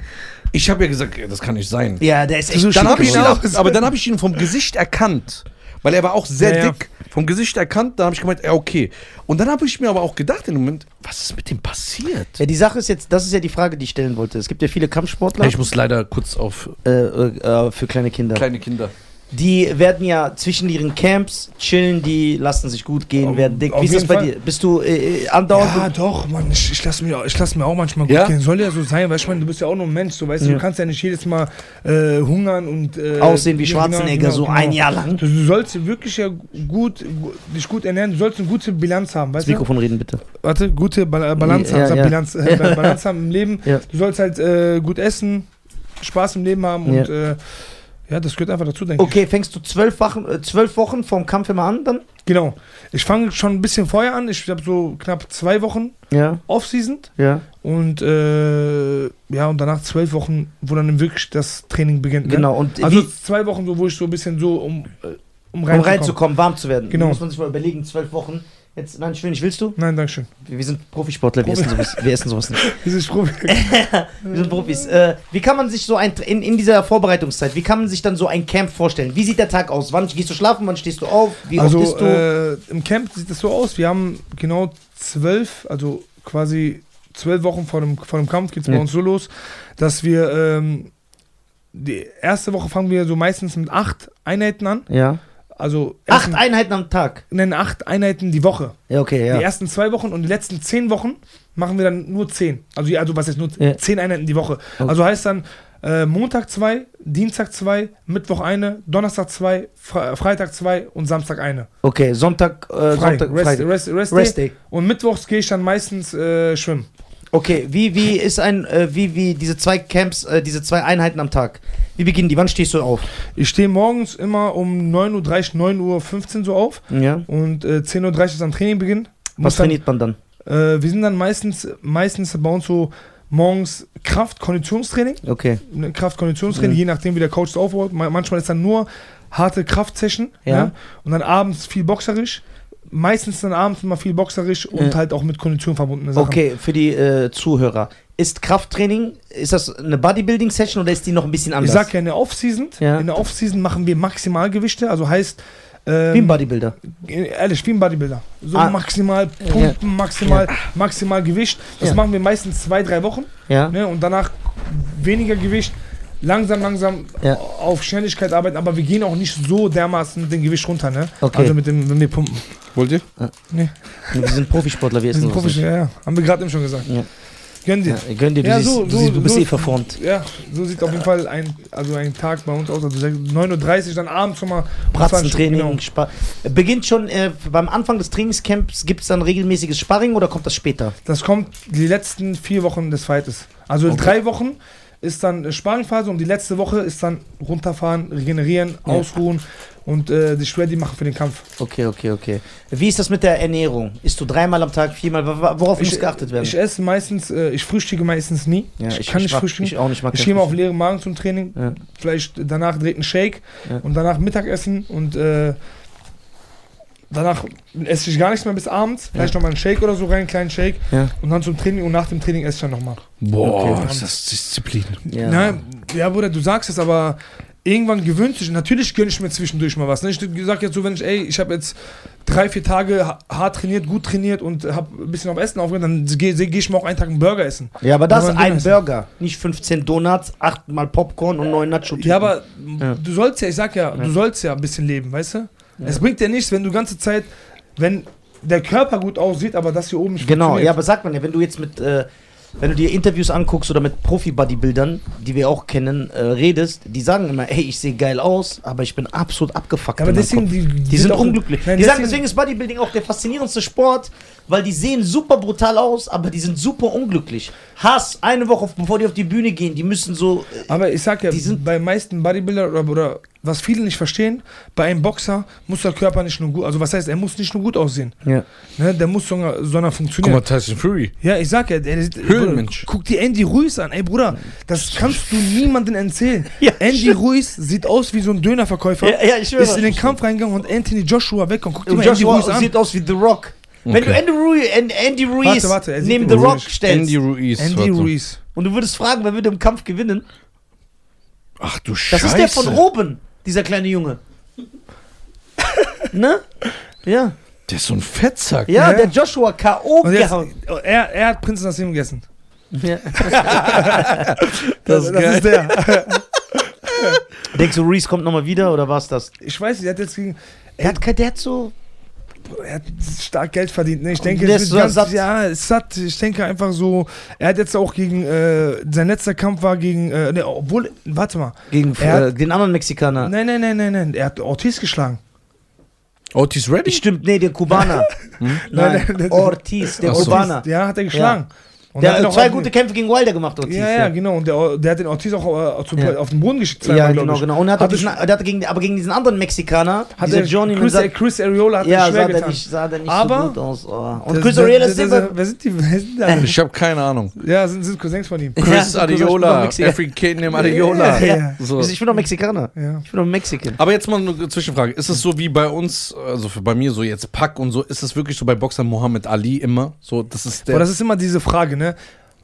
Ich habe ja gesagt, ja, das kann nicht sein. Ja, der ist echt So Dann habe ich ihn auch, aber dann habe ich ihn vom Gesicht erkannt, weil er war auch sehr Ja, ja. dick. Vom Gesicht erkannt, dann habe ich gemeint, ja okay. Und dann habe ich mir aber auch gedacht in dem Moment, was ist mit dem passiert? Ja, die Sache ist jetzt, das ist ja die Frage, die ich stellen wollte. Es gibt ja viele Kampfsportler Ich muss leider kurz auf äh, äh, äh, für kleine Kinder. kleine Kinder. Die werden ja zwischen ihren Camps chillen, die lassen sich gut gehen, Auf- werden dick. Wie ist das bei Fall. dir? Bist du äh, äh, andauernd? Ja, doch, Mann, ich, ich lasse mir, ich lass mir auch manchmal gut Ja? gehen. Soll ja so sein, weil ich meine, du bist ja auch nur ein Mensch, so weißt du, Ja. du kannst ja nicht jedes Mal äh, hungern und äh, Aussehen wie genau, Schwarzenegger, genau, so genau. ein Jahr lang. Du, du sollst wirklich ja gut, gu- dich gut ernähren, du sollst eine gute Bilanz haben, Das weißt du? Mikrofon reden bitte. Warte, gute Bal Balance Ja, haben. Bilanz, äh, Balance haben im Leben. Du sollst halt äh, gut essen, Spaß im Leben haben und äh, ja, das gehört einfach dazu, denke ich. Okay, fängst du zwölf Wochen, äh, zwölf Wochen vom Kampf immer an dann? Genau. Ich fange schon ein bisschen vorher an. Ich habe so knapp zwei Wochen Ja, Off-Season ja. und äh, ja, und danach zwölf Wochen, wo dann wirklich das Training beginnt. Ne? Genau. Und Also zwei Wochen, so, wo ich so ein bisschen so um, äh, um um reinzukommen. reinzukommen, warm zu werden. Genau. Muss man sich mal überlegen, zwölf Wochen. Jetzt, nein, nicht, willst du? Nein, danke schön. Wir wir sind Profisportler, wir Profi- essen sowas, wir essen sowas nicht. Dieses Profi. Wir sind Profis. Äh, wie kann man sich so ein, in, in dieser Vorbereitungszeit, wie kann man sich dann so ein Camp vorstellen? Wie sieht der Tag aus? Wann gehst du schlafen, wann stehst du auf? Wie also oft isst du? äh, im Camp sieht das so aus. Wir haben genau zwölf, also quasi zwölf Wochen vor dem, vor dem Kampf geht es Ja. bei uns so los, dass wir ähm, die erste Woche fangen wir so meistens mit acht Einheiten an. ja. Also Acht Einheiten am Tag. nennen acht Einheiten die Woche. Ja, okay, Die ja. ersten zwei Wochen und die letzten zehn Wochen machen wir dann nur zehn. Also, also was heißt nur Ja. zehn Einheiten die Woche. Okay. Also heißt dann äh, Montag zwei, Dienstag zwei, Mittwoch eine, Donnerstag zwei, Fre Freitag zwei und Samstag eine. Okay, Sonntag, äh, Frei. Sonntag, Rest, Freitag. Rest, Rest, Rest Day. Day. Und mittwochs gehe ich dann meistens äh, schwimmen. Okay, wie, wie ist ein, äh, wie, wie diese zwei Camps, äh, diese zwei Einheiten am Tag? Wie beginnen die? Wann stehst du auf? Ich stehe morgens immer um 9.30 Uhr, 9.15 Uhr so auf Ja. und äh, 10.30 Uhr ist dann Training beginnt. Was dann, trainiert man dann? äh, wir sind dann meistens, meistens bei uns so morgens Kraft, Konditionstraining. Okay. ne, Kraft-Konditionstraining, Mhm. je nachdem wie der Coach es aufbaut. Ma- Manchmal ist dann nur harte Kraftsession Ja. ne? und dann abends viel boxerisch. Meistens dann abends immer viel boxerisch und Ja. halt auch mit Kondition verbundene Sachen. Okay, für die äh, Zuhörer. Ist Krafttraining, ist das eine Bodybuilding-Session oder ist die noch ein bisschen anders? Ich sag ja, in der Off-Season, Ja. in der Off-Season machen wir Maximalgewichte, also heißt, ähm, Wie ein Bodybuilder. ehrlich, wie ein Bodybuilder. So Ah. maximal pumpen, maximal, maximal Gewicht. Das Ja. machen wir meistens zwei, drei Wochen Ja. ne? und danach weniger Gewicht. Langsam, langsam Ja. auf Schnelligkeit arbeiten, aber wir gehen auch nicht so dermaßen mit dem Gewicht runter, ne? Okay. Also mit dem, wenn wir pumpen. Wollt ihr? Wir sind Profisportler, wir Wir essen sind nicht. professionell, ja. Haben wir gerade eben schon gesagt. Ja. Gönn dir. Ja, gönn dir, du, Ja, siehst, so- du, so- siehst, du bist so- eh verformt. Ja, so sieht auf jeden Fall ein, also ein Tag bei uns aus. Also 9.30 Uhr, dann abends schon mal. Pratzentraining, Genau. Spa Beginnt schon äh, beim Anfang des Trainingscamps, gibt es dann regelmäßiges Sparring oder kommt das später? Das kommt die letzten vier Wochen des Fightes. Also Okay. drei Wochen ist dann Sparringphase und die letzte Woche ist dann runterfahren, regenerieren, Ja. ausruhen und äh, dich ready machen für den Kampf. Okay, okay, okay. Wie ist das mit der Ernährung? Isst du dreimal am Tag, viermal? Worauf muss Ich, geachtet werden? ich esse meistens, äh, ich frühstücke meistens nie. ja, ich, kann nicht mag- frühstücken. Ich auch nicht. Mag Ich gehe mal auf leeren Magen zum Training. Ja. Vielleicht danach direkt einen Shake und danach Mittagessen und äh, danach esse ich gar nichts mehr bis abends. Vielleicht nochmal einen Shake oder so rein, einen kleinen Shake Ja. und dann zum Training und nach dem Training esse ich dann nochmal. Boah, Okay. ist das Disziplin. Ja. Ja. ja, Bruder, du sagst es, aber irgendwann gewöhnt sich. Natürlich gönne ich mir zwischendurch mal was. Ne? Ich sag jetzt so, wenn ich, ey, ich habe jetzt drei, vier Tage ha- hart trainiert, gut trainiert und habe ein bisschen auf Essen aufgehört, dann gehe geh ich mal auch einen Tag einen Burger essen. ja, aber das ist ein ist- Burger. Nicht 15 Donuts, 8 mal Popcorn und 9 nacho Ja, aber Ja. du sollst ja, ich sag ja, Ja. du sollst ja ein bisschen leben, weißt du? Ja. Es bringt dir nichts, wenn du ganze Zeit, wenn der Körper gut aussieht, aber das hier oben nicht Genau, ja, aber sagt man ja, wenn du jetzt mit, äh, wenn du dir Interviews anguckst oder mit Profi-Bodybuildern, die wir auch kennen, äh, redest, die sagen immer, hey, ich sehe geil aus, aber ich bin absolut abgefuckt. Ja, aber deswegen, die, die sind unglücklich. Nein, die sagen, deswegen- deswegen ist Bodybuilding auch der faszinierendste Sport, weil die sehen super brutal aus, aber die sind super unglücklich. Hass, eine Woche bevor die auf die Bühne gehen, die müssen so. Äh, Aber ich sag ja, Die sind- bei meisten Bodybuilder oder, oder was viele nicht verstehen, bei einem Boxer muss der Körper nicht nur gut, also was heißt, er muss nicht nur gut aussehen, ja. ne? der muss sogar, sondern Guck funktionieren. mal, Tyson Fury. Ja, ich sag ja, der, der, Höhlenmensch. Guck dir Andy Ruiz an, ey Bruder, das kannst du niemandem erzählen. Ja, Andy stimmt. Ruiz sieht aus wie so ein Dönerverkäufer, Ja, ja, ich schwöre. ist in den Kampf reingegangen und Anthony Joshua weg und guck dir mal Andy Joshua Ruiz an. sieht aus wie The Rock. Wenn du Andy Ruiz, Andy Ruiz Warte, warte, er sieht neben The. Rock stellst Andy Ruiz. Andy warte. Ruiz. und du würdest fragen, wer würde im Kampf gewinnen, Ach du das Scheiße. ist der von oben, dieser kleine Junge. ne? Ja. Der ist so ein Fettsack. Ja, Ja. der Joshua K.O. Und jetzt, gehauen. er, er hat Prinz Nassim gegessen. Ja. Das ist geil. der. Denkst du, Reese kommt nochmal wieder oder war's das? Ich weiß, nicht, er hat jetzt gegen. Der hat, kein- der hat so. Er hat stark Geld verdient. Ne? Ich denke, es ist wird ganz, satt. ja, satt. Ich denke einfach so. Er hat jetzt auch gegen. Äh, sein letzter Kampf war gegen. Äh, ne, obwohl. Warte mal. Gegen Er äh, den anderen Mexikaner. Nein, nein, nein, nein, nein. Er hat Ortiz geschlagen. Otis ready? Stimmt, nee, der Kubaner. Nein, Nein, nein, nein. Ortiz, der Ach so. Kubaner. Ja, hat er geschlagen. Und Der hat hat auch zwei gute Kämpfe gegen Wilder gemacht, Ortiz. Ja, ja, genau. Und der, der hat den Ortiz auch äh, zu, Ja. auf den Boden geschickt. Ja, zweimal, genau, ich. genau. Und er hat, auch Hatte diesen, der hatte gegen, aber gegen diesen anderen Mexikaner, Hat dieser der Johnny Chris, Manzat- Chris Ariola hat ja, er sah schwer der getan. nicht, sah der nicht Aber- so gut aus. Oh. Und Das- Chris Ariola ist immer... Wer sind die? Wer sind da? Ich habe keine Ahnung. Ja, sind, sind Cousins von ihm. Ja, Chris so Adiola, Mexikaner. African Adiola. Ja, Ja. So. Ich bin doch Mexikaner. Ja. Ich bin doch Mexican. Aber jetzt mal eine Zwischenfrage. Ist es so wie bei uns, also bei mir so jetzt Pack und so, ist es wirklich so bei Boxer Muhammad Ali immer? So, das ist der. Aber das ist immer diese Frage, ne?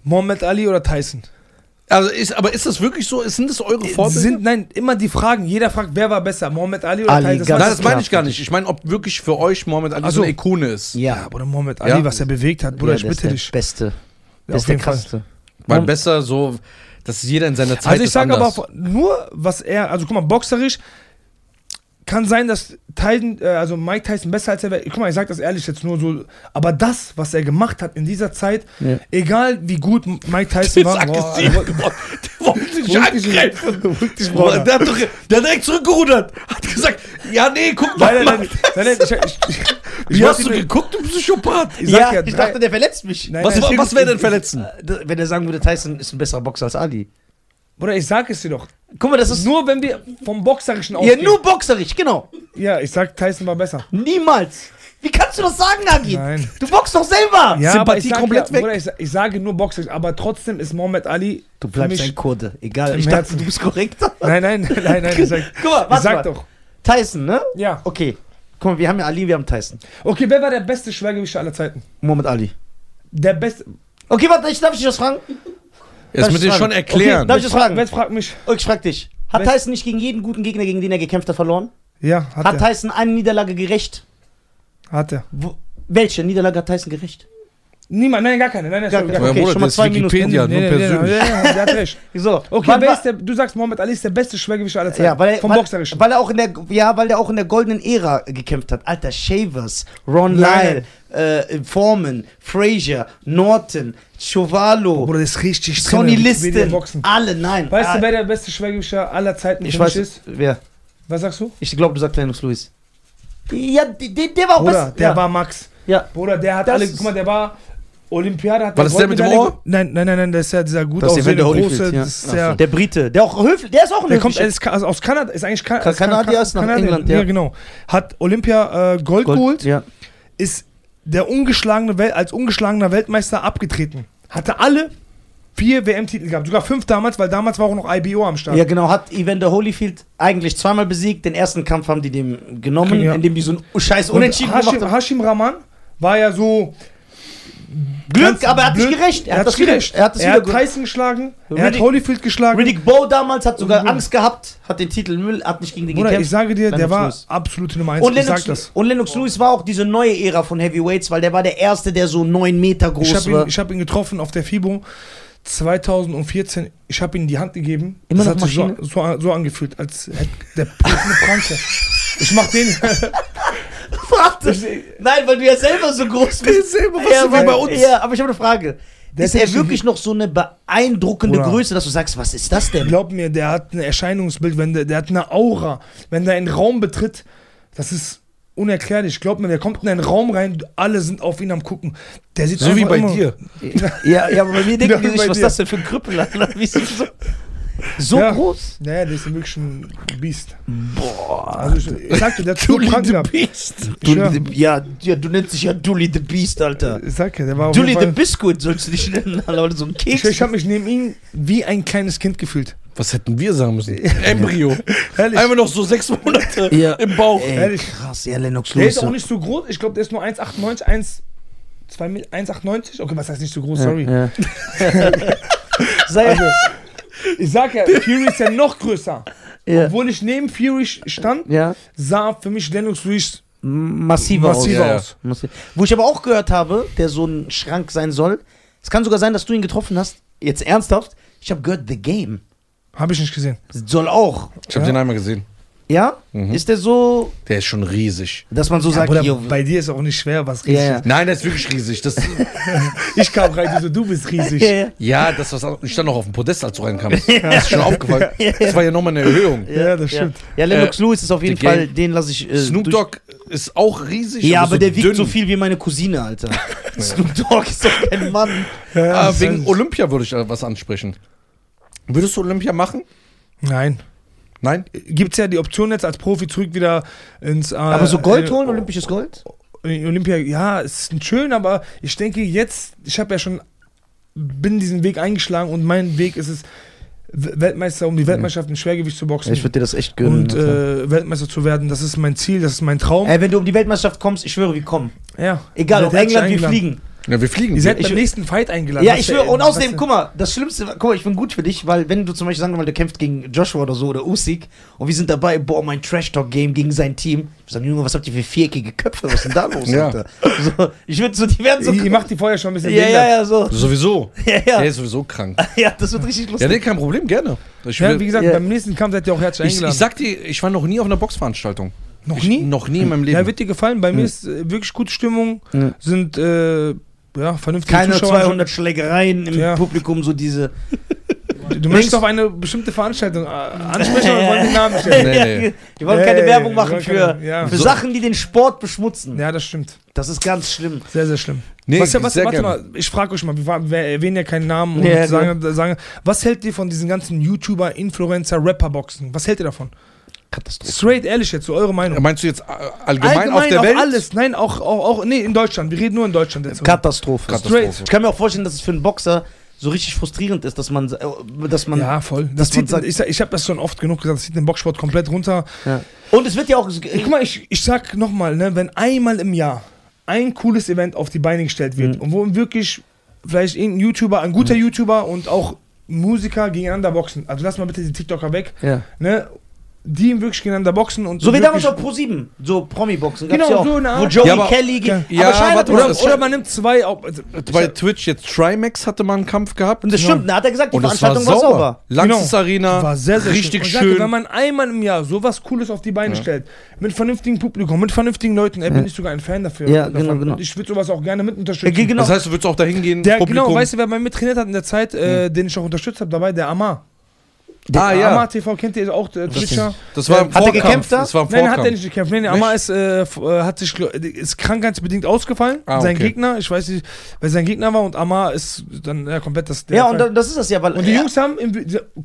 Mohammed Ali oder Tyson? also ist, aber ist das wirklich so? Sind das eure Vorbilder? Sind, nein, immer die Fragen. Jeder fragt, wer war besser? Mohammed Ali oder Ali, Tyson? Nein, das meine ich gar nicht. Ich meine, ob wirklich für euch Muhammad Ali Ach so eine Ikone ist. Ja, Bruder, Mohammed Ali, Ja. was er bewegt hat, Bruder, ja, ich der ist bitte der dich. Beste. Ja, Der auf ist der jeden Fall. krasseste. Weil Und- besser so, dass jeder in seiner Zeit Also ich ist sage aber auch nur, was er, also guck mal, boxerisch kann sein, dass Tyson, äh, also Mike Tyson besser als er wäre. Guck mal, ich sage das ehrlich jetzt nur so, aber das, was er gemacht hat in dieser Zeit, Ja. egal wie gut Mike Tyson war, boah. Der wollte dich, angreifen. Der hat, doch, der hat direkt zurückgerudert. Hat gesagt, ja, nee, guck mal. nein, nein, nein, nein, ich, ich, ich, ich Wie hast du dir- geguckt, du Psychopath? Ich sag Ja, ja, ich dachte, der verletzt mich. Nein, Was, was wäre denn verletzen? Äh, Wenn er sagen würde, Tyson ist ein besserer Boxer als Ali. Bruder, ich sag es dir doch. Guck mal, das ist... Nur wenn wir vom Boxerischen Ja, ausgehen. nur boxerisch, genau. Ja, ich sag, Tyson war besser. Niemals. Wie kannst du das sagen, Agit? Nein. Du boxst doch selber. Ja, Sympathie aber ich sag komplett ja, weg. Bruder, ich, ich sage nur boxerisch, aber trotzdem ist Mohammed Ali Du bleibst ein Kurde. Egal, ich dachte, du bist korrekt. Nein, nein, nein, nein, ich sag, Guck mal, warte sag mal. doch. Tyson, ne? Ja. Okay. Guck mal, wir haben ja Ali, wir haben Tyson. Okay, wer war der beste Schwergewichter aller Zeiten? Muhammad Ali. Der beste. Okay, warte, ich, darf ich dich was fragen? Ich dir fragen? schon erklären. Darf ich das fragen? Wer fragt mich? Okay, ich frag dich. Hat Tyson nicht gegen jeden guten Gegner, gegen den er gekämpft hat, verloren? Ja, hat, Hat er. Tyson eine Niederlage gerecht? Hat er. Wo, welche Niederlage hat Tyson gerecht? Niemand, nein, gar keine. Nein, nein, Gar keine. gar Okay, Bruder, schon mal zwei Minus. Wikipedia, keine. nur Nee, nee, nee, persönlich. Ja, ja, der hat recht. So, Okay, wer ist der, du sagst, Mohammed Ali ist der beste Schwergewichter aller Zeiten. Ja, weil er, Vom weil, Boxerischen. weil er auch in der, ja, weil er auch in der goldenen Ära gekämpft hat. Alter, Shavers, Ron Nein. Lyle, äh, Foreman, Frazier, Norton, Chovalo, Bruder, das ist richtig Sonny Boxen. alle, nein. Weißt Ah, du, wer der beste Schwergewichter aller Zeiten ich für weiß, ist? wer? Was sagst du? Ich glaube, du sagst Lennox Lewis. Ja, der, der war auch Bruder, besser. der ja. war Max. Ja. Bruder, der hat Das alle, guck mal, der war Olympiade, hat War der das der mit dem Ohr? Nein, nein, nein, nein, der ist ja dieser gut Das aussehende, große, ja. das ist Ach der, Brite, der auch höflich, der ist auch ein der kommt ist, aus, aus Kanada, ist eigentlich Kan Kan- Kanadier, ist nach Kanadier, England, ja. Ja, genau. Hat Olympia äh, Gold, Gold, geholt, Ja. ist der ungeschlagene Wel als ungeschlagener Weltmeister abgetreten. Hatte alle vier WM-Titel gehabt, sogar fünf damals, weil damals war auch noch IBO am Start. ja, genau, hat Evander Holyfield eigentlich zweimal besiegt. Den ersten Kampf haben die dem genommen, Ja. indem die so ein scheiß Und Unentschieden gemacht Hashim, haben. Hashim Rahman war ja so Glück, ganz aber er hat blöd. nicht gerecht. Er, hat das gerecht. er hat das er hat Tyson geschlagen, er hat Riddick- Holyfield geschlagen. Riddick Bowe damals hat sogar Angst gehabt, hat den Titel Müll, hat nicht gegen den Bruder, ich gekämpft. sage dir, der Lennox war Lewis. absolute Nummer eins. Und ich sag Lennox, das. und Lennox Lewis war auch diese neue Ära von Heavyweights, weil der war der Erste, der so 9 Meter groß Ich habe war. ihn, ich hab ihn getroffen auf der FIBO 2014. Ich habe ihm die Hand gegeben. Immer das hat sich so, so, so angefühlt, als hätte der eine Pranke. Ich mach den. Warte. Nein, weil du ja selber so groß bist. selber, was ja, so wie weil- bei uns. Ja, aber ich habe eine Frage. Der ist ist er wirklich noch so eine beeindruckende Bruder. Größe, dass du sagst, was ist das denn? Glaub mir, der hat ein Erscheinungsbild, wenn der, der hat eine Aura. Wenn der einen Raum betritt, das ist unerklärlich. Glaub mir, der kommt in einen Raum rein, alle sind auf ihn am gucken. Der sieht So wie bei immer- dir. Ja, ja, aber bei mir denken die sich, was ist das denn für ein Krüppel? Alter? Wie ist das so, so Ja. groß? Naja, der ist wirklich ein Biest. Boah. Also ich, ich sagte, der hat so Dully the. Beast. Dully the, ja, ja, du nennst dich ja Dully the Beast, Alter. Ich sag ja, der war Dully the Biscuit sollst du dich nennen, Alter, oder so ein Keks. Ich, ich habe mich neben ihm wie ein kleines Kind gefühlt. Was hätten wir sagen müssen? Embryo. Ehrlich. Einfach noch so sechs Monate Ja. im Bauch. Ey, Ehrlich. krass, ja, Lennox Der Lewis. ist auch nicht so groß. Ich glaube, der ist nur 1,98, 1, 2 Mil- 1,98. Okay, was heißt nicht so groß? Sorry. Ja. Sei, Also, ich sag ja, Fury ist ja noch größer. ja. Obwohl ich neben Fury stand, ja. sah für mich Lennox Lewis Massiver, massiver aus. Ja, ja. aus. Wo ich aber auch gehört habe, der so ein Schrank sein soll, es kann sogar sein, dass du ihn getroffen hast. Jetzt ernsthaft, ich habe gehört, The Game. Habe ich nicht gesehen. Soll auch. Ich habe Ja. den einmal gesehen. Ja? Mhm. Ist der so, Der ist schon riesig. dass man so Ja, sagt, Bruder, bei dir ist auch nicht schwer, was riesig Ja, ja. ist. Nein, der ist wirklich riesig. Das, Ich kam rein, du so, du bist riesig. Ja, ja. ja, das was ich stand noch auf dem Podest, als du reinkamst. Das ist schon aufgefallen. Das war ja nochmal eine Erhöhung. Ja, das stimmt. Ja, Lennox Äh, Lewis ist auf jeden Fall, Gang- den lasse ich. Äh, Snoop Dogg ist auch riesig. Ja, aber so der wiegt dünn. so viel wie meine Cousine, Alter. Snoop Dogg ist doch kein Mann. Ja, Ah, wegen Olympia würde ich was ansprechen. Würdest du Olympia machen? Nein. Nein? Gibt es ja die Option jetzt als Profi zurück wieder ins. Äh, Aber so Gold äh, holen, olympisches Gold? Olympia, ja, es ist schön, aber ich denke jetzt, ich habe ja schon, bin diesen Weg eingeschlagen und mein Weg ist es, Weltmeister um die Weltmeisterschaft im Schwergewicht zu boxen Ich würde dir das echt gönnen. und äh, Weltmeister zu werden. Das ist mein Ziel, das ist mein Traum. Ey, wenn du um die Weltmeisterschaft kommst, ich schwöre, wir kommen. ja. Egal, ob herzlich England, wir fliegen. Ja, wir fliegen. Ihr seid Ich- beim nächsten Fight eingeladen. Ja, ich der- schwöre, und außerdem, der- guck mal, das Schlimmste, guck mal, ich bin gut für dich, weil wenn du zum Beispiel sagen wir mal, der kämpft gegen Joshua oder so oder Usyk und wir sind dabei, boah, mein Trash-Talk-Game gegen sein Team. Ich sag, Junge, was habt ihr für viereckige Köpfe? Was ist denn da los, Ja. Alter? So, ich würde so, die werden so. Ihr, macht die vorher schon ein bisschen ja, ja, ja, so. Sowieso. Ja, Der ja. ist sowieso krank. Ja, das wird richtig Ja, lustig. nee, kein Problem, gerne. Ich, Ja, will- wie gesagt, Ja. beim nächsten Kampf seid ihr auch herzlich ich, eingeladen. ich sag dir, ich war noch nie auf einer Boxveranstaltung. noch ich, nie? Noch nie in meinem Leben. Ja, wird dir gefallen. Bei mir ist äh, wirklich gute Stimmung, Ja. sind äh, ja, vernünftige Keine Zuschauer. 200 Schlägereien im Ja. Publikum, so diese. Du, du möchtest auf eine bestimmte Veranstaltung äh, ansprechen oder wollen den Namen stellen? Nee, nee. Wir wollen keine Werbung machen für, keine- ja. für So- Sachen, die den Sport beschmutzen. Ja, das stimmt. Das ist ganz schlimm. Sehr, sehr schlimm. Nee, was, was, sehr warte gerne. mal, ich frage euch mal, wir, erwähnen ja keinen Namen und Ja, sagen, sagen, was hält ihr von diesen ganzen YouTuber, Influencer, Rapper-Boxen? Was hält ihr davon? Katastrophe. Straight ehrlich jetzt, so eure Meinung. Meinst du jetzt äh, allgemein, auf der Welt? alles. Nein, auch, auch, auch, nee, in Deutschland. Wir reden nur in Deutschland jetzt. Katastrophe. Katastrophe. Ich kann mir auch vorstellen, dass es für einen Boxer so richtig frustrierend ist, dass man, äh, dass man. Ja, voll. Das zieht, sagt- ich ich habe das schon oft genug gesagt, das zieht den Boxsport komplett runter. Ja. Und es wird ja auch. Guck mal, ich, ich sag nochmal, ne, wenn einmal im Jahr ein cooles Event auf die Beine gestellt wird Mhm. und wo wirklich vielleicht irgendein YouTuber, ein guter YouTuber und auch Musiker gegeneinander boxen, also lass mal bitte die TikToker weg, Ja. ne, die wirklich gegeneinander boxen und So wie damals auf Pro7, so Promi-Boxen. Genau, gab's ja auch, so eine wo Art. Joey Ja, aber- Kelly. ge- Ja, aber oder, das- oder man nimmt zwei. Auf, also, Bei Twitch jetzt Trimax hatte mal einen Kampf gehabt. Und das stimmt, da hat er gesagt, die Und das war Veranstaltung sauber. war sauber. Lanxess Genau. Arena, war sehr, sehr richtig schön. Schön. Sage, wenn man einmal im Jahr sowas Cooles auf die Beine Ja. stellt, mit vernünftigem Publikum, mit vernünftigen Leuten, ey, bin ich sogar ein Fan dafür. Ja, davon. genau, genau. Und ich würde sowas auch gerne mit Ja, unterstützen. ge- genau. Das heißt, du würdest auch dahin gehen, Der, Publikum. genau, weißt du, wer bei mir trainiert hat in der Zeit, äh, den ich auch unterstützt habe dabei? Der Amar. Ah, ja. Amar TV kennt ihr auch, äh, Twitcher? Das war im Hat er gekämpft da? Das war Nein, hat er nicht gekämpft. Nein, nee, Amar ist, äh, äh, hat sich, ist krankheitsbedingt ausgefallen. Ah, sein okay. Gegner, ich weiß nicht, wer sein Gegner war und Amar ist dann ja, komplett das. der Ja, und Fall. das ist das ja, weil. und die ja, Jungs haben im,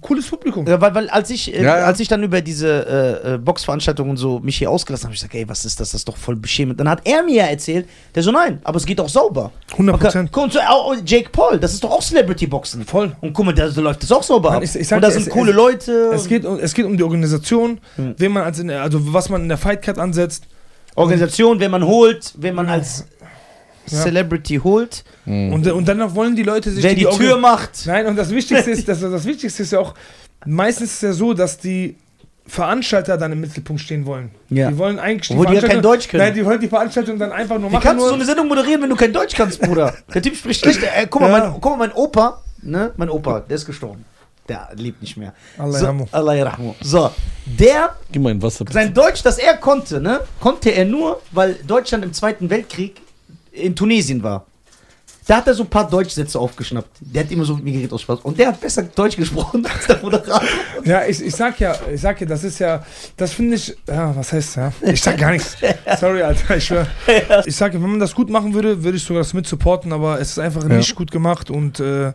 cooles Publikum. Ja, weil, weil als ich, äh, Ja, ja. als ich dann über diese äh, äh, Boxveranstaltungen und so mich hier ausgelassen habe, ich gesagt, ey, was ist das? Das ist doch voll beschämend. Dann hat er mir ja erzählt, der so, nein, aber es geht auch sauber. 100 Prozent. Guck, und so, Jake Paul, das ist doch auch Celebrity-Boxen. Voll. Und guck mal, da läuft das auch sauber Mann, ab. ich- ich sag und da sind es- coole es- Leute. Es geht, um- es geht um die Organisation, Hm. wen man als in, der- also was man in der Fight Card ansetzt. Organisation, wenn man holt, wenn man als Ja. Celebrity holt, Mhm. Und, und dann wollen die Leute sich wer die Organ- Tür macht. Nein, und das Wichtigste ist, das, das Wichtigste ist ja auch, meistens ist es ja so, dass die Veranstalter dann im Mittelpunkt stehen wollen. Ja. Die wollen eigentlich die Obwohl die ja kein Deutsch können. Nein, die wollen die Veranstaltung dann einfach nur Wie machen. kannst du so eine Sendung moderieren, wenn du kein Deutsch kannst, Bruder? Der Typ spricht schlecht. Äh, guck, mal, Ja. mein, guck mal, mein Opa, ne? Mein Opa, der ist gestorben. Der lebt nicht mehr. Allah so. Allah. So, der, Gib mal ein Wasser. bitte. sein Deutsch, das er konnte, ne? Konnte er nur, weil Deutschland im Zweiten Weltkrieg in Tunesien war. Da hat er so ein paar Deutschsätze aufgeschnappt. Der hat immer so mit mir geredet aus Spaß. Und der hat besser Deutsch gesprochen als der Moderator. ja, ich, ich sag ja, ich sag ja, das ist ja, das finde ich, ja, was heißt ja? Ich sag gar nichts. Sorry, Alter, ich schwör. Ich sag ja, wenn man das gut machen würde, würde ich sogar das mit supporten, aber es ist einfach Ja. nicht gut gemacht und äh,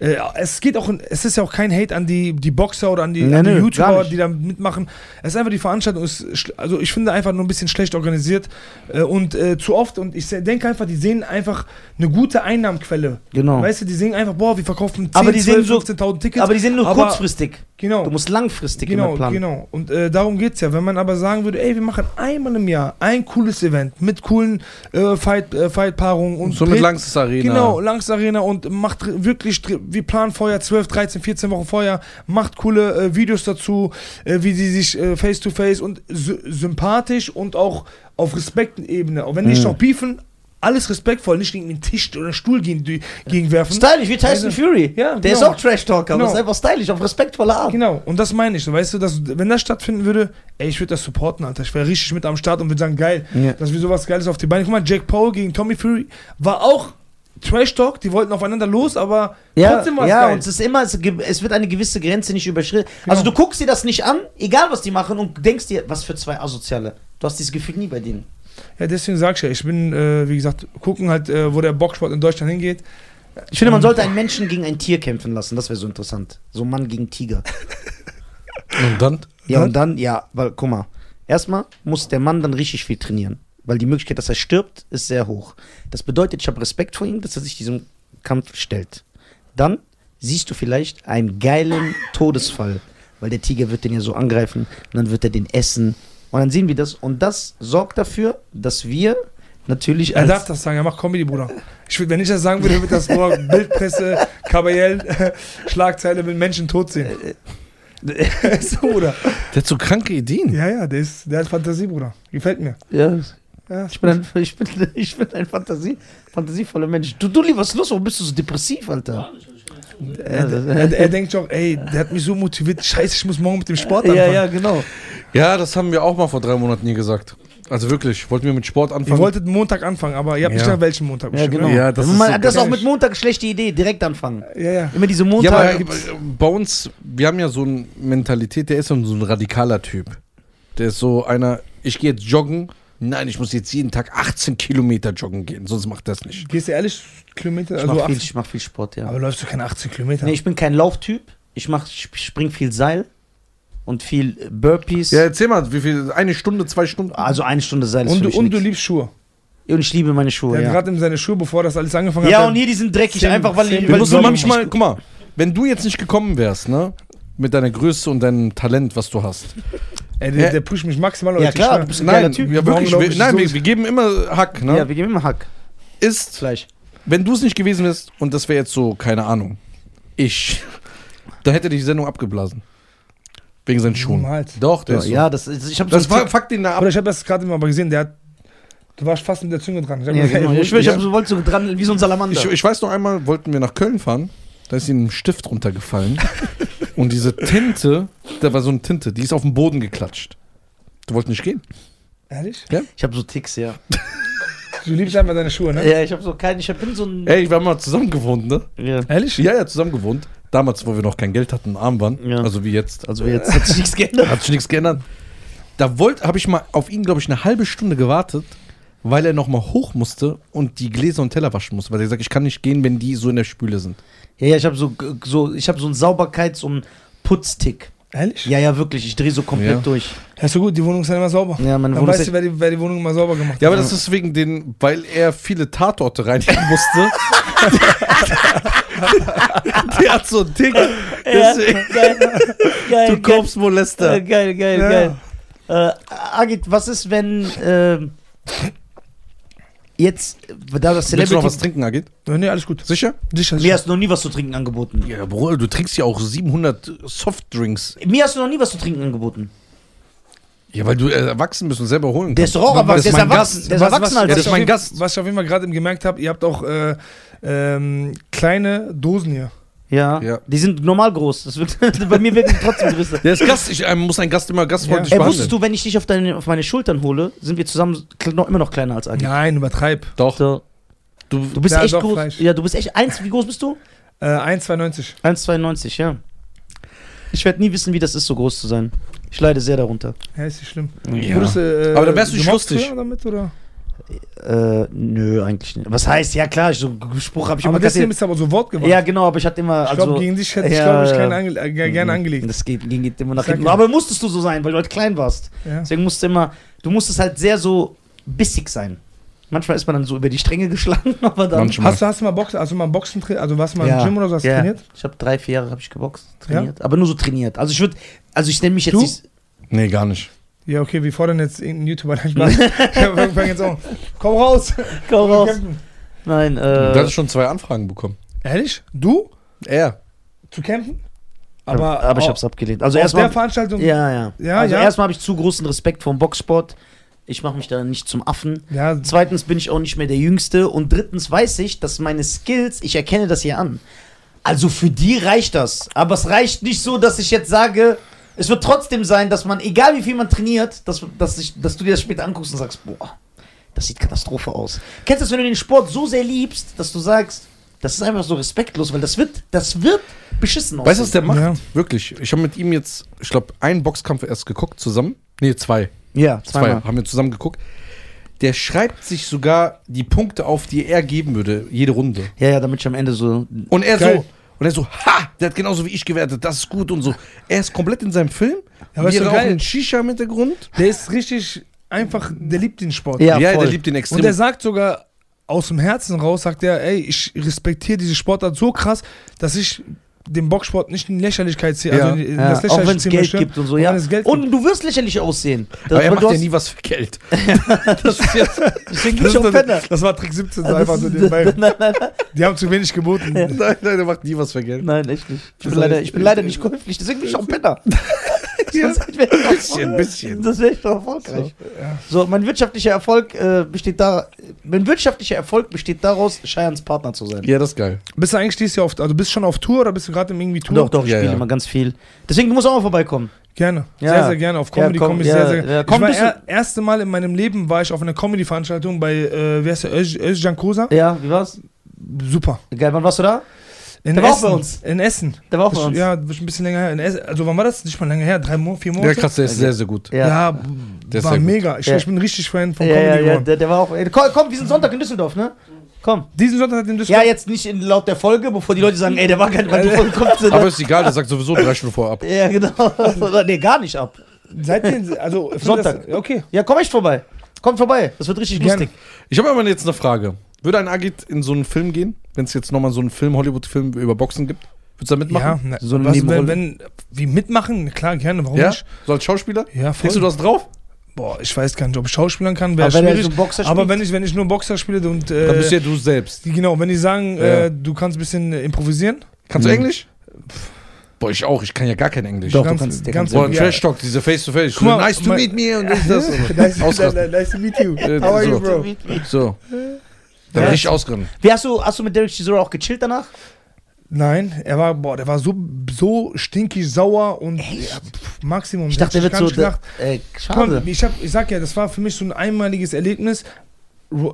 äh, es geht auch, es ist ja auch kein Hate an die, die Boxer oder an die, Nee, an die nö, YouTuber, die da mitmachen. Es ist einfach die Veranstaltung ist, also ich finde einfach nur ein bisschen schlecht organisiert äh, und äh, zu oft und ich denke einfach, die sehen einfach eine gute Einnahmenquelle. Genau. Weißt du, die sehen einfach, boah, wir verkaufen 10, Aber die sehen 12, so- 15.000 Tickets. Aber die sind nur Aber- kurzfristig. Genau. Du musst langfristig Genau, immer planen. genau. Und äh, darum geht's ja. Wenn man aber sagen würde, ey, wir machen einmal im Jahr ein cooles Event mit coolen äh, Fight, äh, Fight-Paarungen und so mit Lanxess Arena. Genau, Langs Arena und macht wirklich, wir planen vorher 12, 13, 14 Wochen vorher, macht coole äh, Videos dazu, äh, wie sie sich äh, face to face und sy sympathisch und auch auf Respektebene, auch wenn die nicht Mhm. noch beefen, alles respektvoll, nicht gegen den Tisch oder Stuhl gegen, gegenwerfen. Stylisch, wie Tyson Also, Fury. ja, Der ist genau. auch Trash-Talker, aber Genau. ist einfach stylisch, auf respektvolle Art. Genau, und das meine ich. So, weißt du, dass, wenn das stattfinden würde, ey, ich würde das supporten, Alter. Ich wäre richtig mit am Start und würde sagen, geil, Ja. dass wir sowas Geiles auf die Beine. Guck mal, Jack Paul gegen Tommy Fury war auch Trash Talk, die wollten aufeinander los, aber Ja, trotzdem war es ja geil. und es ist immer, es, wird eine gewisse Grenze nicht überschritten. Also du guckst dir das nicht an, egal was die machen, und denkst dir, was für zwei Asoziale. Du hast dieses Gefühl nie bei denen. Ja, deswegen sag ich ja, ich bin, äh, wie gesagt, gucken halt, äh, wo der Boxsport in Deutschland hingeht. Ich finde, man sollte einen Menschen gegen ein Tier kämpfen lassen, das wäre so interessant. So Mann gegen Tiger. Und dann? Ja, und dann, ja, weil, guck mal, erstmal muss der Mann dann richtig viel trainieren. Weil die Möglichkeit, dass er stirbt, ist sehr hoch. Das bedeutet, ich habe Respekt vor ihm, dass er sich diesem Kampf stellt. Dann siehst du vielleicht einen geilen Todesfall, weil der Tiger wird den ja so angreifen und dann wird er den essen. Und dann sehen wir das. Und das sorgt dafür, dass wir natürlich Er als darf das sagen, er macht Comedy, Bruder. Ich wenn ich das sagen würde, wird das nur Bildpresse, Kabayell, Schlagzeile mit Menschen tot sehen. so, Bruder. Der hat so kranke Ideen. Ja, ja, der, ist, der hat Fantasie, Bruder. Gefällt mir. ja, Ja, ich bin ein, ich bin, ich bin ein Fantasie, fantasievoller Mensch. Du, Dulli, was ist los? Warum bist du so depressiv, Alter? Er, er, er denkt doch, ey, der hat mich so motiviert. Scheiße, ich muss morgen mit dem Sport Ja, anfangen. ja, genau. Ja, das haben wir auch mal vor drei Monaten nie gesagt. Also wirklich, wollten wir mit Sport Ihr anfangen. wolltet Montag anfangen, aber ihr habt nicht Ja. gesagt, welchen Montag. Ja, genau. Ja, das Man, so das ist auch mit Montag eine schlechte Idee, direkt anfangen. Ja, ja. Immer diese Ja, Montag. aber äh, bei uns, wir haben ja so eine Mentalität, der ist so ein radikaler Typ. Der ist so einer, ich gehe jetzt joggen. Nein, ich muss jetzt jeden Tag 18 Kilometer joggen gehen, sonst macht das nicht. Gehst du ehrlich Kilometer? ich Also mache viel, 18, ich mach viel Sport, ja. aber läufst du keine 18 Kilometer? Nee, ich bin kein Lauftyp. Ich mach, spring viel Seil und viel äh, Burpees. Ja, erzähl mal, wie viel, eine Stunde, zwei Stunden? Also eine Stunde Seil ist und für du, mich und du liebst Schuhe. Und ich liebe meine Schuhe, Der hat ja. gerade in seine Schuhe, bevor das alles angefangen hat. Ja, und hier, die sind dreckig, Zehn- einfach weil zehn- ich... Ich- so manchmal, guck mal, wenn du jetzt nicht gekommen wärst, ne, mit deiner Größe und deinem Talent, was du hast. Ey, der, Ja. der pusht mich maximal. Ja, Leute, klar, ich du bist ein Nein, Typ. ja wirklich, wir, nein, so? wir, wir geben immer Hack, ne? Ja, wir geben immer Hack. ist, Fleisch. wenn du es nicht gewesen wärst und das wäre jetzt so, keine Ahnung, ich, da hätte die Sendung abgeblasen. Wegen seinen Schuhen. Niemals. Doch, der Ja, ist so. ja, das ist... Ich hab Das so war, fuck den da ab. Aber ich habe das gerade immer mal gesehen, der hat. Du warst fast mit der Zunge dran. Ich Ja, gesagt, genau. Ich, ich so, wollte so dran, wie so ein Salamander. Ich, ich weiß noch einmal, wollten wir nach Köln fahren, da ist ihm ein Stift runtergefallen und diese Tinte, da war so eine Tinte, die ist auf den Boden geklatscht. Du wolltest nicht gehen? Ehrlich? Ich habe so Ticks, ja. Du liebst einfach deine Schuhe, ne? Ja, ich habe so keinen... Ich bin so ein... Ey, wir haben mal zusammen gewohnt, ne? Ja. Ehrlich? Ja, ja, zusammen gewohnt. Damals, wo wir noch kein Geld hatten, arm waren. Ja. Also wie jetzt. Also jetzt hat sich nichts geändert. Hat sich nichts geändert. Da wollte, habe ich mal auf ihn, glaube ich, eine halbe Stunde gewartet, weil er noch mal hoch musste und die Gläser und Teller waschen musste. Weil er gesagt, ich kann nicht gehen, wenn die so in der Spüle sind. Ja, ja, ich habe so, so, ich habe so einen Sauberkeits- und Putztick. Ehrlich? Ja, ja, wirklich. Ich drehe so komplett Ja. durch. Ja, ist so gut, die Wohnung ist dann immer sauber. Ja, meine Dann Wohnung weißt du, wer die, wer die Wohnung immer sauber gemacht hat. Ja, aber das ist wegen den, weil er viele Tatorte reinigen musste. der hat so einen Tick. Deswegen, geil, geil, du Korpsmolester. Äh, geil, geil, Ja. geil. Äh, Agit, was ist, wenn ähm, jetzt, da das Willst du noch was Celebrity... trinken, Agit? Ja, nee, alles gut. Sicher? Sicher, Mir hast du noch nie was zu trinken angeboten. Ja, Bruder, du trinkst ja auch 700 Softdrinks. Mir hast du noch nie was zu trinken angeboten. Ja, weil du äh, erwachsen bist und selber holen Der kannst. ist doch auch Das erwachsen. Der ist mein erwachsen. Gast. Der ist Was- erwachsen was- als Ja, das ist mein Gast. Was ich auf jeden Fall gerade gemerkt habe, ihr habt auch äh, ähm, kleine Dosen hier. Ja, Ja. die sind normal groß. Das wird, bei mir wirken die trotzdem größer. Der ist Gast. Ich äh, muss einen Gast immer gastfreundlich Ja. Ey, behandeln. wusstest du, wenn ich dich auf, deine, auf meine Schultern hole, sind wir zusammen noch, immer noch kleiner als Agit? Nein, übertreib. Doch. So. Du, Du bist Ja, echt doch, groß. Fleisch. Ja, du bist echt eins. Wie groß bist du? Äh, 1,92. 1,92, ja. Ich werde nie wissen, wie das ist, so groß zu sein. Ich leide sehr darunter. Ja, ist nicht schlimm. Ja. Wurdest du, äh, Aber dann wärst du nicht lustig. Damit, oder? Äh, nö, eigentlich nicht. Was heißt, ja klar, so einen Spruch habe ich Aber immer deswegen kassiert. bist du aber so wortgewandt. Ja, genau, aber ich hatte immer. ich Also, glaube, gegen dich hätte ich, ja, glaube ich, ja. keinen ange äh, gerne angelegt. Das geht, ging geht immer nach hinten. Aber musstest du so sein, weil du halt klein warst. Ja. Deswegen musst du immer, du musstest halt sehr so bissig sein. Manchmal ist man dann so über die Stränge geschlagen, aber dann. Manchmal. Hast du, hast du mal Boxen, also mal Boxen trainiert? Also warst du mal Ja. im Gym oder so, hast du ja. trainiert? Ich habe drei, vier Jahre habe ich geboxt, trainiert. Aber nur so trainiert. Also ich würde, also ich nenne mich jetzt Du? nicht. Nee, gar nicht. Ja, okay, wir fordern jetzt irgendeinen YouTuber. Nein, Spaß. wir fangen jetzt an. Komm raus. Komm raus. Nein, äh. hatte schon zwei Anfragen bekommen. Ehrlich? Du? Er. Zu kämpfen? Aber, Aber, aber ich hab's abgelehnt. Also erstmal. der Veranstaltung? Ja, ja. Ja, also ja. erstmal habe ich zu großen Respekt vor dem Boxsport. Ich mache mich da nicht zum Affen. Ja, Zweitens bin ich auch nicht mehr der Jüngste. Und drittens weiß ich, dass meine Skills, ich erkenne das hier an. Also für die reicht das. Aber es reicht nicht so, dass ich jetzt sage, es wird trotzdem sein, dass man, egal wie viel man trainiert, dass, dass, ich, dass du dir das später anguckst und sagst, boah, das sieht Katastrophe aus. Kennst du das, wenn du den Sport so sehr liebst, dass du sagst, das ist einfach so respektlos, weil das wird, das wird beschissen Weißt du, was der macht? Ja. Wirklich. Ich habe mit ihm jetzt, ich glaube, einen Boxkampf erst geguckt zusammen. Nee, zwei. Ja, Zwei zweimal. haben wir zusammen geguckt. Der schreibt sich sogar die Punkte auf, die er geben würde, jede Runde. Ja, ja, damit ich am Ende so. Und er Geil. so, und er so, ha, der hat genauso wie ich gewertet, das ist gut und so. Er ist komplett in seinem Film. Ja, so auch geil. ein Shisha im Hintergrund. der ist richtig einfach, der liebt den Sport. Ja, Ja, der liebt den extrem. Und er sagt sogar aus dem Herzen raus, sagt er, ey, ich respektiere diese Sportart so krass, dass ich den Boxsport nicht in Lächerlichkeit ziehe. Ja. Also in Ja, das auch wenn es ziehen Geld möchte. gibt und so, ja. Geld Und du wirst lächerlich aussehen. Das, aber er macht ja nie was für Geld. das, ist jetzt, Deswegen bin das, ich auch ist, Penner. das, war Trick 17, so Das einfach so nebenbei. nein, nein, nein, Die haben zu wenig geboten. nein, nein, er macht nie was für Geld. nein, echt nicht. Ich bin, leider, ich bin leider nicht käuflich, deswegen bin ich auch ein Penner. Ja, ein bisschen, ein bisschen. Das wäre ich doch erfolgreich. Ja. So, mein wirtschaftlicher Erfolg äh, besteht da. Mein wirtschaftlicher Erfolg besteht daraus, Cheyans Partner zu sein. Ja, das ist geil. Bist du eigentlich dieses Jahr auf, also bist du schon auf Tour oder bist du gerade im irgendwie Tour? Doch, doch, ich Ja, spiele ja. immer ganz viel. Deswegen, du musst auch mal vorbeikommen. Gerne. Ja. Sehr, sehr gerne. Auf Comedy Ja, komm, komme ich ja, sehr, sehr ja, komm, ich war er, erste Mal in meinem Leben war ich auf einer Comedy-Veranstaltung bei, äh, wie heißt der, Öz- Özcan Kosa. Ja, wie war's? Super. Geil, wann warst du da? In Der war auch Essen. bei uns. In Essen. Der war auch bei uns. Ja, das ist ein bisschen länger her. In Essen. Also wann war das? Nicht mal länger her, drei Monate, vier Monate? Ja, krass, der ist sehr, sehr gut. Ja. Ja, Der ist war mega. Ich, Ja. ich bin richtig Fan von ja, Comedy ja, ja, der, der war auch. Komm, komm, wir sind Sonntag in Düsseldorf, ne? Komm. Diesen Sonntag hat Ja, Düsseldorf. jetzt nicht in, laut der Folge, bevor die Leute sagen, ey, der war kein, weil die Folge kommt. Aber ist egal, der sagt sowieso drei Stunden vorab. ja, genau. Nee, gar nicht ab. Seid ihr, also Sonntag. Das, okay. Ja, komm echt vorbei. Kommt vorbei. Das wird richtig Gerne. lustig. Ich habe aber jetzt eine Frage. Würde ein Agit in so einen Film gehen, wenn es jetzt nochmal so einen Film, Hollywood-Film über Boxen gibt? Würdest du da mitmachen? Ja, na, So eine was, wenn, Nebenrolle. wenn, wie mitmachen? Klar, gerne, warum Ja? nicht? So als Schauspieler? Ja, voll. Denkst du, du hast drauf? Boah, ich weiß gar nicht, ob ich Schauspielern kann, wäre Aber wenn schwierig. so Boxer aber wenn ich, wenn ich nur Boxer spiele und äh, Dann bist ja du selbst. genau, wenn die sagen, Ja. äh, du kannst ein bisschen äh, improvisieren, Kannst du Mhm. Englisch? Boah, ich auch. Ich kann ja gar kein Englisch. Doch, ganz- du kannst, der ganz- Boah, ein Ja. Trash-Talk, diese Face-to-Face. Mal, nice to meet me und das, das. nice, nice to meet you. Äh, How are you, bro? So. Dann Ja. richtig ausrennen. Wie hast du, hast du mit Derek Chisora auch gechillt danach? Nein, er war, boah, der war so, so stinkig sauer und ja, pff, Maximum. Ich dachte, der wird so. gedacht. Äh, mal, schade. ich, hab, ich sag ja, das war für mich so ein einmaliges Erlebnis.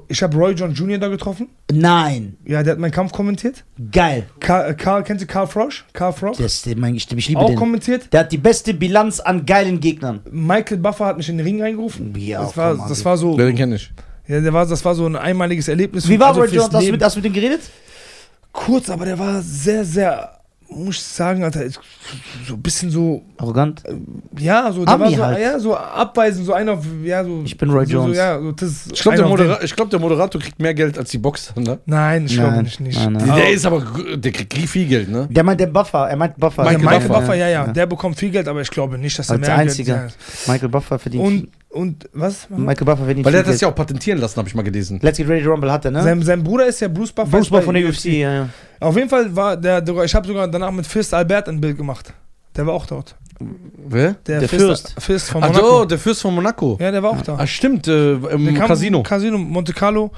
Ich habe Roy John Jr. da getroffen. Nein. Ja, der hat meinen Kampf kommentiert. Geil. Karl, äh, Karl kennst du Karl Frosch? Karl Frosch? Das ist mein, ich, ich liebe Auch den. kommentiert. Der hat die beste Bilanz an geilen Gegnern. Michael Buffer hat mich in den Ring reingerufen. Ja, das, war, komm, das war so, Ja, den kenn ich. Ja, der war, das war so ein einmaliges Erlebnis. Wie war Also Roy Jones? Hast du, mit, hast du mit dem geredet? Kurz, aber der war sehr, sehr, muss ich sagen, Alter, so ein bisschen so, Arrogant. ja, so, der war so, halt. ja, so abweisend, so einer, auf- ja, so. Ich bin Roy so, Jones. So, ja, so, das Ich glaube, der, Modera glaub, der Moderator kriegt mehr Geld als die Boxer, ne? Nein, ich glaube nicht. nicht. nein, nein. Der ist aber, der kriegt viel Geld, ne? Der meint der Buffer. Er meint Buffer. Der Michael Michael Buffer. Buffer, ja, ja, der bekommt viel Geld, aber ich glaube nicht, dass er Als mehr einziger. Geld Michael Buffer verdient. Und, und, was? Michael Buffer verdient Weil der viel hat das ja auch patentieren lassen, habe ich mal gelesen. Let's Get Ready to Rumble hat er, ne? Sein, sein Bruder ist ja Bruce Buffer. Bruce Buffer von der UFC, ja, ja. Auf jeden Fall war der, der ich habe sogar danach mit Fist Albert ein Bild gemacht. Der war auch dort. Wer? Der Fist, Fürst. Fist von Ach Monaco. so, der Fürst von Monaco. Ja, der war auch da. Ah, stimmt, äh, Der im kam Casino. Casino Monte Carlo.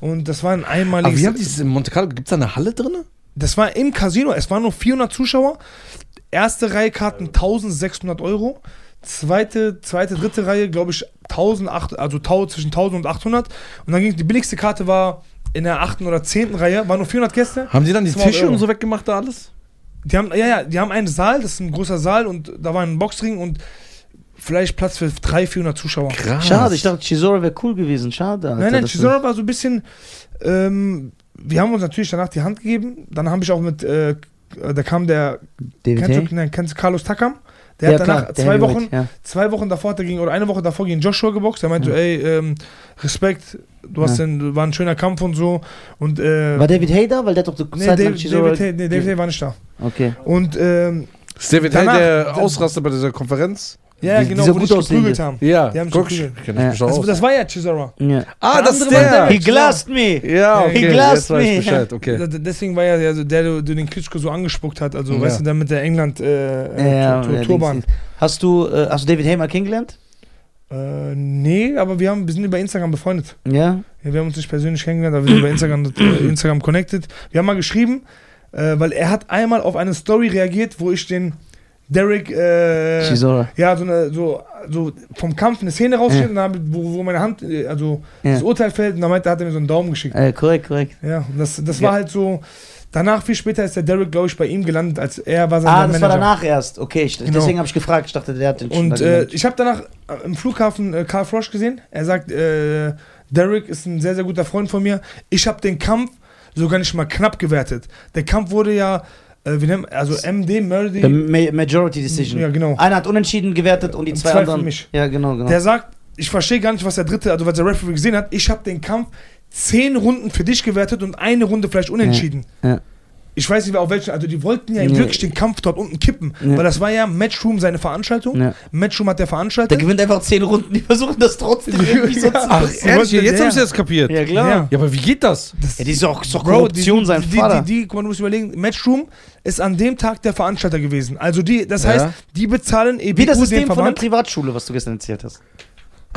Und das war ein Aber einmaliges. wie haben die das in Monte Carlo? Gibt es da eine Halle drin? das war im Casino. Es waren nur 400 Zuschauer. Erste Reihe Karten 1600 Euro. Zweite, zweite, dritte Reihe, glaube ich, 1800, also 1000, zwischen 1000 und 800. Und dann ging die billigste Karte war in der achten oder zehnten Reihe. Waren nur 400 Gäste. Haben die dann die 200 Tische Euro. und so weggemacht da alles? Die haben, ja, ja, die haben einen Saal, das ist ein großer Saal und da war ein Boxring und vielleicht Platz für 300, 400 Zuschauer. Krass. Schade, ich dachte, Chisora wäre cool gewesen. Schade. Alter, nein, nein, Chisora war so ein bisschen, ähm, wir haben uns natürlich danach die Hand gegeben. Dann habe ich auch mit, äh, da kam der, kennst du, nein, kennst du Carlos Takam? Der ja, hat danach klar, zwei Wochen, Ja. zwei Wochen davor hat er gegen, oder eine Woche davor gegen Joshua geboxt. Der meinte Ja. so, ey, ähm, Respekt, du hast Ja. den, war ein schöner Kampf und so. Und, äh, War David Hay da? Weil der hat doch nee, Zeit lang David. David, Hay- nee, David Hay war nicht da. Okay. Und, ähm, Ist David Hay der Ausraster bei dieser Konferenz? Ja, Die- genau, dieser wo die gut geprügelt haben. Ja, Die haben guck, geprügelt. kenn ich Ja. mich doch Das, war ja Chisora. Ja. ah, Der das ist der! der- He glassed me! Ja, okay, He jetzt glassed me. Bescheid, okay. Deswegen war ja der, der, der, der den Klitschko so angespuckt hat, also Ja. weißt du, der mit der England äh, Ja, äh, Tur- ja, Turban. Dings. Hast du, äh, hast du David Hay mal kennengelernt? Äh, nee, aber wir, haben, wir sind über Instagram befreundet. Ja? Ja, wir haben uns nicht persönlich kennengelernt, aber wir sind über Instagram, äh, Instagram connected. Wir haben mal geschrieben, äh, weil er hat einmal auf eine Story reagiert, wo ich den Derek, äh, Chisora. ja, so, eine, so, so vom Kampf eine Szene rausgeschnitten habe, wo, wo meine Hand, äh, also Ja. das Urteil fällt und dann meinte, hat er mir so einen Daumen geschickt. Äh, korrekt, korrekt. Ja, und das, das Ja. war halt so. Danach, viel später, ist der Derek, glaube ich, bei ihm gelandet, als er war sein Ah, das Manager. war danach erst. Okay, ich, Genau. deswegen habe ich gefragt. Ich dachte, der hat den Und äh, ich habe danach äh, im Flughafen äh, Karl Frosch gesehen. Er sagt, äh, Derek ist ein sehr, sehr guter Freund von mir. Ich habe den Kampf sogar nicht mal knapp gewertet. Der Kampf wurde ja, äh, wie nennt also MD, Murdy. Ma Majority Decision. Ja, genau. Einer hat unentschieden gewertet und die zwei, zwei für anderen. mich. Ja, genau, genau. Der sagt, ich verstehe gar nicht, was der dritte, also was der Referee gesehen hat. Ich habe den Kampf zehn Runden für dich gewertet und eine Runde vielleicht unentschieden. ja. Ich weiß nicht, auf welchen, also die wollten ja, Ja. wirklich den Kampf dort unten kippen, Ja. weil das war ja Matchroom seine Veranstaltung. Ja. Matchroom hat der Der veranstaltet. gewinnt einfach 10 Runden, die versuchen das trotzdem irgendwie so zu Ach, Das- ehrlich, jetzt Ja. haben sie das kapiert. Ja, klar. Ja. Ja, aber wie geht das? Ja, die ist doch, ist doch Bro, Korruption, die, sein die, Vater. Die, die, guck mal, du musst überlegen, Matchroom ist an dem Tag der Veranstalter gewesen. Also die, das Ja. heißt, die bezahlen EBU Wie das den System von der. Privatschule, was du gestern erzählt hast.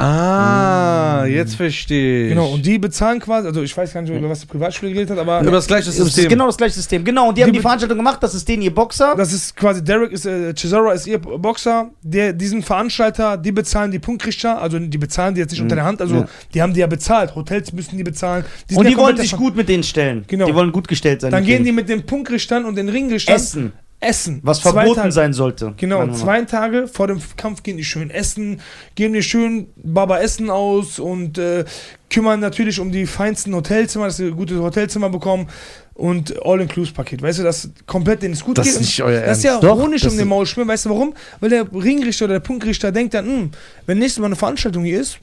Ah, jetzt verstehe ich. Genau, und die bezahlen quasi, also ich weiß gar nicht, über was die Privatschule geredet hat, aber Über das gleiche Das ist System. genau das gleiche System. Genau, und die, haben Die die be- Veranstaltung gemacht, das ist denen ihr Boxer. das ist quasi Derek ist, äh, Chisora ist ihr Boxer, der, diesen Veranstalter, die bezahlen die Punktrichter, also die bezahlen die jetzt nicht unter der Hand, also Ja. die haben die ja bezahlt, Hotels müssen die bezahlen. sind und ja die wollen komplett sich gut mit denen stellen. Genau. Die wollen gut gestellt sein. Dann gehen denen. die mit den Punktrichtern und den Ringrichtern essen, essen. was Zwei verboten Tage. sein sollte. Genau, zwei Tage vor dem Kampf gehen die schön essen, geben die schön Baba Essen aus und äh, kümmern natürlich um die feinsten Hotelzimmer, dass sie gute Hotelzimmer bekommen und All-Inclusive-Paket. Weißt du, dass komplett denen es gut Das geht. ist nicht euer das ist ja. Doch, Honig um den Maul schmieren. Weißt du warum? Weil der Ringrichter oder der Punktrichter denkt dann, hm, wenn nächstes Mal eine Veranstaltung hier ist,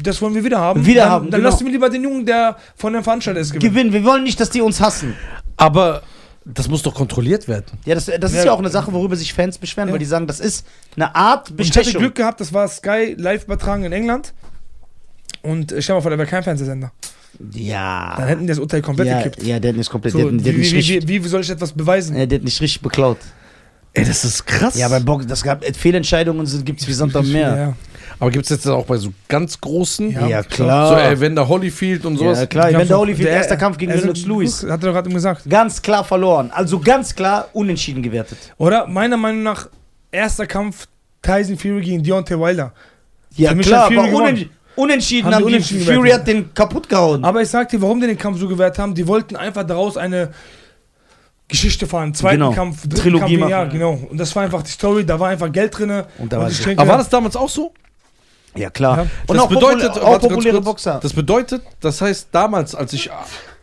das wollen wir wieder haben. Wieder dann, haben, Dann genau. lassen wir lieber den Jungen, der von dem Veranstalter ist, gewinnen. Gewinnen. Wir wollen nicht, dass die uns hassen. Aber das muss doch kontrolliert werden. Ja, das, das ist Ja. ja auch eine Sache, worüber sich Fans beschweren, Ja. weil die sagen, das ist eine Art Und ich hatte Bestechung. Glück gehabt, das war Sky live übertragen in England. Und äh, stell mal vor, da wäre kein Fernsehsender. Ja. Dann hätten die das Urteil komplett ja, gekippt. ja, der hat nicht komplett, So, hat- der hat wie, wie, wie soll ich etwas beweisen? ja, der hat nicht richtig beklaut. Ey, das ist krass. Ja, bei Box, das gab Fehlentscheidungen sind, gibt's wie Sand am Meer. Ja, Aber gibt es jetzt auch bei so ganz großen? Ja, Ja, klar. So. Evander Holyfield und sowas? Ja, klar. Wenn glaub der Holyfield erster Kampf gegen also, Lennox Lewis. Hat er doch gerade gesagt. Ganz klar verloren. Also ganz klar unentschieden gewertet. Oder meiner Meinung nach, erster Kampf Tyson Fury gegen Deontay Wilder. Ja, klar, hat aber unentschieden Haben haben, die die unentschieden Fury gewertet. hat den kaputt gehauen. Aber ich sag dir, warum die den Kampf so gewährt haben. Die wollten einfach daraus eine Geschichte fahren. Zweiten Genau. Kampf, dritten Trilogie Kampf, ja, machen. genau. Und das war einfach die Story, da war einfach Geld drin. Und da war ich denke, Aber war das damals auch so? ja, klar. Ja. Und das auch, bedeutet, popul auch populäre kurz, Boxer. Das bedeutet, das heißt, damals, als ich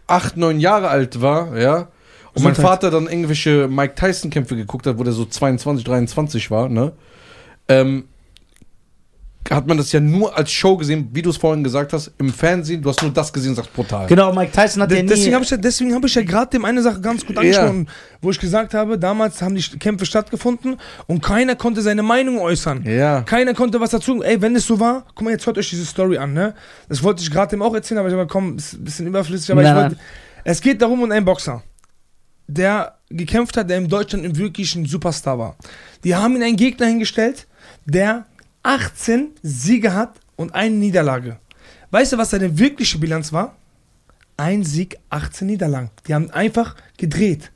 acht, neun Jahre alt war, ja, und mein. Vater dann irgendwelche Mike Tyson-Kämpfe geguckt hat, wo der so 22, 23 war, ne, ähm, hat man das ja nur als Show gesehen, wie du es vorhin gesagt hast, im Fernsehen, du hast nur das gesehen und sagst brutal. Genau, Mike Tyson hat ja De- nie... Deswegen habe ich, ja- deswegen hab ich ja gerade dem eine Sache ganz gut Ja. angesprochen, wo ich gesagt habe, damals haben die Kämpfe stattgefunden und keiner konnte seine Meinung äußern. Ja. Keiner konnte was dazu. Ey, wenn es so war, guck mal, jetzt hört euch diese Story an, ne? Das wollte ich gerade dem auch erzählen, aber ich habe komm, ist ein bisschen überflüssig, aber Nein, ich wollte. Es geht darum um einen Boxer, der gekämpft hat, der in Deutschland im wirklichen Superstar war. Die haben ihn einen Gegner hingestellt, der 18 Siege hat und eine Niederlage. Weißt du, was seine wirkliche Bilanz war? Ein Sieg, 18 Niederlagen. Die haben einfach gedreht.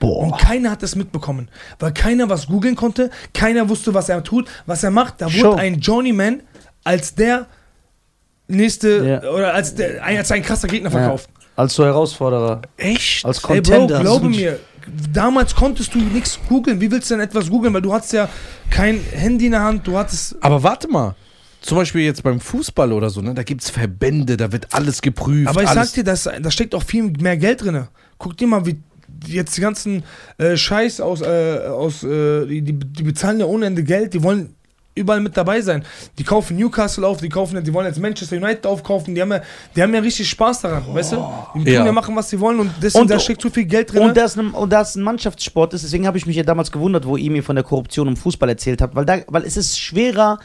Und Boah. keiner hat das mitbekommen, weil keiner was googeln konnte, keiner wusste, was er tut, was er macht. Da Show. wurde ein Journeyman als der nächste Ja. oder als, der, als ein krasser Gegner Ja. verkauft. Als so Herausforderer. Echt? Als Ey, Bro, Contender. glaube mir, damals konntest du nichts googeln. Wie willst du denn etwas googeln? Weil du hattest ja kein Handy in der Hand, du hattest. Aber warte mal. Zum Beispiel jetzt beim Fußball oder so, ne? Da gibt es Verbände, da wird alles geprüft. Aber ich alles. sag dir, das, da steckt auch viel mehr Geld drin. Guck dir mal, wie jetzt die ganzen äh, Scheiß aus, äh, aus äh, die, die die bezahlen ja ohne Ende Geld, die wollen überall mit dabei sein. Die kaufen Newcastle auf, die kaufen, die wollen jetzt Manchester United aufkaufen, die haben ja, die haben ja richtig Spaß daran, weißt du? Die tun Ja. ja. machen, was sie wollen und deswegen Und- da steckt so viel Geld drin. Und da es ein, und da es ein Mannschaftssport ist, deswegen habe ich mich ja damals gewundert, wo ihr mir von der Korruption im Fußball erzählt habt, weil, da, weil es ist schwerer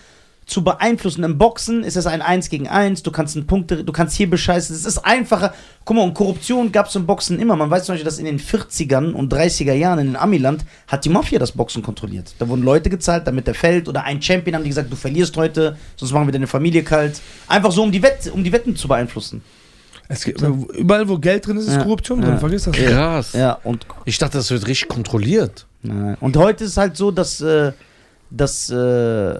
zu beeinflussen. Im Boxen ist es ein 1 gegen 1, du kannst einen Punkte, du kannst hier bescheißen, es ist einfacher. Guck mal, und Korruption gab es im Boxen immer. Man weiß zum Beispiel, dass in den 40ern und 30er Jahren in Amiland hat die Mafia das Boxen kontrolliert. Da wurden Leute gezahlt, damit er fällt. Oder ein Champion haben die gesagt, du verlierst heute, sonst machen wir deine Familie kalt. Einfach so, um die, Wett, um die Wetten zu beeinflussen. Es gibt, überall, wo Geld drin ist, ist Ja. Korruption Ja. drin. Vergiss das. Krass. Ja, und Ich dachte, das wird richtig kontrolliert. Nein. Und heute ist halt so, dass, äh, dass äh,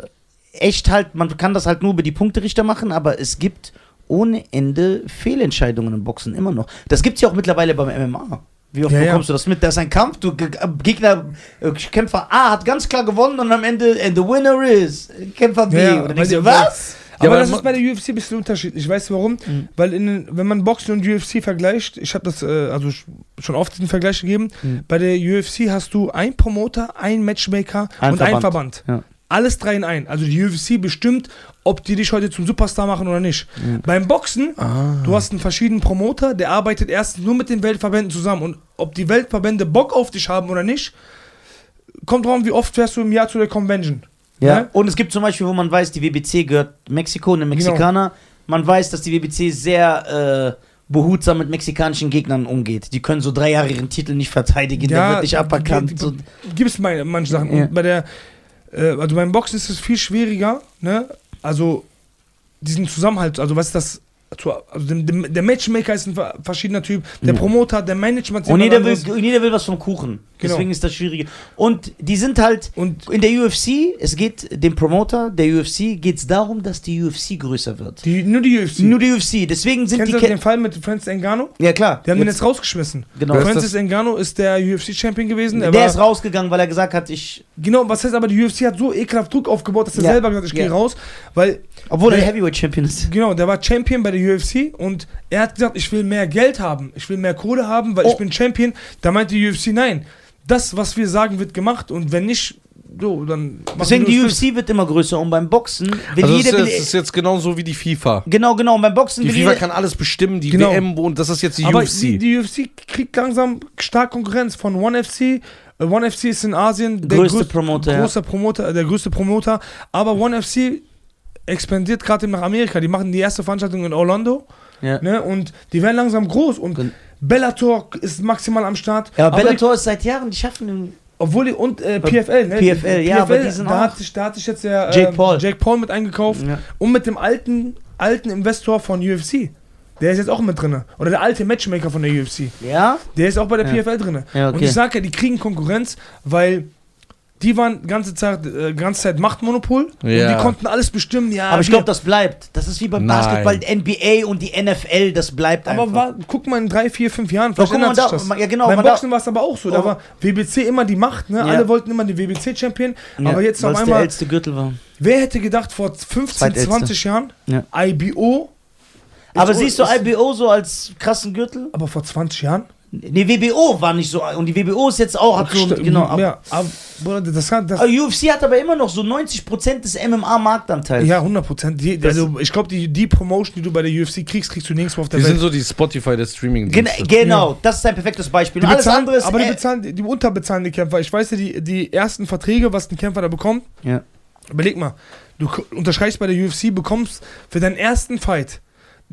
echt halt, man kann das halt nur über die Punkterichter machen, aber es gibt ohne Ende Fehlentscheidungen im Boxen immer noch. Das gibt's ja auch mittlerweile beim MMA. Wie oft Ja, ja. bekommst du das mit? Da ist ein Kampf, du äh, Gegner, äh, Kämpfer A hat ganz klar gewonnen und am Ende, and the winner is Kämpfer B. Ja, ja, und dann denkst du, was? Ja, aber aber das ist bei der UFC ein bisschen unterschiedlich. Weißt du warum? Mhm. Weil in, wenn man Boxen und UFC vergleicht, ich habe das äh, also sch- schon oft den Vergleich gegeben, Mhm. bei der UFC hast du einen Promoter, einen Matchmaker Ein und einen Verband. Verband. Ja. Alles drei in ein. Also die UFC bestimmt, ob die dich heute zum Superstar machen oder nicht. Mhm. Beim Boxen, Ah. du hast einen verschiedenen Promoter, der arbeitet erstens nur mit den Weltverbänden zusammen. Und ob die Weltverbände Bock auf dich haben oder nicht, kommt drauf an, wie oft fährst du im Jahr zu der Convention. Ja. Ne? Und es gibt zum Beispiel, wo man weiß, die WBC gehört Mexiko, Genau. eine Mexikaner. Man weiß, dass die WBC sehr äh, behutsam mit mexikanischen Gegnern umgeht. Die können so drei Jahre ihren Titel nicht verteidigen, der wird nicht aberkannt. Gibt es manche Sachen. Ja. Und bei der, äh, also beim Boxen ist es viel schwieriger, ne? Also diesen Zusammenhalt, also was ist das? Also dem, dem, der Matchmaker ist ein ver- verschiedener Typ, der Ja. Promoter, der Management und jeder will, jeder will was vom Kuchen. Genau. Deswegen ist das schwierig. Und die sind halt Und in der UFC, es geht dem Promoter der UFC geht es darum, dass die UFC größer wird. die, nur die UFC. Nur die UFC. Deswegen sind Kennst die du den Fall mit Francis Ngannou? Ja klar. Die haben den Jetzt- jetzt rausgeschmissen. genau. Francis Ngannou ist der UFC-Champion gewesen. Er Der war, ist rausgegangen, weil er gesagt hat, ich Genau, was heißt aber, die UFC hat so ekelhaft Druck aufgebaut, dass er Ja. selber gesagt hat, ich Ja. gehe raus, weil obwohl er Heavyweight Champion ist. Genau, der war Champion bei der UFC und er hat gesagt, ich will mehr Geld haben, ich will mehr Kohle haben, weil Oh. ich bin Champion. Da meinte die UFC, nein, das, was wir sagen, wird gemacht und wenn nicht, so, dann machen Deswegen die UFC wird immer größer und beim Boxen will Also das jeder ist, das ist jetzt genauso wie die FIFA. genau genau und beim Boxen Die will FIFA kann alles bestimmen, die Genau. WM und das ist jetzt die Aber UFC. die, die UFC kriegt langsam stark Konkurrenz von One FC. Äh, One FC ist in Asien der Größte größ- Promoter, großer Promoter, der größte Promoter. Aber One FC expandiert gerade nach Amerika. Die machen die erste Veranstaltung in Orlando. ja. Ne? Und die werden langsam groß. Und Gen- Bellator ist maximal am Start. ja, aber die- Bellator ist seit Jahren, die schaffen den- Obwohl die und äh, PFL, ne? PFL, ja, aber die sind da, auch- hat sich, da hat sich jetzt der Jake ähm, Paul. Jake Paul mit eingekauft ja. und mit dem alten, alten Investor von UFC. Der ist jetzt auch mit drin. Oder der alte Matchmaker von der UFC. ja? Der ist auch bei der Ja. PFL drin. Ja, Und okay. ich sage ja, die kriegen Konkurrenz, weil die waren ganze Zeit, äh, ganze Zeit Machtmonopol und Ja. die konnten alles bestimmen. Ja, aber ich glaube, das bleibt. Das ist wie beim Nein. Basketball, NBA und die NFL, das bleibt aber einfach. war, guck mal in drei, vier, fünf Jahren, Doch, vielleicht guck mal, ändert sich da- das. ja, genau, Beim man da- Boxen war es aber auch so. Da Oh. war WBC immer die Macht, ne? Ja. Alle wollten immer den WBC-Champion. Ja, aber jetzt auf es der einmal, älteste Gürtel war. wer hätte gedacht, vor 15, Zweitälteste. 20 Jahren, Ja. IBO. Aber siehst du IBO so als krassen Gürtel? Aber vor 20 Jahren? Nee, WBO war nicht so. Und die WBO ist jetzt auch, hat so, genau. aber- Ja, aber, Bruder, das kann, das, Aber UFC hat aber immer noch so 90% des MMA-Marktanteils. ja, 100 Prozent. Also, ich glaube, die, die Promotion, die du bei der UFC kriegst, kriegst du nirgendwo auf der die sind Welt. so die Spotify der streaming Gen genau, das ist ein perfektes Beispiel. Die alles bezahlen, andere ist. aber die äh, bezahlen, die, die unterbezahlen die Kämpfer. Ich weiß ja, die, die ersten Verträge, was ein Kämpfer da bekommt, ja. überleg mal, du unterschreibst bei der UFC, bekommst für deinen ersten Fight,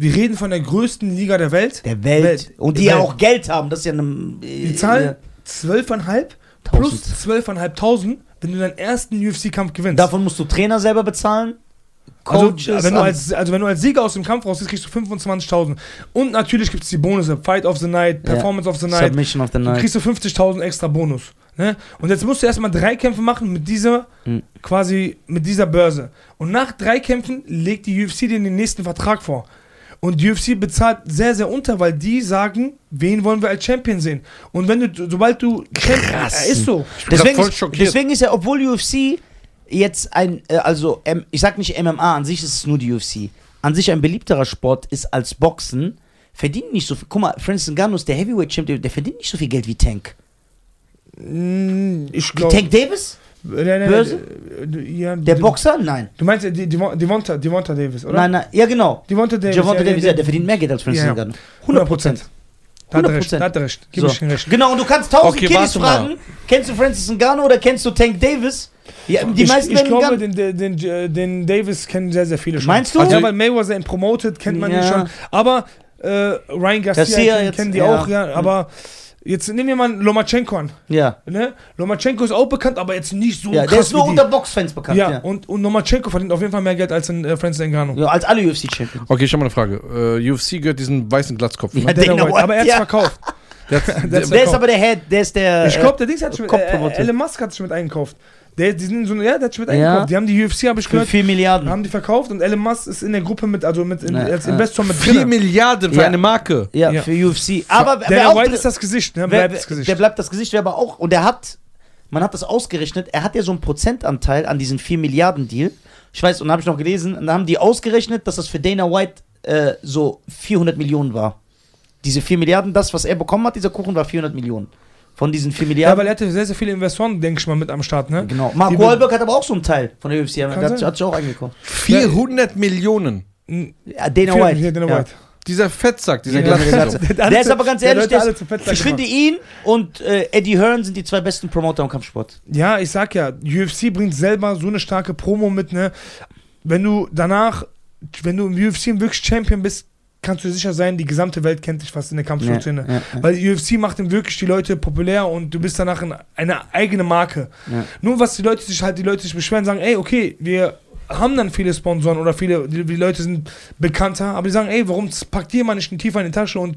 wir reden von der größten Liga der Welt, Der Welt. Welt. Und die ja auch Geld haben. Das ist ja eine. äh, die zahlen 12,5 plus 12.500, wenn du deinen ersten UFC-Kampf gewinnst. Davon musst du Trainer selber bezahlen. Also Coaches. wenn, du als, also wenn du als Sieger aus dem Kampf raus bist, kriegst du 25.000. Und natürlich gibt es die Bonus, Fight of the Night. Performance of the Night. Submission of the Du Night. kriegst du 50.000 extra Bonus. Ne? Und jetzt musst du erstmal drei Kämpfe machen mit dieser, Mhm. quasi mit dieser Börse. Und nach drei Kämpfen legt die UFC dir den nächsten Vertrag vor. Und die UFC bezahlt sehr, sehr unter, weil die sagen, wen wollen wir als Champion sehen. Und wenn du, sobald du Champion, Krass. äh, ist so. Deswegen, ist, deswegen ist ja, obwohl UFC jetzt ein, äh, also ich sag nicht MMA, an sich ist es nur die UFC. An sich ein beliebterer Sport ist als Boxen, verdient nicht so viel. Guck mal, Francis Ngannou ist der Heavyweight Champion, der verdient nicht so viel Geld wie Tank. Mm, Ich Wie glaube. Tank Davis? Nein, Börse? äh, Ja, Der Boxer? Nein. Du meinst äh, die- die- Devonta, Devonta Davis, oder? Nein, nein, ja genau. Devonta Davis. Javonte ja, Davis, ja, der verdient mehr Geld als Francis Ja, ja. Ngannou. 100 Prozent. Da hat er recht, 100%. da hat recht. Gib So. recht. Genau, und du kannst tausend Okay, Kiddies fragen, kennst du Francis Ngannou oder kennst du Tank Davis? Ja, die ich, meisten ich glaube, den, den, den, den Davis kennen sehr, sehr viele schon. Meinst du? Also, ja, weil Mayweather ihn promotet, kennt man ihn Ja. schon. Aber äh, Ryan Garcia, Garcia kennen, jetzt, kennen die ja. auch, ja. Aber jetzt nehmen wir mal Lomachenko an. Ja. Ne? Lomachenko ist auch bekannt, aber jetzt nicht so Ja, krass der ist nur unter Boxfans bekannt. ja, Ja, Und, und Lomachenko verdient auf jeden Fall mehr Geld als ein äh, Francis Ngannou. ja. als alle UFC-Champions. Okay, ich habe mal eine Frage. Äh, UFC gehört diesen weißen Glatzkopf. Ne? Ja, Dana White. White, aber er hat's ja. verkauft. Der hat, Der der, ist aber der Head, der ist der. Ich glaube, der Dings hat schon mit, äh. Elon Musk hat sich mit eingekauft. Der, die sind so, ja, der hat sich mit Ja. eingekauft. Die haben die UFC, habe ich für gehört, 4 Milliarden. haben die verkauft und Elon Musk ist in der Gruppe mit, also mit in, Ja, als ja. Investor mit 4 drin. Milliarden für Ja. eine Marke. Ja, Ja. für UFC. Aber wer Der auch White ist das Gesicht, ne? wer, Bleibt das Gesicht. der bleibt das Gesicht, wer aber auch. Und er hat, man hat das ausgerechnet, er hat ja so einen Prozentanteil an diesen 4 Milliarden Deal. Ich weiß, und da habe ich noch gelesen, und da haben die ausgerechnet, dass das für Dana White äh, so 400 Millionen war. Diese 4 Milliarden, das, was er bekommen hat, dieser Kuchen war 400 Millionen. Von diesen 4 ja, Milliarden. weil er hatte sehr, sehr viele Investoren, denke ich mal, mit am Start, ne? genau. Mark Die- Wahlberg hat aber auch so einen Teil von der UFC. Der hat, hat sich auch eingekauft. 400 Millionen. Ja, Dana White. ja, Dana Ja. White. Dieser Fettsack, dieser Ja, der- der- der- Der ist aber ganz ehrlich, der ist, ich finde ihn und äh, Eddie Hearn sind die zwei besten Promoter im Kampfsport. Ja, ich sag ja, UFC bringt selber so eine starke Promo mit, ne? Wenn du danach, wenn du im UFC wirklich Champion bist, kannst du dir sicher sein, die gesamte Welt kennt dich fast in der Kampfsportszene. Ja, ja. Weil die UFC macht dann wirklich die Leute populär und du bist danach in eine eigene Marke. Ja. Nur was die Leute sich halt, die Leute sich beschweren, sagen, ey, okay, wir haben dann viele Sponsoren oder viele, die, die Leute sind bekannter, aber die sagen, ey, warum packt ihr mal nicht einen tiefer in die Tasche und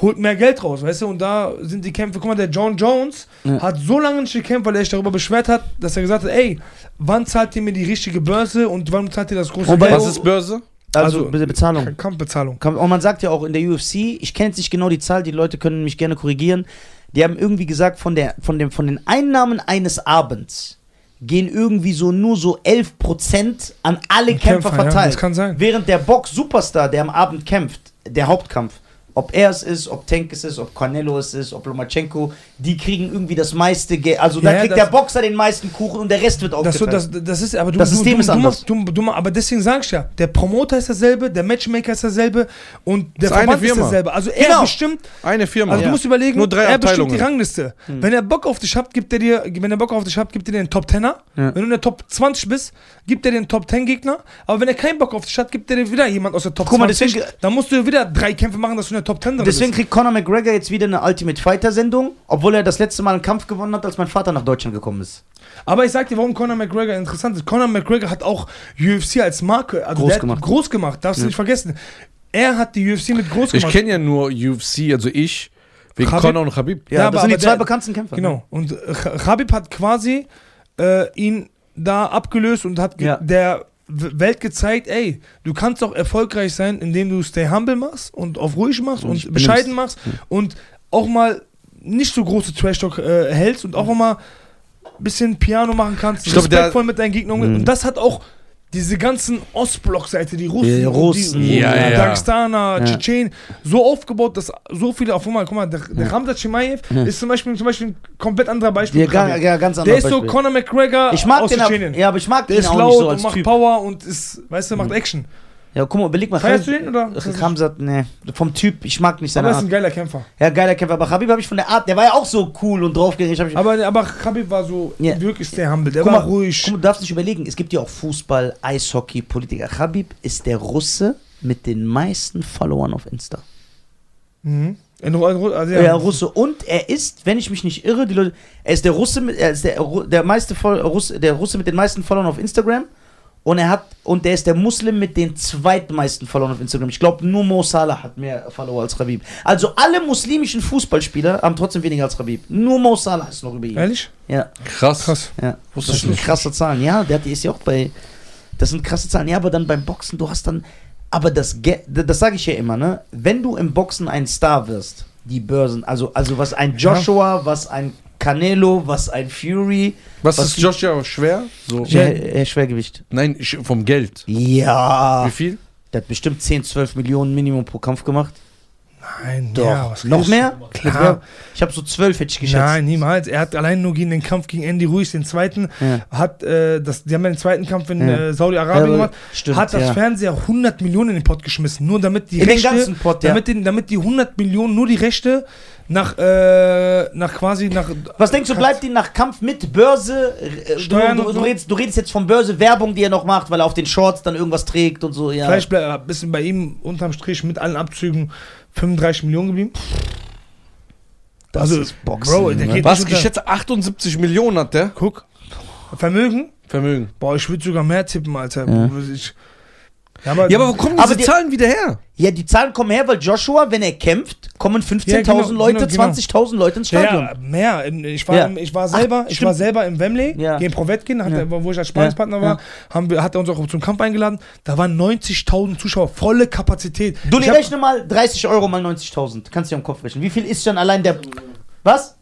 holt mehr Geld raus, weißt du? Und da sind die Kämpfe, guck mal, der John Jones Ja. hat so lange nicht gekämpft, weil er sich darüber beschwert hat, dass er gesagt hat, ey, wann zahlt ihr mir die richtige Börse und wann zahlt ihr das große Wobei- Geld? Was ist Börse? Also, Also- Be- Bezahlung. Kampfbezahlung. Kann- Und man sagt ja auch in der UFC, ich kenne jetzt nicht genau die Zahl, die Leute können mich gerne korrigieren. Die haben irgendwie gesagt, von, der, von, dem, von den Einnahmen eines Abends gehen irgendwie so nur so 11% an alle Kämpfer, Kämpfer, ja, verteilt. das kann sein. Während der Box-Superstar, der am Abend kämpft, der Hauptkampf, ob er es ist, ob Tank es ist, ob Canelo es ist, ob Lomachenko, die kriegen irgendwie das meiste Geld. Also da Ja, kriegt das- der Boxer den meisten Kuchen und der Rest wird Das, aufgeteilt. das, das ist, aber du, Das du, System du, ist du, anders. Du, du, aber deswegen sag ich ja, der Promoter ist dasselbe, der Matchmaker ist dasselbe und der Das ist eine Verband ist dasselbe. Also er Genau. bestimmt, Eine Firma. also Ja. du musst überlegen, Nur drei er bestimmt die. Rangliste. Wenn er Bock auf dich hat, gibt er dir, wenn er Bock auf dich hat, gibt er dir einen Top 10er. Ja. Wenn du in der Top 20 bist, gibt er dir einen Top 10 Gegner. Aber wenn er keinen Bock auf dich hat, gibt er dir wieder jemand aus der Top Guck mal, 20. deswegen- dann musst du wieder drei Kämpfe machen, dass du in der Top 10 drin Deswegen bist. kriegt Conor McGregor jetzt wieder eine Ultimate Fighter Sendung, obwohl er das letzte Mal einen Kampf gewonnen hat, als mein Vater nach Deutschland gekommen ist. Aber ich sag dir, warum Conor McGregor interessant ist. Conor McGregor hat auch UFC als Marke also Groß der hat gemacht. groß gemacht, darfst du nicht vergessen. Er hat die UFC mit groß Ich gemacht. kenne ja nur UFC, also ich, wegen Khabib? Conor und Khabib. Ja, Ja, das aber- sind die zwei der- bekanntesten Kämpfer. Genau. Und äh, Khabib hat quasi äh, ihn da abgelöst und hat Ja. der Welt gezeigt, ey, du kannst auch erfolgreich sein, indem du stay humble machst und auf ruhig machst Und und, bescheiden machst und auch mal nicht so große Trash-Talk äh, hältst und auch mal ein bisschen Piano machen kannst, Ich glaube, der- respektvoll mit deinen Gegnern. Mhm. Und das hat auch diese ganzen Ostblock-Seite, die Russen, Die Russen. die, Ja, ja. Dagestaner, Ja. Tschetschenen, so aufgebaut, dass so viele, auf einmal, guck mal, der, der Ramzat Chimaev Ja. ist zum Beispiel, zum Beispiel ein komplett anderer Beispiel. Ja, Khabib. ja, ganz Der anders. ist so Conor McGregor ich mag aus den, Tschetschenien. ja, aber ich mag Der den ist auch laut so und macht Typ. Power und ist, weißt du, macht Action. Ja, guck mal, überleg mal. Feierst du den oder? Ramsat, nee, vom Typ, ich mag nicht Aber seine er ist ein geiler Kämpfer. Ja, geiler Kämpfer, aber Khabib habe ich von der Art, der war ja auch so cool und ich- Aber, aber Khabib war so Ja. wirklich sehr humble. Der Guck war mal, ruhig. Guck mal, du darfst nicht überlegen, es gibt ja auch Fußball, Eishockey, Politiker. Khabib ist der Russe mit den meisten Followern auf Insta. Mhm. In, in, also, Ja, ja. Russe. Und er ist, wenn ich mich nicht irre, die Leute, er ist der Russe mit, er ist der, der meiste Fol- Russe, der Russe mit den meisten Followern auf Instagram. Und er hat, und der ist der Muslim mit den zweitmeisten Followern auf Instagram. Ich glaube, nur Mo Salah hat mehr Follower als Khabib. Also alle muslimischen Fußballspieler haben trotzdem weniger als Khabib. Nur Mo Salah ist noch über ihn. Ehrlich? Ja, Krass. Krass. ja. Das sind nicht. krasse Zahlen. Ja, der die ist ja auch bei. Das sind krasse Zahlen. Ja, aber dann beim Boxen, du hast dann. Aber das, Ge- das sage ich ja immer, ne? Wenn du im Boxen ein Star wirst, die Börsen, also, also was ein Joshua, was ein Canelo, was ein Fury, Was, Was ist Joshua schwer? So. ja. äh, Schwergewicht. Nein, vom Geld. Ja. Wie viel? Der hat bestimmt 10, 12 Millionen Minimum pro Kampf gemacht. Nein, Doch. ja, Noch mehr? du? Klar. Ich habe so 12, hätte ich geschätzt. Nein, niemals. Er hat allein nur gegen den Kampf gegen Andy Ruiz, den zweiten, Ja. hat äh, das, die haben ja den zweiten Kampf in Ja. äh, Saudi-Arabien gemacht, stimmt, hat das. Fernseher 100 Millionen in den Pot geschmissen, nur damit die In den Rechte, ganzen Pot, ja. damit, den, damit die 100 Millionen, nur die Rechte nach, äh, nach quasi, nach. Was denkst du, bleibt ihm nach Kampf mit Börse? äh, Du, Steuern du, du, so? redest, du redest jetzt von Börse, Werbung, die er noch macht, weil er auf den Shorts dann irgendwas trägt und so, ja. Vielleicht bleibt ein bisschen bei ihm unterm Strich mit allen Abzügen 35 Millionen geblieben. das also, ist Boxen. Bro, der ne? geht- Was nicht unter- geschätzt 78 Millionen hat der Guck. Vermögen? Vermögen. Boah, ich würde sogar mehr tippen, Alter. Ja. Ich, ja, aber, Ja, aber wo kommen diese die- Zahlen wieder her? Ja, die Zahlen kommen her, weil Joshua, wenn er kämpft, kommen 15.000 Ja, genau, Leute, genau, genau. 20.000 Leute ins Stadion. ja, mehr. Ich war, im- ich war selber, Ach, ich war selber im Wembley gegen Provetkin, hat wo ich als Sparingspartner Ja. war, haben hat er uns auch zum Kampf eingeladen. Da waren 90.000 Zuschauer, volle Kapazität. Du, Ich rechne mal 30 Euro mal 90.000. Kannst du dir am Kopf rechnen. Wie viel ist schon allein der. Was?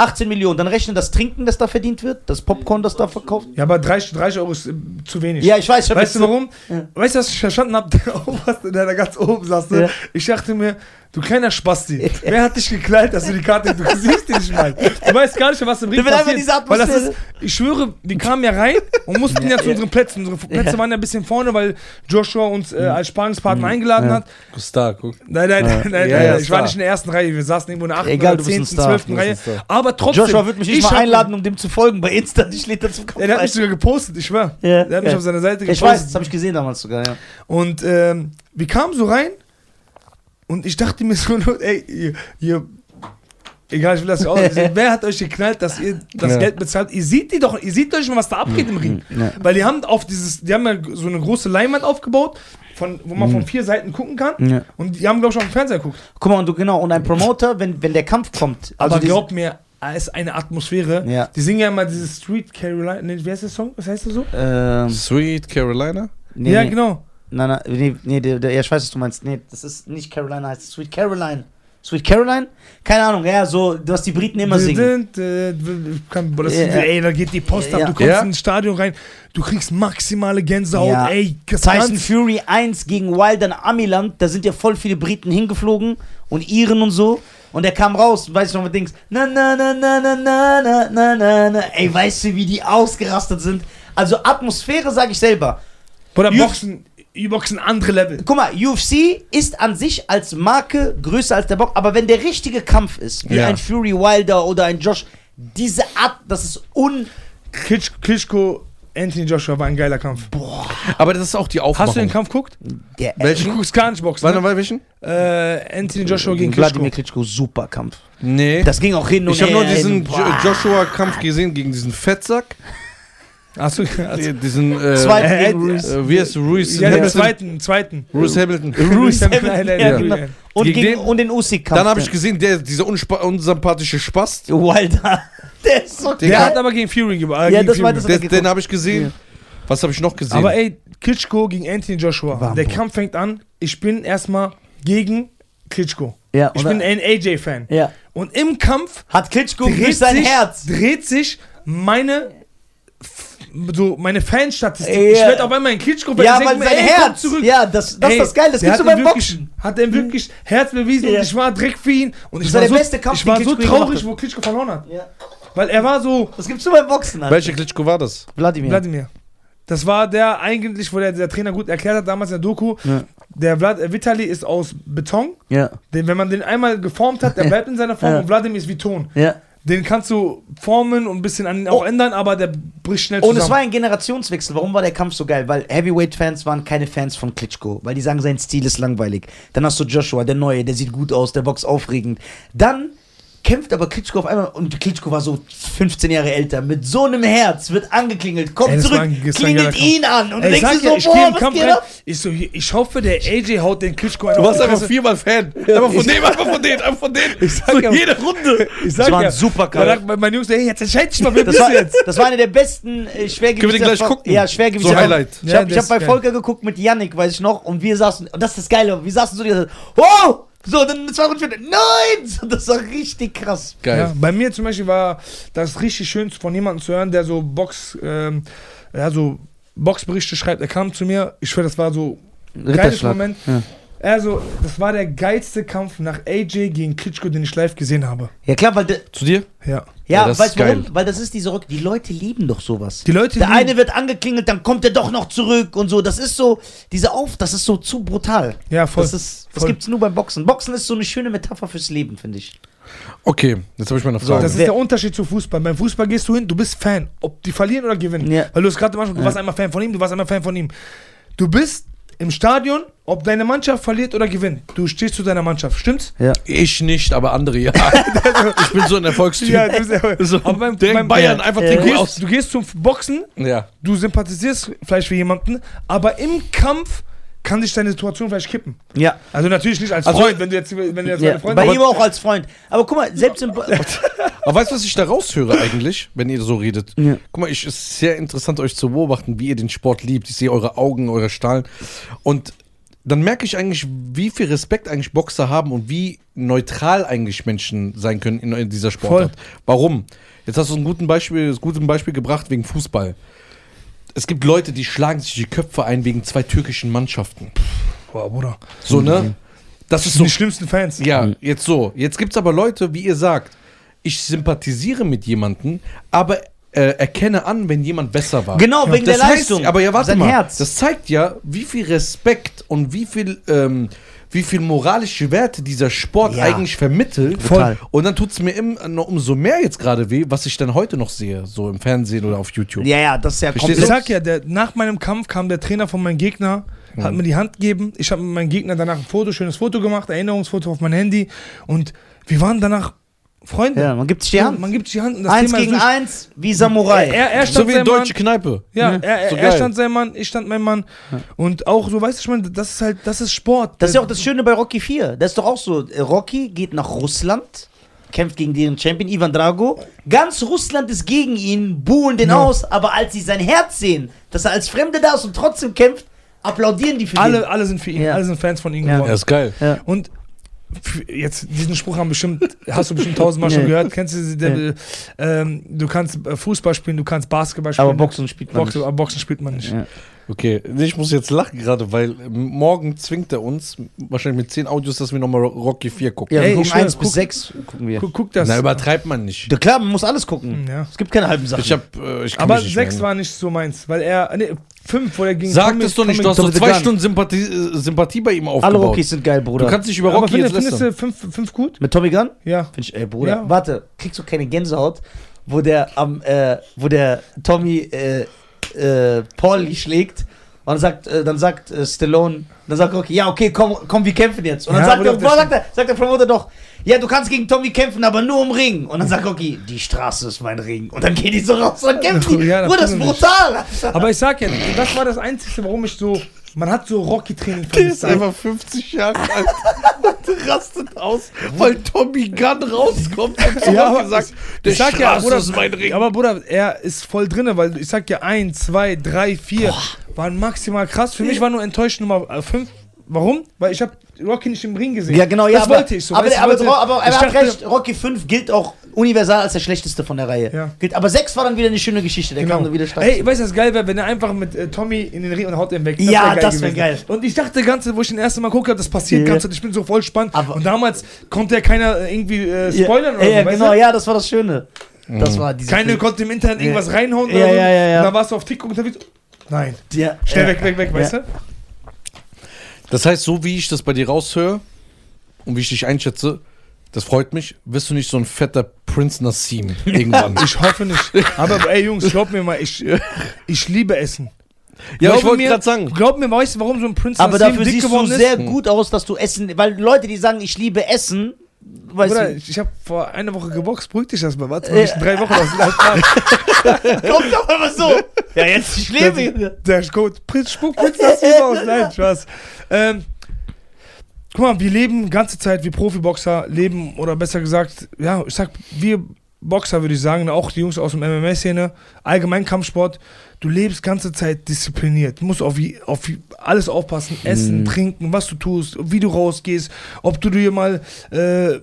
18. 18 Millionen. Dann rechne das Trinken, das da verdient wird, das Popcorn, das da verkauft. Ja, aber 30, 30 Euro ist äh, zu wenig. Ja, ich weiß schon. Weißt du warum? Ja. Weißt du, was ich verstanden habe? Der Oberste, der da ganz oben saß. Ne? Ja. Ich dachte mir, du kleiner Spasti, wer hat dich gekleidet, dass du die Karte, du siehst die nicht mal. Du weißt gar nicht, was im Ring Du passiert. diese weil das ist, ich schwöre, die kamen ja rein und mussten ja, zu ja. unseren Plätzen. Unsere Plätze Ja. waren ja ein bisschen vorne, weil Joshua uns äh, als Sparingspartner eingeladen Ja. hat. Star, guck. Nein, nein, nein, nein, Ja, nein, ja, ich war nicht in der ersten Reihe. Wir saßen irgendwo in der 8. Egal, oder du bist ein 10., Star. 12. Du bist Reihe. ein Star. Aber trotzdem. Joshua wird mich nicht ich mal einladen, um dem zu folgen bei Insta. Ich lädt dazu Ja, der hat mich sogar gepostet, ich schwör. Ja, Der hat mich ja. auf seiner Seite Ich gepostet. weiß, das habe ich gesehen damals sogar, ja. Und ähm, wir kamen so rein und ich dachte mir so, ey, ihr, ihr egal, ich will das nicht aus. Wer hat euch geknallt, dass ihr das Ja. Geld bezahlt? Ihr seht die doch, ihr seht euch mal, was da abgeht im Ring. Ja. Weil die haben auf dieses, die haben ja so eine große Leinwand aufgebaut, von, wo man von vier Seiten gucken kann. Ja. Und die haben, glaube ich, auf dem Fernseher geguckt. Guck mal, und du genau, und ein Promoter, wenn, wenn der Kampf kommt, also Aber glaub mir, es ist eine Atmosphäre. Ja. Die singen ja immer dieses Street Carolina. Nee, wie heißt der Song? Was heißt das so? ähm, Sweet Carolina? nee, ja, nee, genau. Nein, nein, nee, nee der, der, ja, ich weiß, was du meinst. Nee, das ist nicht Carolina, heißt es Sweet Caroline. Sweet Caroline? Keine Ahnung, ja, so, was die Briten immer singen. Kann- das Ja. Ey, da geht die Post Ja, ab, du kommst Ja. ins Stadion rein, du kriegst maximale Gänsehaut, Ja. ey, das Tyson ganz- Fury 1 gegen Wilder in Amiland, da sind ja voll viele Briten hingeflogen und Iren und so. Und der kam raus, weißt du noch, was Dings, na na na na na na na na na na. Ey, weißt du, wie die ausgerastet sind? Also Atmosphäre, sage ich selber. Bruder, Ju- Boxen, E-Boxen andere Level. Guck mal, UFC ist an sich als Marke größer als der Box, aber wenn der richtige Kampf ist, wie Ja. ein Fury Wilder oder ein Josh, diese Art, das ist un... Klitsch, Klitschko, Anthony Joshua war ein geiler Kampf. Aber das ist auch die Aufmachung. Hast du den Kampf geguckt? Der, Du Welchen? guckst gar nicht Boxen. Warte Ne? mal, welchen? Äh, Anthony Joshua gegen gegen Wladimir Klitschko. Klitschko, super Kampf. Nee. Das ging auch hin und ich habe her. nur diesen boah. Joshua-Kampf gesehen gegen diesen Fettsack. Achso, also, Diesen, äh, Zwei- äh, äh, Ruiz. äh, wie heißt? Ruiz ja, den Hamilton? zweiten, zweiten. Bruce Hamilton. Ruiz Hamilton, ja, genau. Und, Gegen gegen, den- und den Usyk-Kampf. Dann habe ich gesehen, der, dieser unspa- unsympathische Spast, Wilder. Der ist so Der geil. hat aber gegen Fury gewonnen. Ja, das war das- den habe ich gesehen. Ja. Was habe ich noch gesehen? Aber ey, Klitschko gegen Anthony Joshua. War der. Kampf fängt an. Ich bin erstmal gegen Klitschko. Ja, Ich bin ein AJ-Fan. ja. Und im Kampf Hat Klitschko dreht durch sein sich, Herz. dreht sich meine so meine Fanstatistik. Ja. Ich werde auf einmal ein Klitschko Ja, weil sein ey, komm Herz. zurück. Ja, das, das Ey, ist das Geile. Das gibt's nur beim wirklich, Boxen. Hat er wirklich Herz bewiesen Ja. und ich war direkt für ihn. Und ich Das war, der so, beste Kampf, ich war so traurig, wo Klitschko verloren hat. Ja. Weil er war so, Das gibt's nur beim Boxen. Alter. Welcher Klitschko war das? Wladimir. Wladimir. Das war der eigentlich, wo der, der Trainer gut erklärt hat, damals in der Doku. Ja. Der Vlad, äh, Vitali ist aus Beton. Ja. Den, wenn man den einmal geformt hat, der bleibt in seiner Form Ja. und Wladimir ist wie Ton. Ja. Den kannst du formen und ein bisschen an ihn auch Oh. ändern, aber der bricht schnell Und zusammen. es war ein Generationswechsel. Warum war der Kampf so geil? Weil Heavyweight-Fans waren keine Fans von Klitschko, weil die sagen, sein Stil ist langweilig. Dann hast du Joshua, der Neue, der sieht gut aus, der boxt aufregend. Dann kämpft aber Klitschko auf einmal und Klitschko war so 15 Jahre älter, mit so einem Herz, wird angeklingelt, kommt Ey, zurück, war ein- klingelt ihn an und Ey, ich denkst dir ja, so, ich gehe boah, was Kampf geht rein. ab? Ich, so, ich hoffe, der AJ haut den Klitschko einen Du warst einfach viermal Fan. Einfach von dem, einfach von dem, einfach von dem. Ich sag so ja, jede Runde. ich sag Das war ein ja, super Kampf. mein Jungs, hey, jetzt entscheid dich mal, wer Das war, jetzt? das war eine der besten äh, Schwergewichts. Können wir den gleich gucken? Ja, Schwergewichts. So Highlight. Ich Ja, habe hab bei. Volker geguckt mit Yannick, weiß ich noch, und wir saßen, und das ist das Geile, wir saßen so, die ganze Zeit, wow! So, dann zwei Runden später, nein! So, das war richtig krass. Geil. Ja, bei mir zum Beispiel war das richtig schön von jemandem zu hören, der so Box, ähm, ja, so Boxberichte schreibt. Er kam zu mir, ich schwör, das war so ein geiles. Moment. Ja. Also, das war der geilste Kampf nach AJ gegen Klitschko, den ich live gesehen habe. Ja, klar, weil. Zu dir? Ja. ja, Ja, weißt du warum? Weil das ist diese Rock. Die Leute lieben doch sowas. Die Leute Der eine wird angeklingelt, dann kommt er doch noch zurück und so. Das ist so, diese Auf, das ist so zu brutal. Ja, voll. Das, ist, das Voll. gibt's nur beim Boxen. Boxen ist so eine schöne Metapher fürs Leben, finde ich. Okay, jetzt habe ich mal eine Frage. Das ist der Unterschied zu Fußball. Beim Fußball gehst du hin, du bist Fan, ob die verlieren oder gewinnen. Ja. Weil du es gerade manchmal, du warst einmal Fan von ihm, du warst einmal Fan von ihm. Du bist im Stadion, ob deine Mannschaft verliert oder gewinnt. Du stehst zu deiner Mannschaft, stimmt's? Ja. ich nicht, aber andere ja. ich bin so ein Erfolgstyp. Ja, du bist ja- so, aber beim- der beim- Bayern Ja. einfach Ja. den Du gehst, aus. du gehst zum Boxen, Ja. du sympathisierst vielleicht für jemanden, aber im Kampf kann sich deine Situation vielleicht kippen. Ja. Also natürlich nicht als Also- Freund, wenn du jetzt, wenn du jetzt ja. meine Freunde Bei aber- ihm auch als Freund. Aber guck mal, selbst im. Aber weißt du, was ich da raushöre eigentlich, wenn ihr so redet? Ja. Guck mal, ich, es ist sehr interessant, euch zu beobachten, wie ihr den Sport liebt. Ich sehe eure Augen, eure Strahlen. Und dann merke ich eigentlich, wie viel Respekt eigentlich Boxer haben und wie neutral eigentlich Menschen sein können in, in dieser Sportart. Warum? Jetzt hast du ein gutes Beispiel, ein gutes Beispiel gebracht wegen Fußball. Es gibt Leute, die schlagen sich die Köpfe ein wegen zwei türkischen Mannschaften. Boah, Bruder. So, ne? Das Das ist sind so die schlimmsten Fans. ja, jetzt so. Jetzt gibt es aber Leute, wie ihr sagt, ich sympathisiere mit jemandem, aber äh, erkenne an, wenn jemand besser war. genau, wegen das der heißt, Leistung. aber ja, warte Sein mal. Herz. Das zeigt ja, wie viel Respekt und wie viel, ähm, wie viel moralische Werte dieser Sport Ja. eigentlich vermittelt. Total. Und dann tut es mir im, noch umso mehr jetzt gerade weh, was ich dann heute noch sehe, so im Fernsehen oder auf YouTube. ja, ja, das ist ja Verstehst Ich komplett. sag ja, der, nach meinem Kampf kam der Trainer von meinem Gegner, hat mir die Hand gegeben. Ich habe mit meinem Gegner danach ein Foto, schönes Foto gemacht, Erinnerungsfoto auf mein Handy. Und wir waren danach Freunde. Ja, man gibt sich die Hand. Man gibt sich die Hand. Eins Thema gegen durch- eins, wie Samurai. Er, er So stand wie sein eine deutsche Mann. Kneipe. Ja, Ja. er, er, So er stand sein Mann, ich stand mein Mann. Und auch, so weißt du, ich meine, das ist halt, das ist Sport. Das ist ja auch das Schöne bei Rocky 4. Das ist doch auch so. Rocky geht nach Russland, kämpft gegen deren Champion Ivan Drago. Ganz Russland ist gegen ihn, buhen den Ja. aus, aber als sie sein Herz sehen, dass er als Fremde da ist und trotzdem kämpft, applaudieren die für alle, alle sind für ihn, Ja. alle sind Fans von ihm Ja. geworden. Ja, ist geil. den. Ja. Und jetzt, diesen Spruch haben bestimmt, hast du bestimmt tausendmal schon Nee. gehört. Kennst du, der, ähm, du kannst äh, Fußball spielen, du kannst Basketball spielen. Aber Boxen spielt man Boxen, nicht. aber Boxen spielt man nicht. Ja. Okay, nee, ich muss jetzt lachen gerade, weil morgen zwingt er uns, wahrscheinlich mit 10 Audios, dass wir nochmal Rocky 4 gucken. Ja, Ey, wir gucken schwör, 1 bis guck- 6 gucken wir. Guck, guck das. Na, übertreibt man nicht. Ja, klar, man muss alles gucken. Ja. Es gibt keine halben Sachen. Ich hab, äh, ich aber mich nicht sechs mehr war nicht so meins, weil er, nee, fünf, wo er gegen Sag Tommy- das doch nicht, Tommy- du hast doch the zwei Gun. Stunden Sympathie, äh, Sympathie bei ihm Alle aufgebaut. Rockys sind geil, Bruder. Du kannst nicht über aber Rocky findest, jetzt findest du fünf, fünf gut? Mit Tommy Gunn? Ja. Finde ich, ey, Bruder. Ja. Warte, kriegst du keine Gänsehaut, wo der am, äh, wo der Tommy äh, äh, Pauli schlägt und dann sagt, äh, dann sagt äh, Stallone, dann sagt Rocky, ja, okay, komm, komm, wir kämpfen jetzt. Und dann Ja, sagt, Bruder, der, sagt, der, sagt der Promoter doch, ja, du kannst gegen Tommy kämpfen, aber nur im Ring. Und dann sagt Rocky, die Straße ist mein Ring. Und dann gehen die so raus und dann kämpfen die. Ja, das Bruder, das ist brutal. Aber ich sag ja, das war das Einzige, warum ich so, man hat so Rocky-Training Der ist einfach 50 Jahre alt und rastet aus, weil Tommy Gunn rauskommt und so Ja, aber gesagt, ich- der ich sag ja, Straße Bruder, ist mein Ring. Aber Bruder, er ist voll drinne, weil ich sag ja, ein, zwei, drei, vier waren maximal krass. Für mich war nur enttäuscht Nummer äh, fünf. Warum? Weil ich habe Rocky nicht im Ring gesehen. Ja, genau, ja. Das aber, wollte ich so. Aber, weißt aber, aber, aber er dachte- recht, Rocky 5 gilt auch universal als der schlechteste von der Reihe. Ja. Gilt, aber 6 war dann wieder eine schöne Geschichte. Der kam Genau. dann wieder stark. Hey, weißt du, was geil wäre, wenn er einfach mit äh, Tommy in den Ring und haut ihn weg. Ja, wär das wär gewesen. geil. Und ich dachte ganze, wo ich den ersten Mal gucke, das passiert Ja. ganz ich bin so voll spannend. Aber- und damals konnte ja keiner äh, irgendwie äh, spoilern ja, oder ja, so, weißt genau, du? ja, das war das Schöne. Das war diese Keiner konnte im Internet irgendwas reinhauen Ja, oder so. ja, ja, ja. Und dann warst du auf TikTok unterwegs. Nein. ja, Schnell ja. weg, weg, weg, weißt Ja. du? Das heißt, so wie ich das bei dir raushöre und wie ich dich einschätze, das freut mich, wirst du nicht so ein fetter Prince Nassim irgendwann. Ich hoffe nicht. Aber ey Jungs, glaub mir mal, ich, ich liebe Essen. ja, ich Glaube wollte mir- gerade sagen. Glaub mir, weißt du, warum so ein Prinz Aber Nassim dafür dick siehst du sehr gut aus, dass du Essen, weil Leute, die sagen, ich liebe Essen, weißt Bruder, du, ich, ich habe vor einer Woche geboxt, beruhig dich das mal. Warte Ja. nicht in drei Wochen aus. kommt doch immer so. Ja, jetzt, ich lebe. Der ist gut. Prinz, spuck Prinz Nassim aus. Nein, Spaß. Ähm, guck mal, wir leben ganze Zeit wie Profiboxer, leben, oder besser gesagt, ja, ich sag, wir Boxer würde ich sagen, auch die Jungs aus dem MMA-Szene, allgemein Kampfsport, du lebst ganze Zeit diszipliniert. Du musst auf, wie- auf wie- alles aufpassen, essen, trinken, was du tust, wie du rausgehst, ob du dir mal, äh,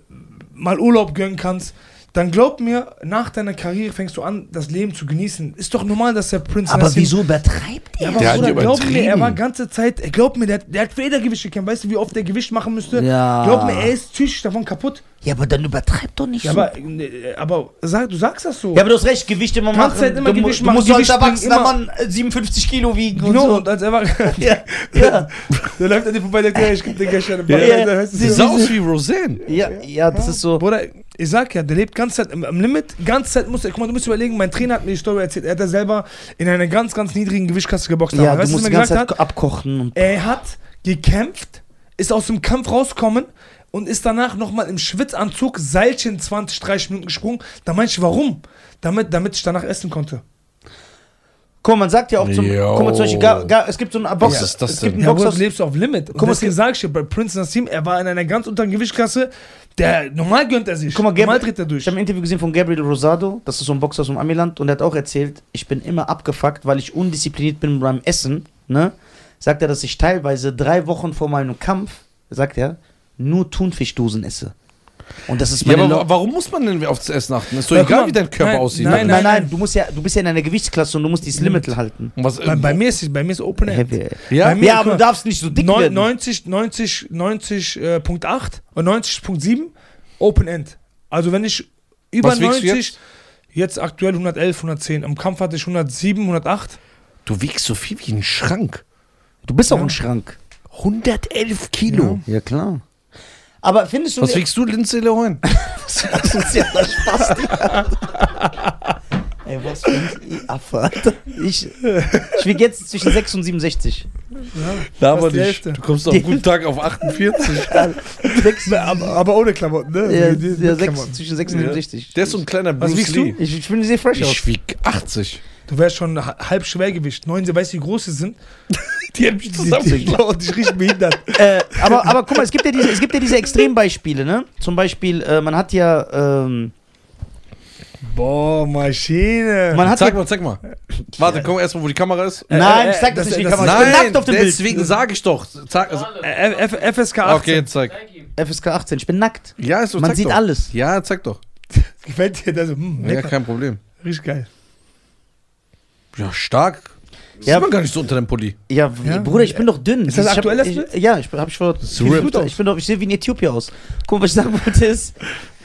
mal Urlaub gönnen kannst. dann glaub mir, nach deiner Karriere fängst du an, das Leben zu genießen. Ist doch normal, dass der Prince Aber Nassim- wieso übertreibt Ja, er? aber Der hat Bruder, glaub mir, er war ganze Zeit, er glaubt mir, der, der hat Federgewicht gekämpft. Weißt du, wie oft der Gewicht machen müsste? Ja. Glaub mir, er ist psychisch davon kaputt. Ja, aber dann übertreib doch nicht Ja, so. aber, äh, aber sag, du sagst das so. Ja, aber du hast recht, Gewicht immer Kannst machen. halt immer du, Gewicht du machen, musst so als Gewicht bringen erwachsener Mann äh, 57 Kilo wiegen und genau, so. und als er war, Ja, ja, der läuft an dir vorbei, der sagt, ja, ich geb dir gleich eine Ja, Backe. ja. Du Sie so- sah aus wie Roseanne. ja, ja, das ist so. Bruder, ich sag ja, der lebt ganze Zeit am, Limit, ganze Zeit muss er, guck mal, du musst überlegen, mein Trainer hat mir die Story erzählt, er hat ja selber in einer ganz, ganz niedrigen Gewichtklasse geboxt. Ja, Aber du weißt musst die er ganze Zeit hat? abkochen. Und Er hat gekämpft, ist aus dem Kampf rausgekommen und ist danach nochmal im Schwitzanzug Seilchen 20, 30 Minuten gesprungen. Da meinte ich, warum? Damit, damit ich danach essen konnte. Guck mal, man sagt ja auch zum. Yo. Guck mal, zum Beispiel, gar, gar, es gibt so einen Boxer. Was ist das es gibt einen Ja, Boxer. du lebst auf Limit. Guck mal, deswegen sag ich dir, bei Prince Nassim, er war in einer ganz unteren Gewichtsklasse, der, normal gönnt er sich. Guck mal, normal Gabriel, dreht er durch. ich habe ein Interview gesehen von Gabriel Rosado, das ist so ein Boxer aus dem Amiland, und er hat auch erzählt, ich bin immer abgefuckt, weil ich undiszipliniert bin beim Essen, ne? Sagt er, dass ich teilweise drei Wochen vor meinem Kampf, sagt er, nur Thunfischdosen esse. Und das ist Ja, meine aber Lo- wa- warum muss man denn auf das Essen achten? Ist doch Ja, egal, mal, wie dein Körper nein, aussieht. nein, nein, nein, nein. du musst ja, du bist ja in einer Gewichtsklasse und du musst dieses Limit halten. Was, bei, bei mir ist bei mir ist Open End. Heavy. ja? bei mir- Ja, aber du darfst nicht so dick Neun- werden. 90, 90, 90, äh, Punkt 8 und 90.7 Open End. Also wenn ich über Was wiegst 90, du jetzt? jetzt? aktuell 111, 110. Im Kampf hatte ich 107, 108. Du wiegst so viel wie ein Schrank. Du bist auch Ja. ein Schrank. 111 Kilo. Ja, klar. Aber findest du Was wiegst du, Lindsay Lohan? Das ist ja der Spaß. Ey, was für ein Affe, Alter. Ich, ich wiege jetzt zwischen 6 und 67. Da Fast die Hälfte. Du kommst auf einen guten Tag auf 48. Sechs, Aber, aber ohne Klamotten, ne? ja, Die- die- ja, Klamotten. zwischen 6 und 67. Der ist so ein kleiner Was Bruce wiegst du? Lee. Ich, ich finde, sehen fresh aus. Ich wieg 80. Du wärst schon ha- halb Schwergewicht. Neun, weißt du, wie groß sie sind? Die hätten mich zusammengeschlagen. und ich richtig behindert. äh, aber, aber guck mal, es gibt ja diese, es gibt ja diese Extrembeispiele, ne? Zum Beispiel, äh, man hat ja, ähm, Boah, Maschine. man hat Zeig ja, mal, zeig mal. Warte, komm erstmal, wo die Kamera ist. Nein, äh, ich sag das, das- nicht, die Kamera. ich bin Nein, nackt auf dem Bild. deswegen sage ich doch. Zeig, also, Äh, F FSK 18. okay, zeig. Zeig. FSK 18, ich bin nackt. Ja, ist so, Man zeig sieht doch. alles. Ja, zeig doch. Gefällt dir das? Hm, Ja, kein Problem. Richtig geil. Ja, stark. Ja. Sieht man gar nicht so unter dem Pulli. Ja, Ja. Bruder, ich bin doch dünn. Ist das ich aktuell das ich, Bild? Ja, ich hab ich vor. Aus. Ich bin doch, ich sehe wie ein Äthiopier aus. Guck, was ich sagen wollte ist,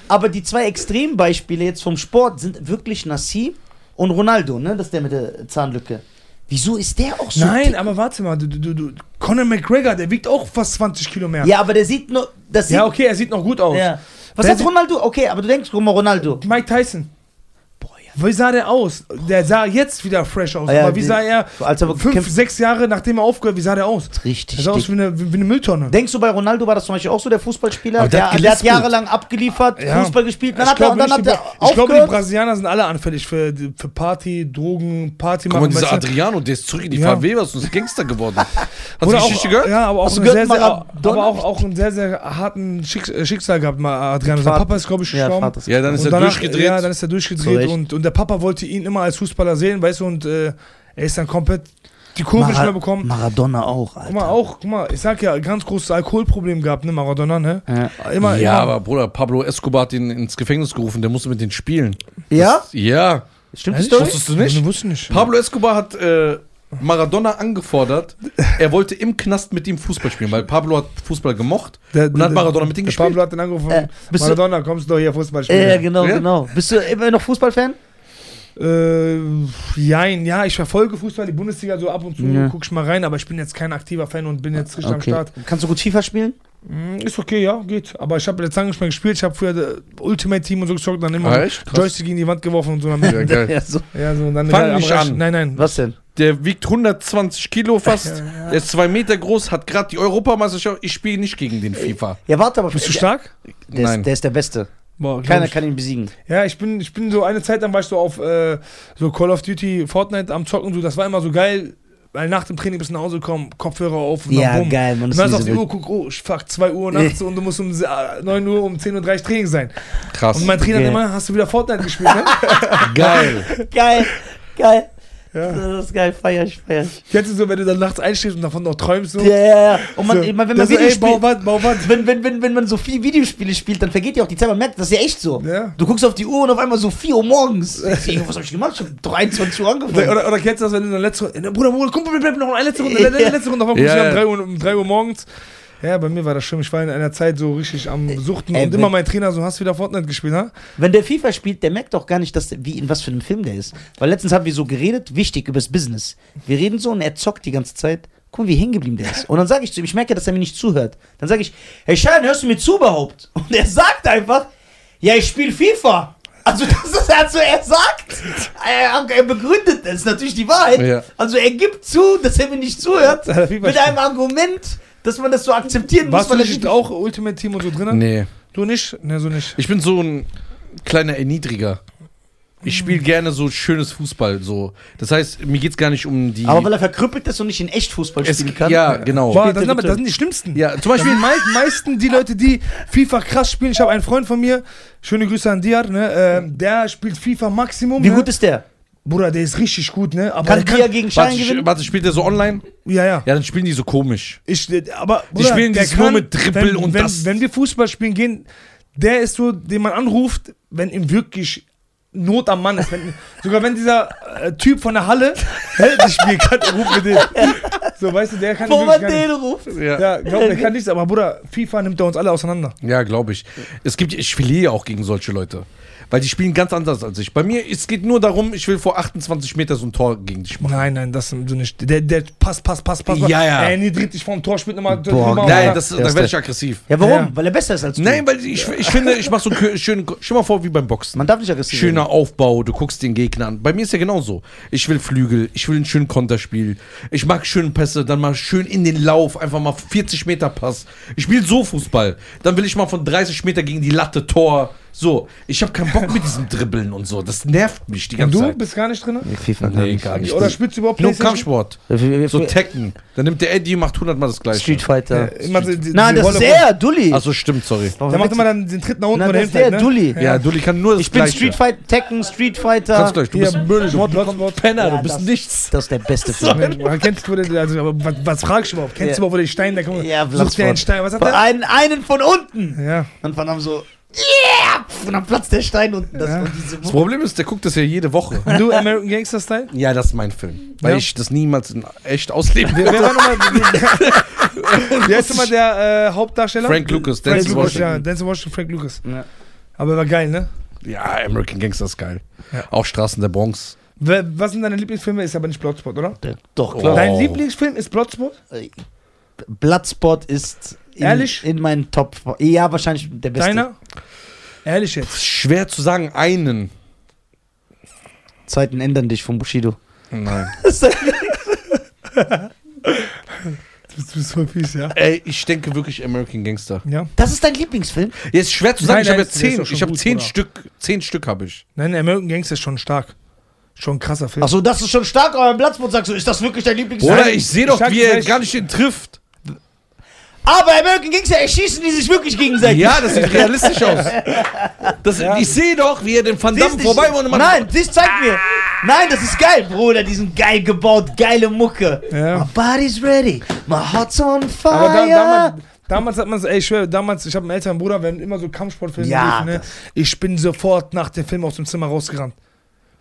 aber die zwei Extrembeispiele jetzt vom Sport sind wirklich Nassi und Ronaldo, ne? Das ist der mit der Zahnlücke. Wieso ist der auch so Nein, dick? aber warte mal, du, du, du, Conor McGregor, der wiegt auch fast 20 Kilo mehr. Ja, aber der sieht nur, das sieht, Ja, okay, er sieht noch gut aus. ja. Was Der hat Ronaldo? Okay, aber du denkst, guck mal, Ronaldo. Mike Tyson. Wie sah der aus? Der sah jetzt wieder fresh aus. Ah ja, aber wie die- sah er Als er fünf, sechs Jahre nachdem er aufgehört, wie sah der aus? richtig Er sah aus wie eine, wie eine Mülltonne. Denkst du, bei Ronaldo war das zum Beispiel auch so, der Fußballspieler? Aber der Der, hat der hat gelispelt. jahrelang abgeliefert, Ja. Fußball gespielt, dann ich hat er, glaube, und dann nicht hat die er Bra- ich glaube, die aufgehört. Brasilianer sind alle anfällig für, für Party, Drogen, Party Guck mal, machen. dieser weißt du? Adriano, der ist zurück in die Ja. Favela, ist ein Gangster geworden. Hast du die auch, Geschichte gehört? Ja, aber auch, einen sehr, sehr, aber auch, auch einen sehr, sehr harten Schicks äh, Schicksal gehabt, mal Adriano. Sein Papa ist, glaube ich, Ja, gestorben. Vater ist- Ja, dann ist Und er danach- durchgedreht. Ja, dann ist er durchgedreht und, und der Papa wollte ihn immer als Fußballer sehen, weißt du, und äh, er ist dann komplett die Kurve nicht Mara- mehr bekommen. Maradona auch, Alter. Guck mal, auch, guck mal, ich sag ja, ganz großes Alkoholproblem gehabt, ne, Maradona, ne? Ja. Immer, ja, immer. aber Bruder, Pablo Escobar hat ihn ins Gefängnis gerufen, der musste mit denen spielen. Ja? Ja. Stimmt? Story? Wusstest du nicht? Ich wusste nicht. Pablo Escobar hat äh, Maradona angefordert, er wollte im Knast mit ihm Fußball spielen, weil Pablo hat Fußball gemocht Der- und hat Maradona mit ihm gespielt. Pablo hat den angerufen, Äh, bist du- Maradona, kommst du doch hier Fußball Ja, spielen. genau, Ja? genau. Bist du immer noch Fußballfan? Äh, jein, ja, ich verfolge Fußball, die Bundesliga so ab und zu, Ja. guck ich mal rein, aber ich bin jetzt kein aktiver Fan und bin jetzt richtig am Okay. Start. Kannst du gut FIFA spielen? Mm, Ist okay, ja, geht. Aber ich habe jetzt lange nicht mehr gespielt, ich habe früher äh, Ultimate Team und so gezockt, dann immer Ah. Joystick in die Wand geworfen und so. Dann Ja, geil. Ja, so. ja, so und dann Fang am nicht Reich- an. Nein, nein. Was denn? Der wiegt 120 Kilo fast, der ist zwei Meter groß, hat gerade die Europameisterschaft. Ich spiele nicht gegen den FIFA. Ja, warte aber. Bist du stark? Der Nein. ist, der ist der Beste. Boah, Keiner ich. kann ihn besiegen. Ja, ich bin, ich bin so eine Zeit lang war ich so auf äh, so Call of Duty, Fortnite am Zocken, so, das war immer so geil, weil nach dem Training bist du nach Hause gekommen, Kopfhörer auf und Ja, dann bumm. geil, man. Und dann ist auf die Uhr, guck, oh, fuck, 2 Uhr nachts und du musst um äh, 9 Uhr, um 10.30 Uhr Training sein. Krass. Und mein Trainer Okay. hat immer, hast du wieder Fortnite gespielt, ne? Geil. Geil, geil. Ja. Das ist geil, feier ich, feier ich. Kennst du so, wenn du dann nachts einschläfst und davon noch träumst? So? Ja, ja, ja. Und man, so. man, wenn man so, Videospiele, bau was, bau was. wenn, wenn, wenn, wenn man so viel Videospiele spielt, dann vergeht ja auch die Zeit. Man merkt, das ist ja echt so. Ja. Du guckst auf die Uhr und auf einmal so 4 Uhr morgens. Ich was hab ich gemacht? Ich hab 23 Uhr angefangen. Oder, oder kennst du das, wenn du in der letzten Runde, Bruder, Bruder, Kumpel, wir bleiben noch eine letzte Runde, Ja. letzte, Runde, davon guckst Ja, du um ja. 3 Uhr, um 3 Uhr morgens. Ja, bei mir war das schlimm. Ich war in einer Zeit so richtig am Suchten ey, und immer mein Trainer so, hast du wieder Fortnite gespielt, ha? Wenn der FIFA spielt, der merkt doch gar nicht, dass wie in was für einem Film der ist. Weil letztens haben wir so geredet, wichtig, über das Business. Wir reden so und er zockt die ganze Zeit. Guck mal, wie hängen geblieben der ist. Und dann sage ich zu ihm, ich merke, dass er mir nicht zuhört. Dann sage ich, hey Schein, hörst du mir zu überhaupt? Und er sagt einfach, ja, ich spiele FIFA. Also das ist also er sagt, er, begründet, das ist natürlich die Wahrheit. Ja. Also er gibt zu, dass er mir nicht zuhört, mit einem Argument, dass man das so akzeptieren muss. Warst du nicht auch Ultimate Team und so drin? Nee. Du nicht? Ne, so nicht. Ich bin so ein kleiner Erniedriger. Ich spiele gerne so schönes Fußball. So. Das heißt, mir geht's gar nicht um die. Aber weil er verkrüppelt ist und nicht in echt Fußball es, spielen kann. ja, genau. Boah, das, sind aber, das sind die schlimmsten. Ja, zum Beispiel die mei meisten, die Leute, die FIFA krass spielen. Ich habe einen Freund von mir, schöne Grüße an Diar, ne? äh, der spielt FIFA Maximum. Wie ne? gut ist der? Bruder, der ist richtig gut, ne? Aber Kann der Dia gegen Schein Warte, gewinnen? warte, spielt der so online? Ja, ja. Ja, dann spielen die so komisch. Ich, aber Die spielen der dieses nur mit Dribbel wenn, und wenn, das- Wenn wir Fußball spielen gehen, der ist so, den man anruft, wenn ihm wirklich Not am Mann ist. Wenn, sogar wenn dieser äh, Typ von der Halle das Spiel kann, ruft mit den. So, weißt du, der kann Wo man den nicht. ruft. Ja, Ja, glaub, der kann nichts, aber Bruder, FIFA nimmt er uns alle auseinander. ja glaube ich. Es gibt, ich verliere auch gegen solche Leute. Weil die spielen ganz anders als ich. Bei mir, es geht nur darum, ich will vor 28 Meter so ein Tor gegen dich machen. Nein, nein, das so nicht. Der, der Pass, Pass, Pass, Pass. Ja, ja. Er niedrigt dich vom Tor, spielt nochmal Boah, drüber. Nein, das, Ja, da werde ich der- aggressiv. Ja, warum? Ja. Weil er besser ist als du. Nein, weil ich, ich finde, ich mache so einen schönen, stell mal vor, wie beim Boxen. Man darf nicht aggressiv Schöner Aufbau, du guckst den Gegner an. Bei mir ist ja genauso. Ich will Flügel, ich will einen schönen Konterspiel. Ich mag schöne Pässe, dann mal schön in den Lauf, einfach mal 40 Meter Pass. Ich spiele so Fußball. Dann will ich mal von 30 Meter gegen die Latte Tor. So, ich habe keinen Bock mit diesem Dribbeln und so. Das nervt mich die Und ganze du Zeit. bist gar nicht drin? Nee, FIFA Nee, gar nicht. Oder spielst du überhaupt Nur? Kampfsport. So Tekken. Dann nimmt der Eddie, macht 100 Mal das gleiche. Street Fighter. Ja, immer so die- Nein, das ist Rolle, wo- er, Dulli. Achso, stimmt, sorry. Der macht immer dann den Tritt nach unten Nein, oder das ist der, ne? Dulli. Ja, Dulli kann nur das Ich bin Gleiche. Street Fighter, Tekken, Street Fighter. Kannst gleich, du Hier, bist Müll, du Wort, Wort, Wort. Penner, Ja, du bist das- nichts. Das ist der beste Film. Kennst du den, also, aber was, was fragst du überhaupt? Kennst Ja. du überhaupt, wo der Stein, der kommt? Ja, sucht dir einen Stein, was hat der? Einen, einen von unten. Ja. Und von dann so, yeah! Und dann platzt der Stein unten. Das, Ja. und diese Das Problem ist, der guckt das ja jede Woche. Du, American Gangster Style? Ja, das ist mein Film. Weil Ja. ich das niemals in echt ausleben Wer, werde. wer war nochmal? Wer ist nochmal der äh, Hauptdarsteller? Frank Lucas, Frank Denzel Lucas, ja. Washington. Denzel Washington, Frank Lucas. Ja. Aber er war geil, ne? Ja, American Gangster ist geil. Ja. Auch Straßen der Bronx. Was sind deine Lieblingsfilme? Ist aber nicht Bloodsport, oder? Der, doch, Oh. klar. Dein Lieblingsfilm ist Bloodsport? Bloodsport ist in, Ehrlich? in meinen Top. Ja, wahrscheinlich der beste. Deiner? Ehrlich jetzt. Schwer zu sagen, einen. Zeiten ändern dich von Bushido. Nein. Du bist voll fies, ja? Ey, ich denke wirklich American Gangster. Ja. Das ist dein Lieblingsfilm? Ja, ist schwer zu sagen, Nein, ich habe ist zehn. Ich habe gut, zehn. Stück. Zehn Stück habe ich. Nein, American Gangster ist schon stark. Schon ein krasser Film. Achso, das ist schon stark, aber beim Bloodsport sagst du, ist das wirklich dein Lieblingsfilm? Oder ich sehe doch, ich wie er gar nicht den trifft. Aber American Gangster erschießen die sich wirklich gegenseitig. Ja, das sieht realistisch aus. Das, Ich sehe doch, wie er den Van Damme vorbei und man Nein, das zeigt mir. Nein, das ist geil, Bruder. Die sind geil gebaut, geile Mucke. Ja. My body's ready, my heart's on fire. Aber da, damals, damals hat man es, ey, ich schwör, damals, ich habe einen älteren Bruder, wenn immer so Kampfsportfilme Ja, liefen, ne? Ich bin sofort nach dem Film aus dem Zimmer rausgerannt.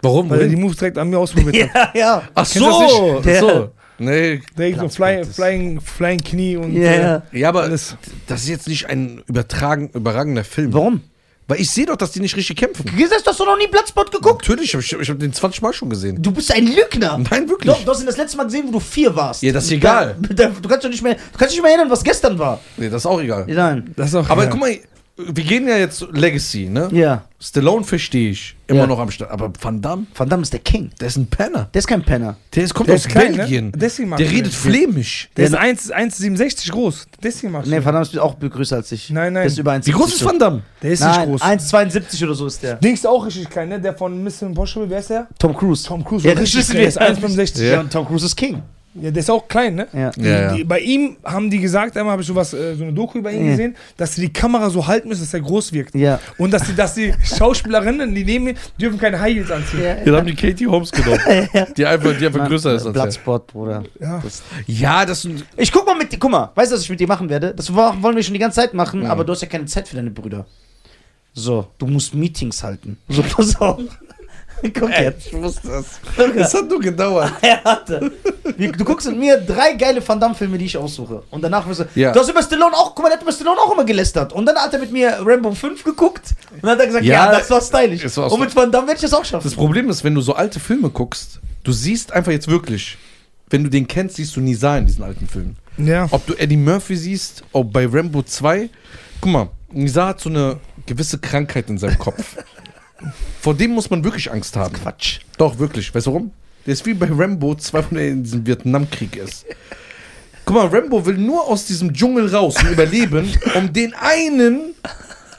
Warum? Weil er die Moves direkt an mir ausprobiert hat. ja, ja. Ach Kennst so. so. Nee. Direkt so fly, flying, flying Knie und Ja, ja. Ja, aber alles. das ist jetzt nicht ein übertragen, überragender Film. Warum? Weil ich sehe doch, dass die nicht richtig kämpfen. Hast du noch nie Bloodsport geguckt? Natürlich, ich habe ich hab den 20 Mal schon gesehen. Du bist ein Lügner. Nein, wirklich. Doch, du hast ihn das letzte Mal gesehen, wo du vier warst. Ja, das ist egal. Da, da, du kannst doch nicht mehr, du kannst nicht mehr erinnern, was gestern war. Nee, das ist auch egal. Nein. Das ist auch Aber ja. guck mal, wir gehen ja jetzt Legacy, ne? Ja. Stallone verstehe ich. Immer Ja. noch am Start. Aber Van Damme, Van Damme ist der King. der ist ein Penner. Der ist kein Penner. Der ist, kommt Der aus ist klein, ne? Belgien. Deswegen mag der ich redet den. flämisch. Der ist Der- 1 1,67 groß. Deswegen du Nee. Van Damme ist auch größer als ich. Nein, nein. Der ist über 1,70 Wie groß ist Van Damme? Der ist nicht Nein, groß. 1,72 oder so ist der. Dings auch richtig klein, ne? Der von Mission Impossible, wer ist der? Tom Cruise. Tom Cruise. Ja, das richtig wissen wir. der ist 1,65. Ja, und Tom Cruise ist King. Ja, der ist auch klein, ne? Ja. Die, Ja, ja. Die, bei ihm haben die gesagt, einmal habe ich sowas, äh, so eine Doku über ihn Ja. gesehen, dass sie die Kamera so halten müssen, dass er groß wirkt. Ja. Und dass die, dass die Schauspielerinnen, die neben ihm, dürfen keine High Heels anziehen. Wir haben die Katie Holmes genommen. Die einfach, die einfach größer ist als er. Bloodspot, Bruder. Ja. Das- Ja, das Ich guck mal mit dir, guck mal, weißt du, was ich mit dir machen werde? Das wo- wollen wir schon die ganze Zeit machen, aber du hast ja keine Zeit für deine Brüder. So, du musst Meetings halten. So, pass auf. Guck jetzt. Ich wusste das. Guck Das hat nur gedauert. Er hatte. Du guckst mit mir drei geile Van Damme-Filme, die ich aussuche. Und danach wirst du. Ja. Du hast über Stallone auch, guck mal, der hat über Stallone auch immer gelästert. Und dann hat er mit mir Rambo 5 geguckt. Und dann hat er gesagt, ja, Ja, das war stylisch. es war Und mit Van Damme werde ich das auch schaffen. Das Problem ist, wenn du so alte Filme guckst, du siehst einfach jetzt wirklich, wenn du den kennst, siehst du Nisa in diesen alten Filmen. Ja. Ob du Eddie Murphy siehst, ob bei Rambo 2. Guck mal, Nisa hat so eine gewisse Krankheit in seinem Kopf. Vor dem muss man wirklich Angst haben. Quatsch. Doch, wirklich. Weißt du warum? Der ist wie bei Rambo 2, wenn er in diesem Vietnamkrieg ist. Guck mal, Rambo will nur aus diesem Dschungel raus und überleben, um den einen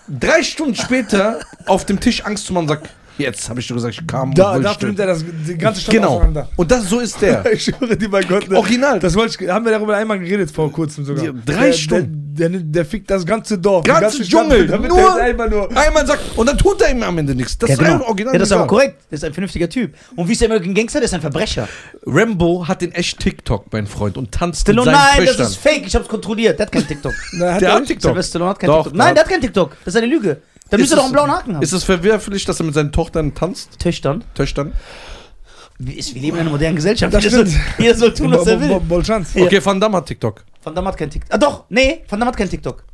drei Stunden später auf dem Tisch Angst zu machen und sagt, jetzt habe ich dir gesagt, ich kam Da, und da nimmt er das, die ganze Stadt Genau. auseinander. Und das, so ist der. Ich schwöre dir bei Gott. Ne? Original. Das wollte ich, haben wir darüber einmal geredet vor kurzem sogar. Ja, drei der, Stunden. Der, der, der fickt das ganze Dorf. die Ganze ganze Dschungel, Stadt, damit nur- der jetzt einfach nur. Einmal sagt, und dann tut er ihm am Ende nichts. Das ja, ist genau. original. ja, das ist aber korrekt. Das ist ein vernünftiger Typ. Und wie ist der American Gangster? Der ist ein Verbrecher. Rambo hat den echt TikTok, mein Freund, und tanzt Stallone, mit seinen nein, Töchtern. das ist fake. Ich hab's kontrolliert. Der hat kein TikTok. Na, Der er hat nicht? TikTok. Sylvester Stallone hat kein Doch, TikTok. Nein, der der hat kein TikTok. Das ist eine Lüge. Da Ist müsste doch es- einen blauen Haken haben. Ist es verwerflich, dass er mit seinen Tochtern tanzt? Töchtern. Töchtern? Wir, wir leben in einer modernen Gesellschaft. Das Jeder soll, stimmt. jeder soll tun, was er will. Okay, Van Damme hat TikTok. Van Damme hat kein TikTok. Ah, doch, nee, Van Damme hat kein TikTok.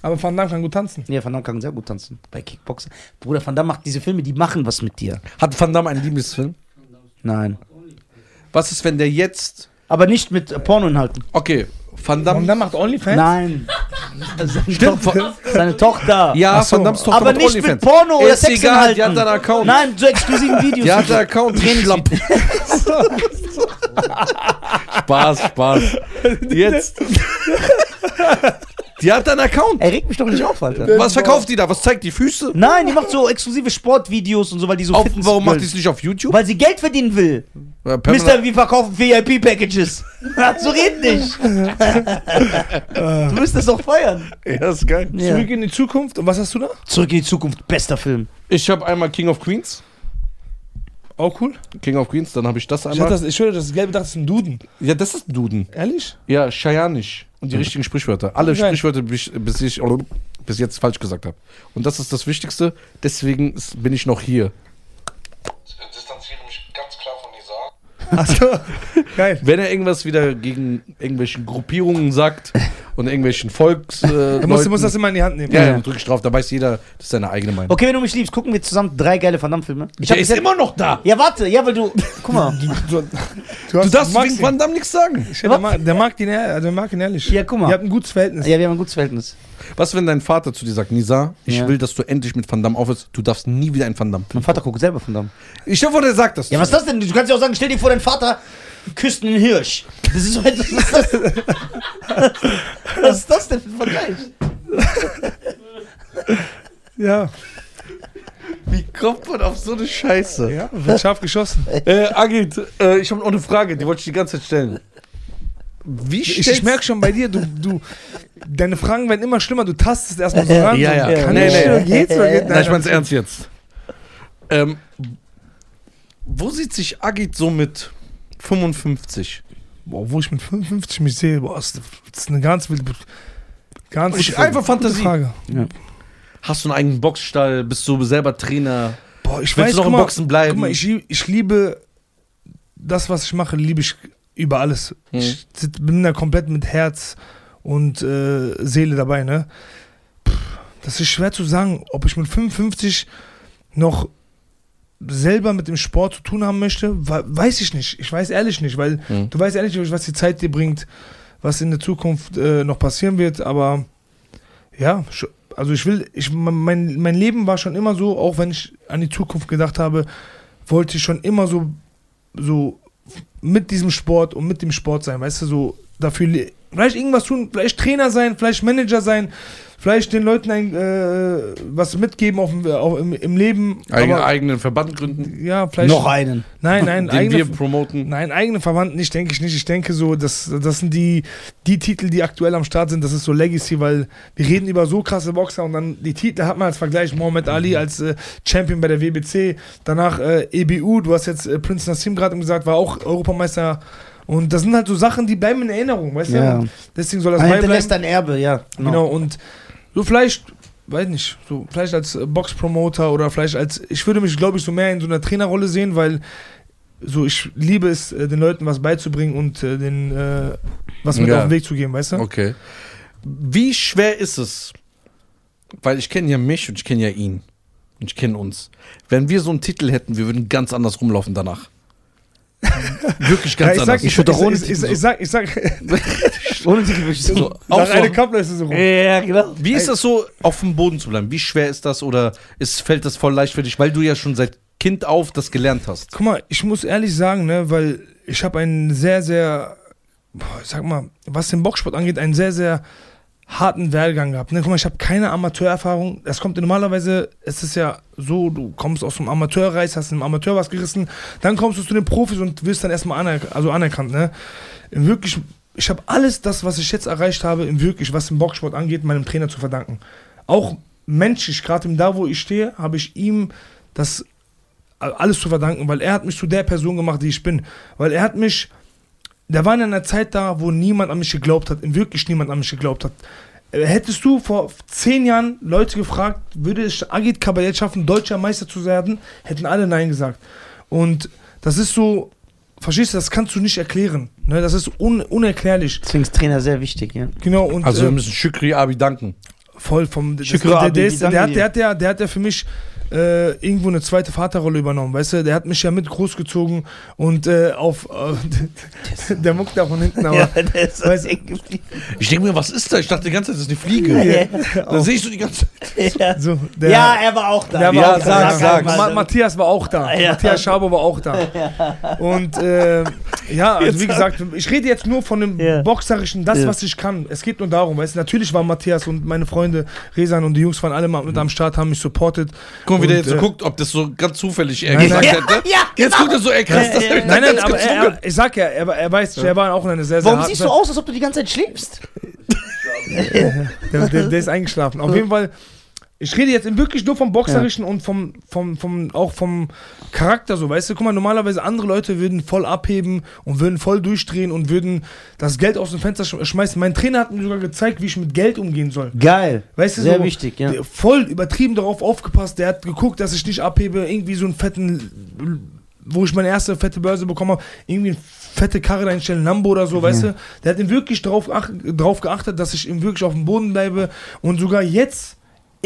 Aber Van Damme kann gut tanzen. Nee, Van Damme kann sehr gut tanzen. Bei Kickboxen. Bruder, Van Damme macht diese Filme, die machen was mit dir. Hat Van Damme einen Lieblingsfilm? Nein. Was ist, wenn der jetzt. Aber nicht mit Pornoinhalten. Okay, Van Van Damme. Damme macht Onlyfans? Nein. Seine, Stimmt, Tochter, seine Tochter. Ja, so. Van Dammes Tochter aber macht nicht mit. Porno oder Ist Sex egal, die hat einen Account. Nein, so exklusiven Videos. Die hat einen Account, Schlapp. Spaß, Spaß. Jetzt. Die hat einen Account. Er regt mich doch nicht auf, Alter. Was verkauft die da? Was zeigt die Füße? Nein, die macht so exklusive Sportvideos und so, weil die so Auf, Fitness warum macht die es nicht auf YouTube? Weil sie Geld verdienen will. Pamela- Mister, wir verkaufen VIP-Packages. so red nicht. du das doch feiern. Ja, ist geil. Zurück in die Zukunft. Und was hast du da? Zurück in die Zukunft, bester Film. Ich habe einmal King of Queens. Auch cool. King of Queens, dann habe ich das Ich, einmal. hatte das, ich schwöre, das gelbe dachte, das ist ein Duden. ja, das ist ein Duden. Ehrlich? Ja, Cheyanisch. Und die richtigen Sprichwörter. Alle Geil. Sprichwörter, bis ich, bis ich jetzt falsch gesagt habe. Und das ist das Wichtigste. Deswegen bin ich noch hier. distanziere mich ganz klar von Nisa. Achso. Geil. Wenn er irgendwas wieder gegen irgendwelche Gruppierungen sagt und irgendwelchen Volks. Äh, Du musst, du musst das immer in die Hand nehmen. ja, Ja. ja, drück ich drauf, da weiß jeder, das ist seine eigene Meinung. Okay, wenn du mich liebst, gucken wir zusammen drei geile Van Damme-Filme. Ich Der ist immer noch da. Ja, warte, ja, weil du. Guck mal. Du, Du hast- darfst magst wegen. Van Damme nichts sagen. Ich- Der mag, der mag ihn, also der mag ihn ehrlich. Ja, guck mal. Ihr habt ein gutes Verhältnis. Ja, wir haben ein gutes Verhältnis. Was, wenn dein Vater zu dir sagt, Nisa, ich Ja. will, dass du endlich mit Van Damme aufhörst, du darfst nie wieder einen Van Damme Mein Vater guckt selber Van Damme. Ich vor, der sagt das. Ja, was ist das denn? Du kannst ja auch sagen, stell dir vor, dein Vater küsst einen Hirsch. Das ist so was ist das? Was ist das denn für ein Vergleich? Ja. Wie kommt man auf so eine Scheiße? Ja, wird scharf geschossen. Äh, Agit, äh, ich habe noch eine Frage, die wollte ich die ganze Zeit stellen. Wie Ich, ich merke schon bei dir, du, du, deine Fragen werden immer schlimmer. Du tastest erstmal so ran. ja, ja. Kann Nee, ich, nee. oder geht's, oder geht Nein, ich mein's ernst jetzt. Ähm, wo sieht sich Agit so mit 55? Boah, wo ich mit 55 mich sehe, boah, ist, das ist eine ganz wilde, ganz Ich- einfach Fantasie. Frage. Hast du einen eigenen Boxstall? Bist du selber Trainer? Boah, ich Willst weiß, du noch im mal, Boxen bleiben? Guck mal, ich, ich liebe das, was ich mache, liebe ich über alles. Mhm. Ich bin da komplett mit Herz und äh, Seele dabei, ne? Pff, Das ist schwer zu sagen, ob ich mit 55 noch selber mit dem Sport zu tun haben möchte, we- weiß ich nicht. Ich weiß ehrlich nicht, weil Mhm. du weißt ehrlich nicht, was die Zeit dir bringt, was in der Zukunft äh, noch passieren wird, aber ja, also ich will, ich, mein, mein Leben war schon immer so, auch wenn ich an die Zukunft gedacht habe, wollte ich schon immer so, so mit diesem Sport und mit dem Sport sein, weißt du, so dafür, le- Vielleicht irgendwas tun, vielleicht Trainer sein, vielleicht Manager sein, vielleicht den Leuten ein, äh, was mitgeben auf, dem- auf, im, im Leben. Eigen, aber, eigenen Verband gründen, ja, vielleicht. Noch einen. Nein, nein, den eigene, wir promoten. nein, eigene Verwandten nicht, denke ich nicht. Ich denke so, das, das sind die, die Titel, die aktuell am Start sind. Das ist so Legacy, weil wir reden über so krasse Boxer und dann die Titel hat man als Vergleich Mohamed Ali als äh, Champion bei der WBC, danach äh, EBU, du hast jetzt äh, Prince Nassim gerade gesagt, war auch Europameister. Und das sind halt so Sachen, die bleiben in Erinnerung, weißt Ja. du? Deswegen soll das Man beibleiben. hinterlässt ein Erbe, ja. Genau, und so vielleicht, weiß nicht, so vielleicht als äh, Boxpromoter oder vielleicht als, ich würde mich, glaube ich, so mehr in so einer Trainerrolle sehen, weil so ich liebe es, äh, den Leuten was beizubringen und äh, den äh, was mit Ja. auf den Weg zu geben, weißt du? Okay. Wie schwer ist es? Weil ich kenne ja mich und ich kenne ja ihn. Und ich kenne uns. Wenn wir so einen Titel hätten, wir würden ganz anders rumlaufen danach. Wirklich Ja, ganz ich anders. sag, ich, Ich würd ich, doch ohne ich, ich, ich, sag, ich sag, Ohne Titel würde ich so. auch eine so, Kappler ist es so rum. Ja, genau. wie ist das so, auf dem Boden zu bleiben? Wie schwer ist das oder ist, fällt das voll leicht für dich, weil du ja schon seit Kind auf das gelernt hast? Guck mal, ich muss ehrlich sagen, ne, weil ich habe einen sehr, sehr, boah, ich sag mal, was den Boxsport angeht, einen sehr, sehr harten Werdegang gehabt. Ne? Guck mal, ich habe keine Amateurerfahrung. Das kommt normalerweise, es ist ja so, du kommst aus dem Amateurreis, hast im Amateur was gerissen, dann kommst du zu den Profis und wirst dann erstmal anerk also anerkannt. Ne? Wirklich, ich habe alles das, was ich jetzt erreicht habe, wirklich, was den Boxsport angeht, meinem Trainer zu verdanken. Auch menschlich, gerade da, wo ich stehe, habe ich ihm das alles zu verdanken, weil er hat mich zu der Person gemacht, die ich bin. Weil er hat mich, der war in einer Zeit da, wo niemand an mich geglaubt hat, wirklich niemand an mich geglaubt hat. Äh, Hättest du vor zehn Jahren Leute gefragt, würde es Agit Kabayet schaffen, deutscher Meister zu werden, hätten alle Nein gesagt. Und das ist so, verstehst du, das kannst du nicht erklären. Ne? Das ist un unerklärlich. Deswegen ist Trainer sehr wichtig, ja. Genau, und Also wir äh, müssen Shukri Abi danken. voll vom. Das, Shukra der, Abi, der, der, der, der hat ja für mich äh, irgendwo eine zweite Vaterrolle übernommen, weißt du? Der hat mich ja mit großgezogen und äh, auf. Äh, der muckt da von hinten, aber. der ist Weiß- hängen geblieben. Ich denke mir, was ist da? Ich dachte die ganze Zeit, das ist eine Fliege. Dann sehe ich so die ganze Zeit. Ja. So, der, ja, er war auch da. Der war Ja, auch sag, da. sag. Ma Matthias war auch da. Ja. Matthias Schabo war auch da. Und äh, ja, also wie gesagt, ich rede jetzt nur von dem Ja. Boxerischen, das, Ja. was ich kann. Es geht nur darum, weißt du, natürlich war Matthias und meine Freunde, Resan und die Jungs waren alle mal mit am Start, haben mich supportet. Guck mal, wie der Und, jetzt so äh, guckt, ob das so ganz zufällig er Nein, gesagt nein. hätte. Ja, Jetzt genau. guckt er so, ey krass, das Ja, ja. Nein, nein, aber gezwungen. er, ich sag ja, er, er weiß, er war auch in einer sehr, sehr Warum siehst du aus, als ob du die ganze Zeit schläfst? Der, der, der ist eingeschlafen. Auf jeden Fall, ich rede jetzt wirklich nur vom Boxerischen und vom, vom, vom, auch vom Charakter so, weißt du? Guck mal, normalerweise andere Leute würden voll abheben und würden voll durchdrehen und würden das Geld aus dem Fenster sch schmeißen. Mein Trainer hat mir sogar gezeigt, wie ich mit Geld umgehen soll. Geil. Weißt du, Sehr so, wichtig, ja. voll übertrieben darauf aufgepasst. Der hat geguckt, dass ich nicht abhebe, irgendwie so einen fetten, wo ich meine erste fette Börse bekommen habe, irgendwie eine fette Karre einstellen, Lambo oder so, weißt du. Der hat ihm wirklich drauf, ach, drauf geachtet, dass ich ihm wirklich auf dem Boden bleibe und sogar jetzt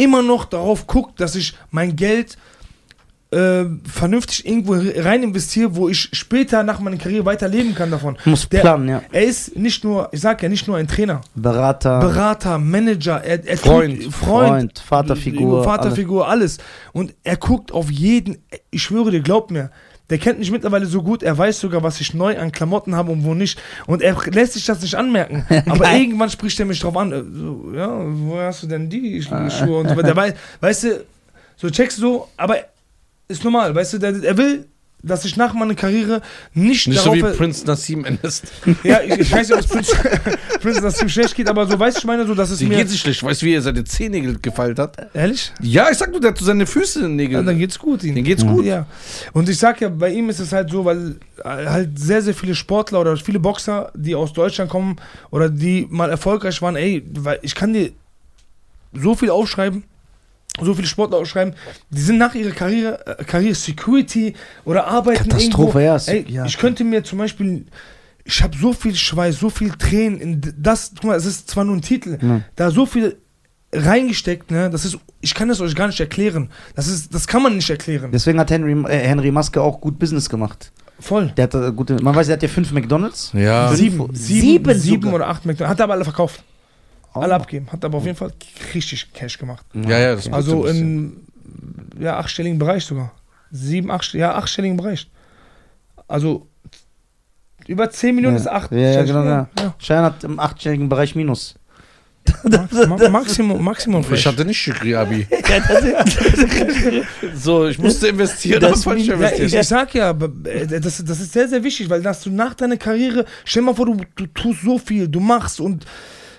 immer noch darauf guckt, dass ich mein Geld äh, vernünftig irgendwo rein investiere, wo ich später nach meiner Karriere weiter leben kann davon. Muss Der- planen, ja. Er ist nicht nur, ich sag ja, nicht nur ein Trainer. Berater. Berater, Manager, er, er Freund. Freund, Freund, Vaterfigur, Vaterfigur, alles. Und er guckt auf jeden, ich schwöre dir, glaub mir, der kennt mich mittlerweile so gut, er weiß sogar, was ich neu an Klamotten habe und wo nicht. Und er lässt sich das nicht anmerken. Aber Geil. irgendwann spricht er mich drauf an. äh, So, ja, woher hast du denn die Schuhe? Und so weiter. Weiß, weißt du, so checkst du so, aber ist normal, weißt du, der, er will, dass ich nach meiner Karriere nicht, Nicht so darauf. wie Prince Nassim endest. ja, ich, ich weiß nicht, ob es Prinz, Prinz ihm schlecht geht, aber so, weißt du, ich meine, so, dass es Die mir. geht sich schlecht. Weißt du, wie er seine Zehennägel gefeilt hat? Ehrlich? Ja, ich sag nur, der hat so seine Füße in den Ja, dann Nägeln. geht's gut ihm. Den geht's gut. Ja. Und ich sag ja, bei ihm ist es halt so, weil äh, halt sehr, sehr viele Sportler oder viele Boxer, die aus Deutschland kommen oder die mal erfolgreich waren, ey, weil ich kann dir so viel aufschreiben, so viele Sportler aufschreiben, die sind nach ihrer Karriere, äh, Karriere Security oder arbeiten Katastrophe, ja, irgendwo. Ey, ja. Ich könnte mir zum Beispiel, ich habe so viel Schweiß, so viel Tränen in das, guck mal, es ist zwar nur ein Titel, Ja. da so viel reingesteckt, ne, das ist, ich kann das euch gar nicht erklären. Das ist, das kann man nicht erklären. Deswegen hat Henry, äh, Henry Maske auch gut Business gemacht. Voll. Der hat äh, gute, man weiß, der hat ja fünf McDonalds. Ja. Sieben, sieben, sieben sieben, oder acht McDonalds. Hat aber alle verkauft. Oh. Alle abgegeben. Hat aber auf jeden Fall richtig Cash gemacht. Ja, ja, das Also im ja, achtstelligen Bereich sogar. Sieben, acht, ja, achtstelligen Bereich. Also über 10 Millionen Ja. ist 8. Ja, ja, genau, ja. ja. Schein hat im achtstelligen Bereich Minus. Max, Ma- Maximum, Maximum Ich hatte nicht Shikri-Abi. so, ich musste investieren, Das falsch investiert. ich, ich sag ja, aber, äh, das, das ist sehr, sehr wichtig, weil dass du nach deiner Karriere, stell dir mal vor, du, du tust so viel, du machst und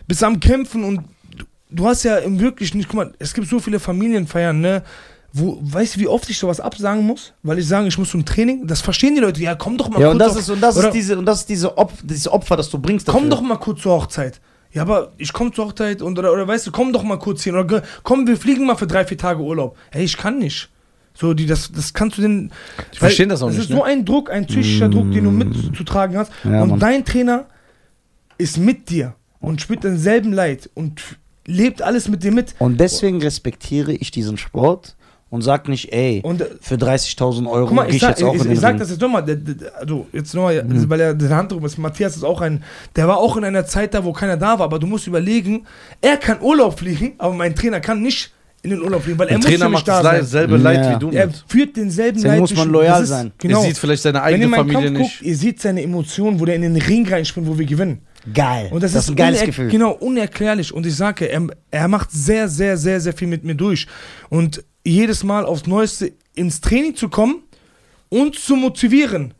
bist am Kämpfen und du, du hast ja im Wirklichen nicht, guck mal, es gibt so viele Familienfeiern, ne? Wo, weißt du, wie oft ich sowas absagen muss? Weil ich sage, ich muss zum Training. Das verstehen die Leute. Ja, komm doch mal Ja, kurz und das auf- ist, und das ist diese, und das ist diese Opf, dieses Opfer, das du bringst. Komm dafür. doch mal kurz zur Hochzeit. Ja, aber ich komm zur Hochzeit und oder, oder weißt du, komm doch mal kurz hin. Oder komm, wir fliegen mal für drei, vier Tage Urlaub. Hey, ich kann nicht. So, die, das, das kannst du denn. Die verstehen das auch Das nicht, ist ne? so ein Druck, ein psychischer Druck, den du mitzutragen hast. Ja, und Mann. dein Trainer ist mit dir und spürt denselben Leid und lebt alles mit dir mit. Und deswegen respektiere ich diesen Sport und sag nicht, ey, Und äh, für 30.000 Euro guck mal, gehe ich, ich sag, jetzt auch ich, in den ich sag Ring. das jetzt nochmal, also jetzt nochmal, Mhm. weil er der Hand drum ist. Matthias ist auch ein, der war auch in einer Zeit da, wo keiner da war, aber du musst überlegen, er kann Urlaub fliegen, aber mein Trainer kann nicht in den Urlaub fliegen, weil er Der muss Trainer für mich macht da das sein. Leid, selbe Leid Ja. wie du. Er mit. führt denselben Deswegen muss man loyal ist- sein. Genau. Er sieht vielleicht seine Wenn ihr eigene meinen Familie Kampf nicht. guckt, ihr seht seine Emotionen, wo der in den Ring reinspringt, wo wir gewinnen. Geil. Und das, das ist, ist ein geiles Gefühl. Genau, unerklärlich. Und ich sage, er, er macht sehr, sehr, sehr, sehr viel mit mir durch. Und jedes Mal aufs Neueste ins Training zu kommen und zu motivieren.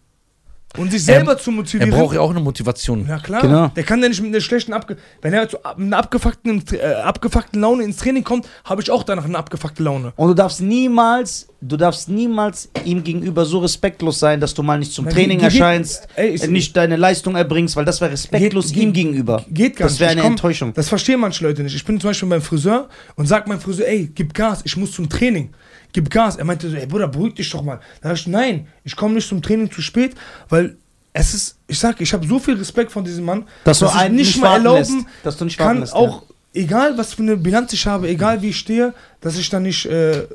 Und sich selber zu Er motivieren. braucht ja auch eine Motivation. ja klar, Genau. der kann ja nicht mit einer schlechten Abge wenn er zu, mit einer abgefuckten, äh, abgefuckten Laune ins Training kommt, habe ich auch danach eine abgefuckte Laune. Und du darfst niemals, du darfst niemals ihm gegenüber so respektlos sein, dass du mal nicht zum Nein, Training geht- geht- erscheinst, ey, ich- nicht deine Leistung erbringst, weil das wäre respektlos Geht- geht- ihm gegenüber. Geht gar das nicht. wäre Ich eine komm- Enttäuschung. Das verstehen manche Leute nicht. Ich bin zum Beispiel beim Friseur und sag meinem Friseur, ey, gib Gas, ich muss zum Training. Gib Gas. Er meinte so, ey Bruder, beruhig dich doch mal. Da sag ich, nein, ich komme nicht zum Training zu spät, weil es ist, ich sag, ich habe so viel Respekt von diesem Mann, Dass du ich einen nicht mal warten erlauben lässt. Dass du nicht kann, lässt, auch, egal was für eine Bilanz ich habe, egal wie ich stehe, dass ich dann nicht äh,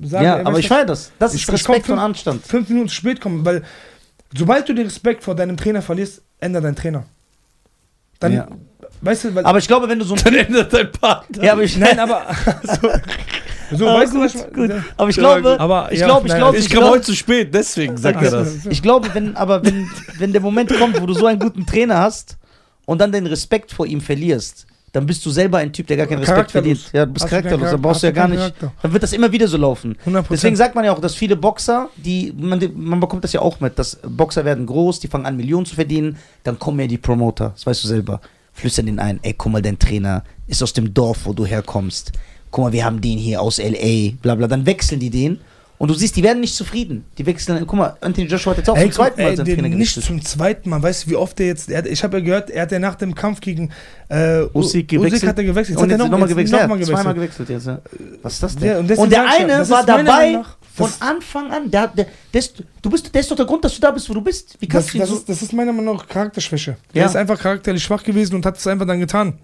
sage, Ja, ey, aber ich du, feiere das. Das Ich- ist Respekt und fünf- Anstand. fünf Minuten zu spät kommen, weil sobald du den Respekt vor deinem Trainer verlierst, ändert dein Trainer. Dann, Ja. weißt du, weil Aber ich glaube, wenn du so ein Dann ändert dein Partner. ja, aber ich, Nein, aber so, so Aber weißt du, gut, was ich gut. Aber ich glaube. Aber ich ja, glaube, ich nein, glaube, Ich ich komme glaube, heute zu spät, deswegen sagt er das. ich glaube, wenn, aber wenn, wenn der Moment kommt, wo du so einen guten Trainer hast und dann den Respekt vor ihm verlierst, dann bist du selber ein Typ, der gar keinen Respekt verdient. Ja, du bist Hast du charakterlos, dann brauchst du ja gar du nicht. Charakter. Dann wird das immer wieder so laufen. 100%. Deswegen sagt man ja auch, dass viele Boxer, die, man, man bekommt das ja auch mit, dass Boxer werden groß, die fangen an Millionen zu verdienen, dann kommen ja die Promoter, das weißt du selber, flüstern den ein, ey, guck mal, dein Trainer ist aus dem Dorf, wo du herkommst. Guck mal, wir haben den hier aus L.A., bla bla, dann wechseln die den und du siehst, die werden nicht zufrieden. Die wechseln, guck mal, Anthony Joshua hat jetzt auch Ey, zum zweiten Mal ey, seinen Trainer nicht gewechselt. zum zweiten Mal. Weißt du, wie oft er jetzt. Er, ich habe ja gehört, er hat ja nach dem Kampf gegen äh, Usyk gewechselt. hat er gewechselt. Und jetzt hat er nochmal gewechselt. Noch mal Ja, zweimal gewechselt. gewechselt jetzt. Ja. Was ist das Der- denn? und deswegen und der ja, eine das war dabei von das- Anfang an. Der, der, der ist, du bist, der ist doch der Grund, dass du da bist, wo du bist. Wie Das, kannst du ihn das, so... ist, das ist meiner Meinung nach Charakterschwäche. Ja. Er ist einfach charakterlich schwach gewesen und hat es einfach dann getan.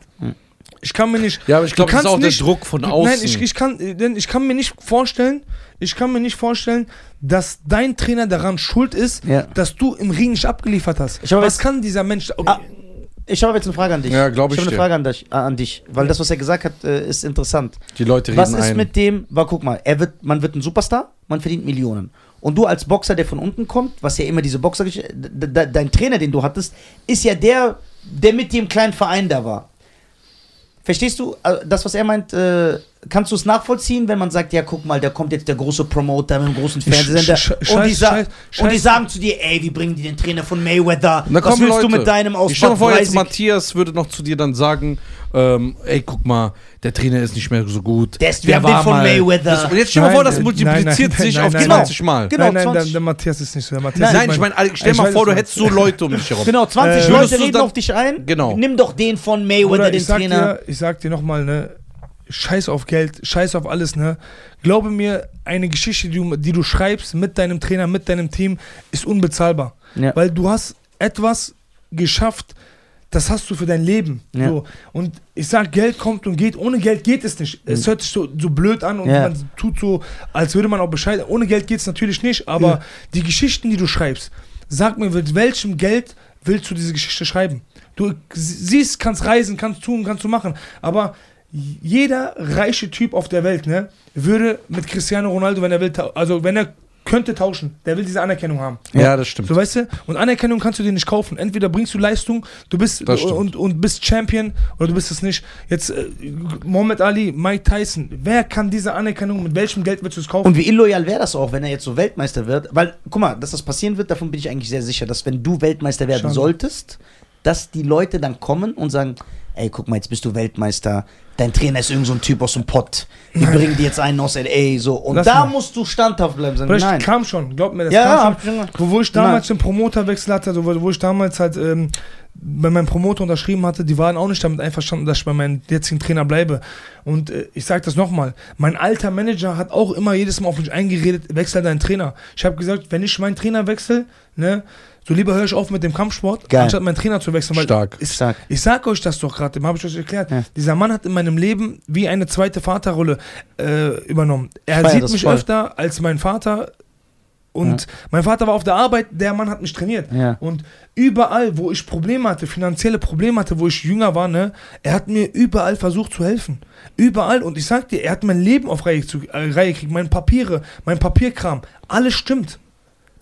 Ich kann mir nicht. Ja, aber ich glaube, Du das ist kannst auch der nicht- Druck von außen. Nein, ich, ich, kann, denn ich kann mir nicht vorstellen, ich kann mir nicht vorstellen, dass dein Trainer daran schuld ist, Ja. dass du im Ring nicht abgeliefert hast. Ich habe Was jetzt- kann dieser Mensch? Okay, Ah, Ich habe jetzt eine Frage an dich. Ja, glaub ich Ich habe eine dir. Frage an dich, äh, an dich, weil das, was er gesagt hat, äh, ist interessant. Die Leute reden Was ist ein. mit dem, weil guck mal, er wird, man wird ein Superstar, man verdient Millionen. Und du als Boxer, der von unten kommt, was ja immer diese Boxer, dein Trainer, den du hattest, ist ja der, der mit dir im kleinen Verein da war. Verstehst du, äh, das, was er meint, äh, kannst du es nachvollziehen, wenn man sagt, ja, guck mal, da kommt jetzt der große Promoter mit dem großen Fernsehsender sch- sch- und, die scheiß- und die sagen zu dir, ey, wir bringen dir den Trainer von Mayweather, Da was willst Leute. du mit deinem aus Ich stell mir Bad vor, jetzt? Matthias würde noch zu dir dann sagen, ähm, ey, guck mal, der Trainer ist nicht mehr so gut. Der ist- wir haben den von Mayweather. Das, und jetzt stell dir mal vor, das multipliziert nein, nein, sich nein, auf nein, 20 Mal. Genau, nein, nein, der, 20. der Matthias ist nicht so. Der Matthias Nein, ich mein- meine, stell Ich dir mal weiß, vor, du hättest so Leute um dich herum. Genau, 20 Äh, Leute reden dann- auf dich ein. Genau. Nimm doch den von Mayweather, den Trainer. dir, ich sag dir nochmal, ne, scheiß auf Geld, scheiß auf alles, ne. Glaube mir, eine Geschichte, die du, die du schreibst mit deinem Trainer, mit deinem Team, ist unbezahlbar. Ja. Weil du hast etwas geschafft, das hast du für dein Leben. Ja. So. Und ich sag, Geld kommt und geht. Ohne Geld geht es nicht. Es hört sich so, so blöd an und Ja. man tut so, als würde man auch Bescheid. Ohne Geld geht es natürlich nicht, aber Ja. die Geschichten, die du schreibst, sag mir, mit welchem Geld willst du diese Geschichte schreiben? Du siehst, kannst reisen, kannst tun, kannst du machen, aber jeder reiche Typ auf der Welt, ne, würde mit Cristiano Ronaldo, wenn er will, also wenn er könnte tauschen. Der will diese Anerkennung haben. Ja, das stimmt. So weißt du? Und Anerkennung kannst du dir nicht kaufen. Entweder bringst du Leistung, du bist und, und bist Champion oder du bist es nicht. Jetzt äh, Muhammad Ali, Mike Tyson, wer kann diese Anerkennung, mit welchem Geld willst du es kaufen? Und wie illoyal wäre das auch, wenn er jetzt so Weltmeister wird? Weil, guck mal, dass das passieren wird, davon bin ich eigentlich sehr sicher, dass wenn du Weltmeister werden Schade. solltest, dass die Leute dann kommen und sagen, ey, guck mal, jetzt bist du Weltmeister, dein Trainer ist irgend so ein Typ aus dem Pott, die bringen dir jetzt einen aus L.A., so. Und Lass da mal. musst du standhaft bleiben. Sagen, nein. kam schon, glaub mir, das Ja, kam schon. schon Wo, wo ich damals den Promoterwechsel hatte, also wo, wo ich damals halt ähm, bei meinem Promoter unterschrieben hatte, die waren auch nicht damit einverstanden, dass ich bei meinem jetzigen Trainer bleibe. Und äh, ich sage das nochmal, mein alter Manager hat auch immer jedes Mal auf mich eingeredet, wechsel deinen Trainer. Ich habe gesagt, wenn ich meinen Trainer wechsle, ne, so lieber höre ich auf mit dem Kampfsport, Geil. anstatt meinen Trainer zu wechseln. Weil Stark. Ich, Stark. ich sag euch das doch gerade, habe ich euch erklärt. Ja. Dieser Mann hat in meinem Leben wie eine zweite Vaterrolle äh, übernommen. Er sieht mich voll. öfter als mein Vater. Und mein Vater war auf der Arbeit, der Mann hat mich trainiert. Ja. Und überall, wo ich Probleme hatte, finanzielle Probleme hatte, wo ich jünger war, ne, er hat mir überall versucht zu helfen. Überall. Und ich sag dir, er hat mein Leben auf Reihe, zu, äh, Reihe gekriegt, meine Papiere, mein Papierkram. Alles stimmt.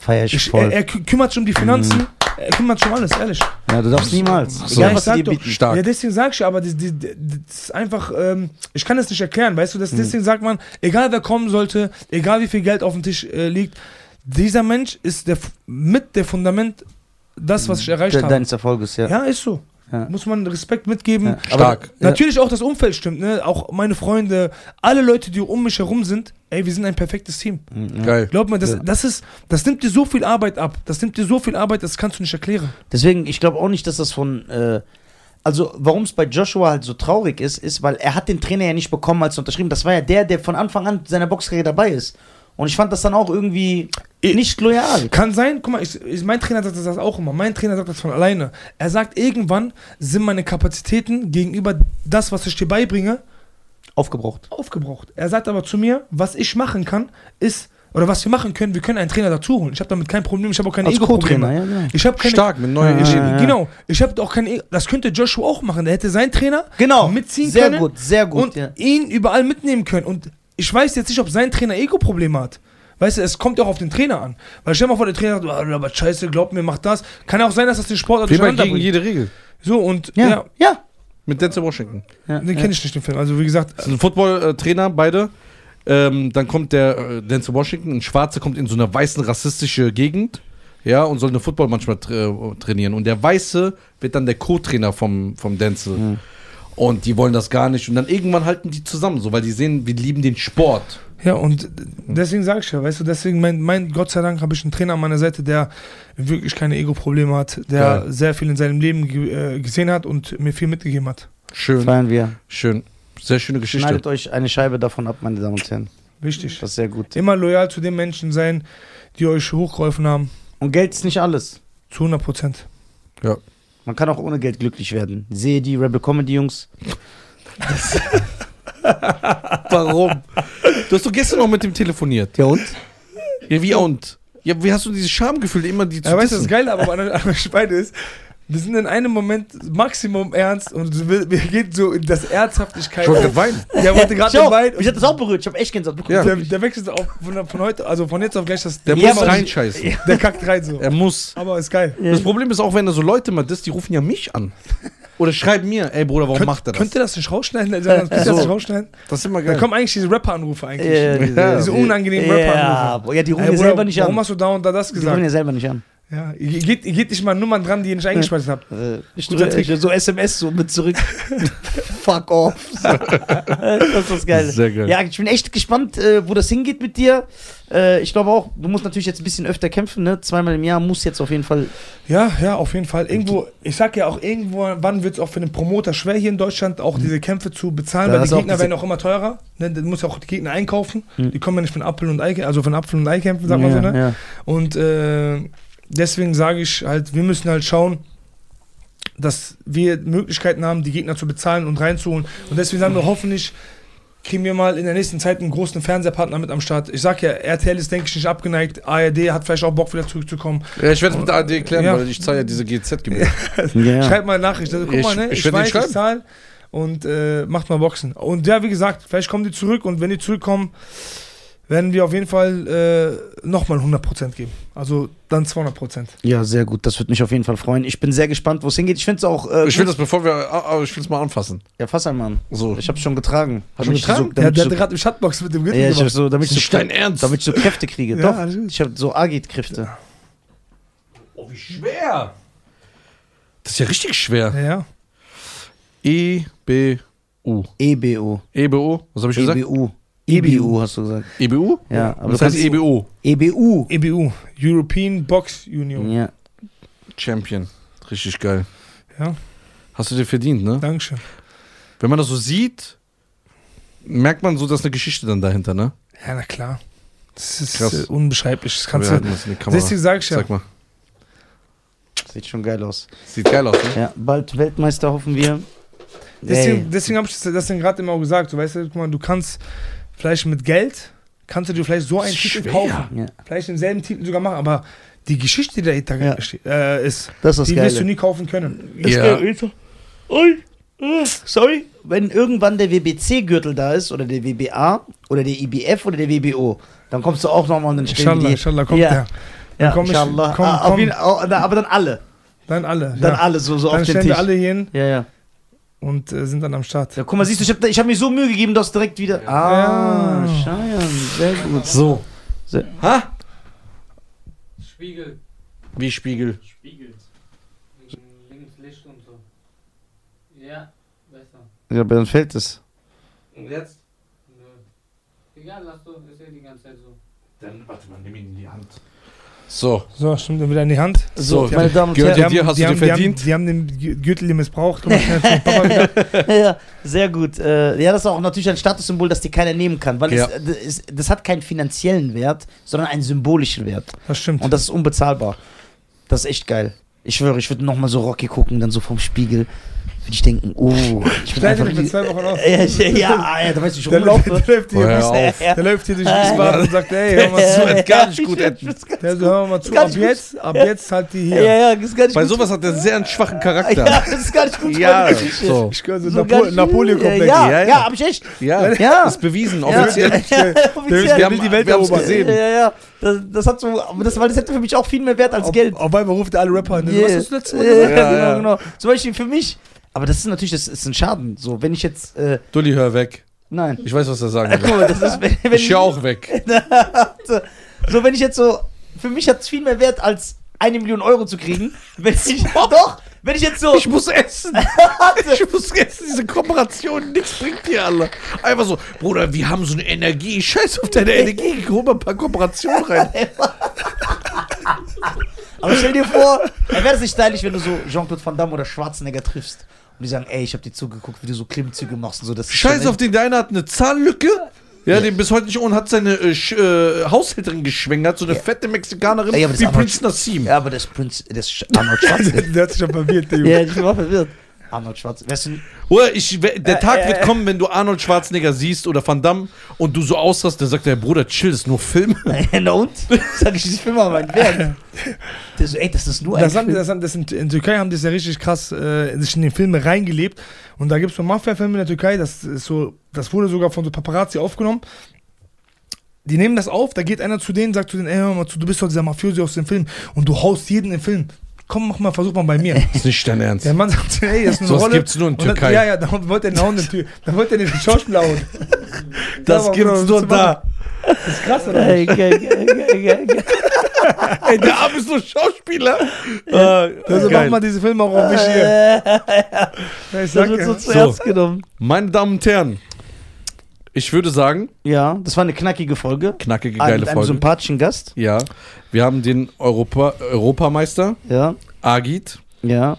Feier ich, Ich, voll. er, er kü- kümmert sich um die Finanzen, er kümmert sich um alles, ehrlich. ja, du darfst niemals. So. Egal, Ja, was sag dir. Stark. Ja, deswegen sag ich aber, das, das, das ist einfach, ähm, ich kann es nicht erklären, weißt du, das, deswegen sagt man, egal wer kommen sollte, egal wie viel Geld auf dem Tisch äh, liegt, dieser Mensch ist der, mit der Fundament, das, was ich erreicht De habe. deines Erfolges, ja. Ja, ist so. Ja. Muss man Respekt mitgeben. Ja. Stark. Aber, Natürlich auch das Umfeld stimmt, ne? Auch meine Freunde, alle Leute, die um mich herum sind, ey, wir sind ein perfektes Team. Ja. Geil. Glaub mir, das, Ja. das ist, das nimmt dir so viel Arbeit ab. Das nimmt dir so viel Arbeit, das kannst du nicht erklären. Deswegen, ich glaube auch nicht, dass das von. Äh, also, warum es bei Joshua halt so traurig ist, ist, weil er hat den Trainer ja nicht bekommen, als er unterschrieben. Das war ja der, der von Anfang an seiner Boxkarriere dabei ist. Und ich fand das dann auch irgendwie Ich- nicht loyal. Kann sein, guck mal, ich, ich, mein Trainer sagt das auch immer. Mein Trainer sagt das von alleine. Er sagt, irgendwann sind meine Kapazitäten gegenüber das, was ich dir beibringe, Aufgebraucht. aufgebraucht. Er sagt aber zu mir, was ich machen kann, ist, oder was wir machen können, wir können einen Trainer dazu holen. Ich habe damit kein Problem, ich habe auch keine Ego-Probleme. ja, genau. Ich habe keine. Stark, mit neuen Ja, Ich, ja, ja. Genau, ich habe auch keine. Das könnte Joshua auch machen. Der hätte seinen Trainer Genau. mitziehen sehr können gut, sehr gut. und ja. ihn überall mitnehmen können. Und ich weiß jetzt nicht, ob sein Trainer Ego-Probleme hat. Weißt du, es kommt ja auch auf den Trainer an. Weil stell dir mal vor, der Trainer sagt, oh, aber scheiße, glaub mir, mach das. Kann ja auch sein, dass das den Sport durcheinander gegen bringt. jede Regel. So, und Ja. ja, ja. Mit Denzel Washington. ja. den kenne ich nicht, den Film. Also, wie gesagt, Das sind Football-Trainer, beide. Ähm, dann kommt der äh, Denzel Washington, ein Schwarzer kommt in so einer weißen rassistische Gegend, ja, und soll eine Football manchmal tra trainieren. Und der Weiße wird dann der Co-Trainer vom, vom Denzel. Mhm. Und die wollen das gar nicht. Und dann irgendwann halten die zusammen, so, weil die sehen, wir lieben den Sport. Ja, und deswegen sage ich ja, weißt du, deswegen, mein, mein Gott sei Dank, habe ich einen Trainer an meiner Seite, der wirklich keine Ego-Probleme hat, der Geil. sehr viel in seinem Leben ge äh, gesehen hat und mir viel mitgegeben hat. Schön, Feiern wir. schön. Sehr schöne Geschichte. Schneidet euch eine Scheibe davon ab, meine Damen und Herren. Wichtig. Das ist sehr gut. Immer loyal zu den Menschen sein, die euch hochgeholfen haben. Und Geld ist nicht alles. Zu 100 Prozent. Man kann auch ohne Geld glücklich werden. Sehe die Rebel Comedy Jungs. Warum? Du hast doch gestern noch mit dem telefoniert. Ja und? Ja, wie und? Ja, wie hast du dieses Schamgefühl, immer die zu Ja, weißt du, das? Geile aber an an der Speide ist, wir sind in einem Moment Maximum ernst und will- wir gehen so in das Ernsthaftigkeit. Ich wollte weinen. Der wollte gerade dabei. mich hat das auch berührt. Ich habe echt Gänsehaut bekommen. Ja. Der, der wechselt auf von, von heute, also von jetzt auf gleich das. Der Ja, muss reinscheißen. der kackt rein so. Er muss. Aber ist geil. Das Problem ist auch, wenn er so Leute mal disst, die rufen ja mich an. Oder schreiben mir, ey Bruder, warum Könnt- macht er das? Könnt ihr das nicht rausschneiden? Also, Könnt ihr das So. nicht rausschneiden? das ist immer Da geil. kommen eigentlich diese Rapper-Anrufe eigentlich. Ja, diese- diese unangenehmen ja, Rapper-Anrufe. ja, die rufen Ey, ja Bruder, selber nicht warum an. hast du da und da das Die rufen gesagt? ja selber nicht an. Ja, ihr geht, geht nicht mal Nummern dran, die ihr nicht eingespeichert habt. Äh, ich drücke so SMS so mit zurück. Fuck off. das ist geil. Sehr geil. Ja, ich bin echt gespannt, äh, wo das hingeht mit dir. Äh, ich glaube auch, du musst natürlich jetzt ein bisschen öfter kämpfen, ne? Zweimal im Jahr muss jetzt auf jeden Fall. Ja, ja, auf jeden Fall. Irgendwo, ich sag ja auch, irgendwo, wann wird es auch für den Promoter schwer hier in Deutschland, auch diese Kämpfe zu bezahlen, Da weil die Gegner werden auch immer teurer. Ne? Du musst ja auch die Gegner einkaufen. Mhm. Die kommen ja nicht von Apfel und Ei, also von Apfel und Ei kämpfen, sagt man so, ne? ja. Und äh, deswegen sage ich halt, wir müssen halt schauen, dass wir Möglichkeiten haben, die Gegner zu bezahlen und reinzuholen. Und deswegen sagen wir hoffentlich, kriegen wir mal in der nächsten Zeit einen großen Fernsehpartner mit am Start. Ich sag ja, RTL ist, denke ich, nicht abgeneigt. ARD hat vielleicht auch Bock, wieder zurückzukommen. Ja, ich werde es mit der AD klären, Ja. weil ich zahle ja diese GZ-Gebühr. Ja. Schreibt mal eine Nachricht. Also, guck Ich- mal, ne? ich Ich, den weiß, ich schreiben. zahl und äh, macht mal Boxen. Und ja, wie gesagt, vielleicht kommen die zurück und wenn die zurückkommen, werden wir auf jeden Fall äh, nochmal 100% geben. Also dann 200%. Ja, sehr gut. Das würde mich auf jeden Fall freuen. Ich bin sehr gespannt, wo es hingeht. Ich finde es auch. Äh, Ich will das, bevor wir. ah, ah, Ich will es mal anfassen. Ja, fass einmal an. So. Ich hab's schon getragen. Hast du Damit ich getragen? So, Der, damit der ich hat gerade im Schattenbox mit dem so, Gürtel ja, ich hab so, damit ich Das ist so, dein Ernst? damit ich so Kräfte kriege. Ja, Doch. Ich habe so Agit-Kräfte. Oh, wie schwer. Das ist ja richtig schwer. Ja, ja. E, B, U. EBU. EBU? Was habe ich gesagt? EBU. EBU hast du gesagt. EBU? Ja, aber Das heißt EBU. EBU. EBU, European Box Union. Ja. Champion. Richtig geil. Ja, Hast du dir verdient, ne? Dankeschön. Wenn man das so sieht, merkt man so, dass eine Geschichte dann dahinter, ne? Ja, na klar. Das ist Krass. äh, unbeschreiblich. Das kannst du. das. Deswegen sag ich ja. Sag mal. Sieht schon geil aus. Sieht geil aus, ne? Ja, bald Weltmeister hoffen wir. Deswegen, deswegen habe ich das, das gerade immer auch gesagt. Du weißt, guck mal, du kannst vielleicht mit Geld, kannst du dir vielleicht so einen Titel schwer. kaufen. Ja, Vielleicht denselben Titel sogar machen, aber die Geschichte, die dahinter Ja. äh, ist, das ist die Geile. wirst du nie kaufen können. Das Ja. Äh, Sorry. Wenn irgendwann der WBC-Gürtel da ist, oder der WBA, oder der IBF, oder der WBO, dann kommst du auch nochmal und dann stellen Inshallah, inshallah kommt ja, der. Ja, komm ich- inshallah. komm, Ah, komm. jeden- aber dann alle. Dann alle. Dann ja. alle, so, so Dann auf den stellen Tisch. alle hier hin Ja, ja. Und äh, sind dann am Start. Ja, guck mal, siehst du, ich habe ich hab mir so Mühe gegeben, dass direkt wieder... Ah, Ja. Scheiern, sehr gut. So. Sehr, Ha? Spiegel. Wie Spiegel. Spiegel. Wegen links Licht und so. Ja, besser. ja, aber dann fällt es. Und jetzt? Nö. Egal, lass du, ist eh die ganze Zeit so. Dann, warte mal, nimm ihn in die Hand. So. So, stimmt, dann wieder in die Hand. So, So, meine Damen und Herren. dir, hast du dir haben, verdient? Die haben, die haben den Gü- Gürtel hier missbraucht. Ja, sehr gut. Äh, ja, das ist auch natürlich ein Statussymbol, das dir keiner nehmen kann, weil Ja. es, das, ist- das hat keinen finanziellen Wert, sondern einen symbolischen Wert. Das stimmt. Und das ist unbezahlbar. Das ist echt geil. Ich schwöre, ich würde nochmal so Rocky gucken, dann so vom Spiegel. Würde ich denken, oh, ich bin Schneid einfach. für zwei Wochen aus. Ja, ich- ja, ah, ja, da weißt du, ich Der läuft, rumlaufe. der, läuft hier, Oh, hör der, auf. der läuft hier durch Wiesbaden und sagt, ey, hör mal zu. Ed, gar nicht gut. Der so, hör mal zu, ab jetzt, ab jetzt halt die Ja, hier. ja, das ist gar nicht Bei gut. sowas hat er sehr einen schwachen Ja, Charakter. das ist gar nicht gut. Ja, für mich. so. Ich gehöre so, So Napo nicht- Napoleon-Komplex. Ja, ja, Ja, ja, ja. hab ich echt. Ja, Ja. ist bewiesen, Ja, offiziell. ja, Der offiziell. Wir haben- die Welt erobern. gesehen. Ja, ja, das, das hat so, aber das, weil das hätte für mich auch viel mehr Wert als Auf, Geld. auf einmal ruft er alle Rapper an. Yeah. Was hast du letztes Mal Ja, gesagt? ja, Ja, genau, ja. genau. Zum Beispiel für mich. Aber das ist natürlich, das ist ein Schaden. So, wenn ich jetzt, äh, Dulli, hör weg. nein. Ich weiß, was er sagen Guck will. mal, das ist, wenn, wenn Ich hör auch weg. so, wenn ich jetzt so, für mich hat es viel mehr Wert als eine Million Euro zu kriegen. Wenn ich, doch, wenn ich jetzt so, Ich muss essen. Ich muss essen. Diese Kooperation, nichts bringt dir alle. Einfach so, Bruder, wir haben so eine Energie. Scheiß auf deine Energie. Hol mal ein paar Kooperationen rein. aber stell dir vor, dann wäre es nicht stylisch, wenn du so Jean-Claude Van Damme oder Schwarzenegger triffst. Und die sagen, ey, ich hab dir zugeguckt, wie du so Klimmzüge machst und so. Das Scheiß auf den, der eine hat eine Zahllücke. Ja, den bis heute nicht ohne hat seine äh, Sch- äh, Haushälterin geschwängert, so eine fette Mexikanerin das wie Prinz Nassim. Ja, aber das ist Prinz, das Arnold Schwarzenegger. Der hat sich schon verwirrt, der Junge. ja, ich war verwirrt. Arnold Schwarzenegger. Weißt du, ich, der Äh, Tag äh, wird äh. kommen, wenn du Arnold Schwarzenegger siehst oder Van Damme und du so aussahst, der sagt, der Bruder, chill, das ist nur Film. Na und? Sag ich, diese Filme haben einen Wert. Der so, ey, das ist nur ein Das haben, Film. das haben, das in, in Türkei haben die das ja richtig krass äh, sich in den Filme reingelebt. Und da gibt es so Mafia-Filme in der Türkei, das ist so, das wurde sogar von so Paparazzi aufgenommen. Die nehmen das auf, da geht einer zu denen, sagt zu denen, ey, hör mal zu, du bist doch dieser Mafiosi aus dem Film und du haust jeden im Film. Komm, mach mal, versuch mal bei mir. Das ist nicht dein Ernst. Der Mann sagt, ey, das ist eine Sowas Rolle. gibt's nur in Und dann- Türkei. Ja, ja, da wollte er den hauen, den Tür. Da wollte er den Schauspieler hauen. Das Ja, gibt's nur da. Das ist krass, oder? Ey, geil, geil, geil, geil. Ey, der Arm ist nur Schauspieler. Äh, Also mach geil. mal diese Filme auch auf mich hier. Äh, Ja, Das ich sag wird so ja. zu So. ernst genommen. Meine Damen und Herren, ich würde sagen, Ja, das war eine knackige Folge. knackige, geile mit einem Folge. sympathischen Gast. Ja, wir haben den Europa, Europameister, Ja, Agit. ja.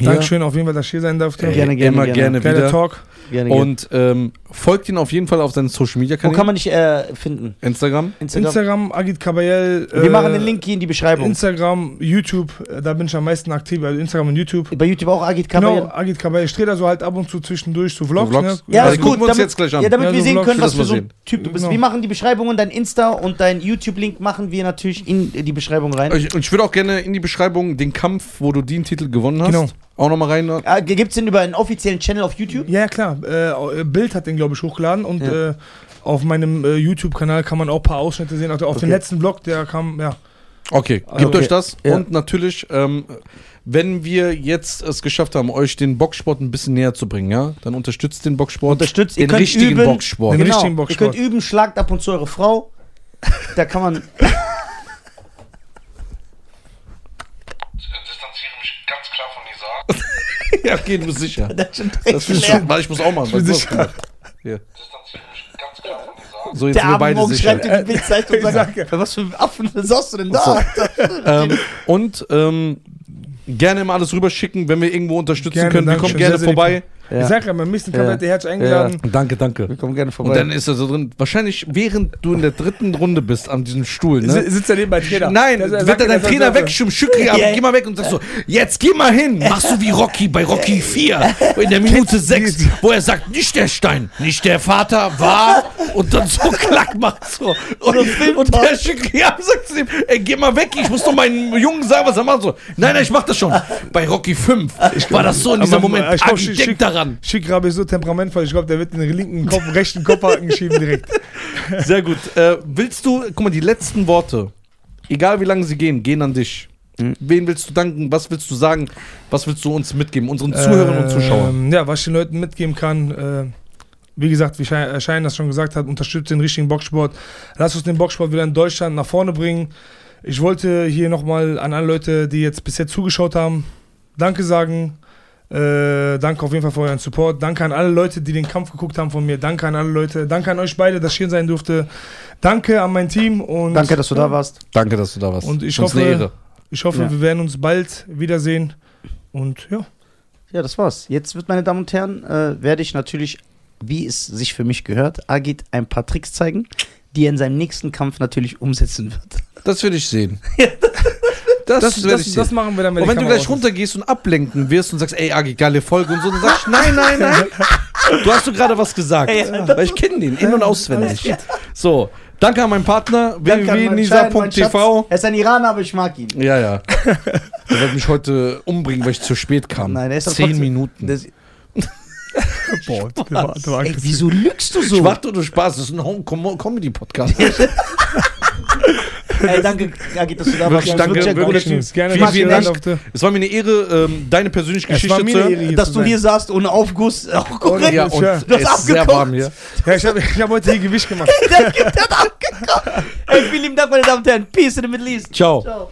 Dankeschön auf jeden Fall, dass ich hier sein durfte. Ey, Gerne, gerne, immer gerne. gerne, Geiler wieder. Talk. Gerne, gerne. Und ähm, folgt ihn auf jeden Fall auf seinen Social Media Wo Kanälen. kann man dich äh, finden? Instagram. Instagram. Instagram, Agit Kabayel. Wir äh, machen den Link hier in die Beschreibung. Instagram, YouTube, äh, da bin ich am meisten aktiv, also Instagram und YouTube. Bei YouTube auch Agit Genau, Kabayel. Agit Kabayel. Ich drehe da so halt ab und zu zwischendurch so Vlogs. So Vlogs? Ne? Ja, Also ist gucken gut. wir uns damit, jetzt gleich an. Ja, damit Ja, wir so sehen Vlogs, können, was für so ein. Typ du bist. Genau. Wir machen die Beschreibungen, dein Insta und dein YouTube-Link machen wir natürlich in die Beschreibung rein. Ich- Und ich würde auch gerne in die Beschreibung den Kampf, wo du den Titel gewonnen hast, Genau. auch nochmal rein. Ah, Gibt es den über einen offiziellen Channel auf YouTube? Ja, klar. Äh, Bild hat den, glaube ich, hochgeladen und Ja. äh, auf meinem äh, YouTube-Kanal kann man auch ein paar Ausschnitte sehen. Also auf dem Okay. letzten Vlog, der kam, ja. Okay, gebt Okay. euch das. Ja. Und natürlich, ähm, wenn wir jetzt es geschafft haben, euch den Boxsport ein bisschen näher zu bringen, ja, dann unterstützt den Boxsport. Unterstützt, ihr den könnt richtigen üben. Boxsport. Den Genau. richtigen Ihr Boxsport. könnt üben, schlagt ab und zu eure Frau. Da kann man. distanziere mich ganz klar von Nisa. ja, okay, du bist sicher. Das ist schon Das ich gelernt. schon, weil ich muss auch machen. bin was du hast sicher. Hier. So, jetzt Der sind wir Abend beide morgen sicher. schreibt in die Bildzeitung und sagt, für was für Affen saßt du denn da? ähm, und ähm, gerne immer alles rüberschicken, wenn wir irgendwo unterstützen Gerne, können. Wir kommen gerne sehr, sehr vorbei. Ich sag ja, nächsten Kampf Ja. Herz eingeladen. Danke, danke. Wir kommen gerne vorbei. Und dann ist er so drin. Wahrscheinlich, während du in der dritten Runde bist an diesem Stuhl, ne? Si- Sitzt er neben bei Trainer. Nein, der wird er dein Trainer wegschirmen, Schückri, aber Ja. geh mal weg und sagst so, jetzt geh mal hin, machst du wie Rocky bei Rocky 4, in der Minute 6, wo er sagt, nicht der Stein, nicht der Vater, war, und dann so klack macht so. Und, und der Schückri ja, sagt zu ihm, ey, geh mal weg, ich muss doch meinen Jungen sagen, was er macht. So, nein, nein, ich mach das schon. Bei Rocky 5 war das so in diesem Moment, ich glaub, Schick- denk daran. Schick ist so temperamentvoll, ich glaube, der wird den linken Kopf, rechten Kopfhaken schieben direkt. Sehr gut. Äh, willst du, guck mal, die letzten Worte, egal wie lange sie gehen, gehen an dich. Mhm. Wen willst du danken? Was willst du sagen? Was willst du uns mitgeben? Unseren Zuhörern und Zuschauern. Ähm, ja, was ich den Leuten mitgeben kann, äh, wie gesagt, wie Schein, äh, Schein das schon gesagt hat, unterstützt den richtigen Boxsport. Lass uns den Boxsport wieder in Deutschland nach vorne bringen. Ich wollte hier nochmal an alle Leute, die jetzt bisher zugeschaut haben, Danke sagen. Äh, danke auf jeden Fall für euren Support. Danke an alle Leute, die den Kampf geguckt haben von mir. Danke an alle Leute. Danke an euch beide, dass ich hier sein durfte. Danke an mein Team und Danke, dass du da warst. Danke, dass du da warst. Und ich Uns hoffe- eine Ehre. ich hoffe, Ja. wir werden uns bald wiedersehen. Und ja. Ja, das war's. Jetzt wird, meine Damen und Herren, äh, werde ich natürlich, wie es sich für mich gehört, Agit ein paar Tricks zeigen, die er in seinem nächsten Kampf natürlich umsetzen wird. Das will ich sehen. Das, Das, das, das sehen. machen wir dann, Und wenn du gleich runtergehst und ablenken wirst und sagst, ey, Agi, geile Folge und so, dann sagst du, nein, nein, nein. Du hast du gerade was gesagt. Ja, Weil ich kenne den in- und auswendig. So, danke an meinen Partner, www.nisa.tv. Er ist ein Iraner, aber ich mag ihn. Ja, ja. Der wird mich heute umbringen, weil ich zu spät kam. Nein, er ist doch Zehn trotzdem- Minuten. Das, Boah, der war, der war ey, wieso lügst du so? Schwach oder Spaß, das ist ein Home-Comedy-Podcast. Ey, danke, Agit, dass du da warst. Wirklich, danke, wirklich. Typ. Gerne, Vielen, vielen Dank. Es war mir eine Ehre, ähm, deine persönliche Es Geschichte zu hören. Dass du hier saßt ohne Aufguss. Auch Ohne- korrekt. Ja, und. Du hast ist sehr abgekocht. warm hier. Ja, ich habe hab heute hier Gewicht gemacht. Ey, vielen lieben Dank, meine Damen und Herren. Peace in the Middle East. Ciao. Ciao.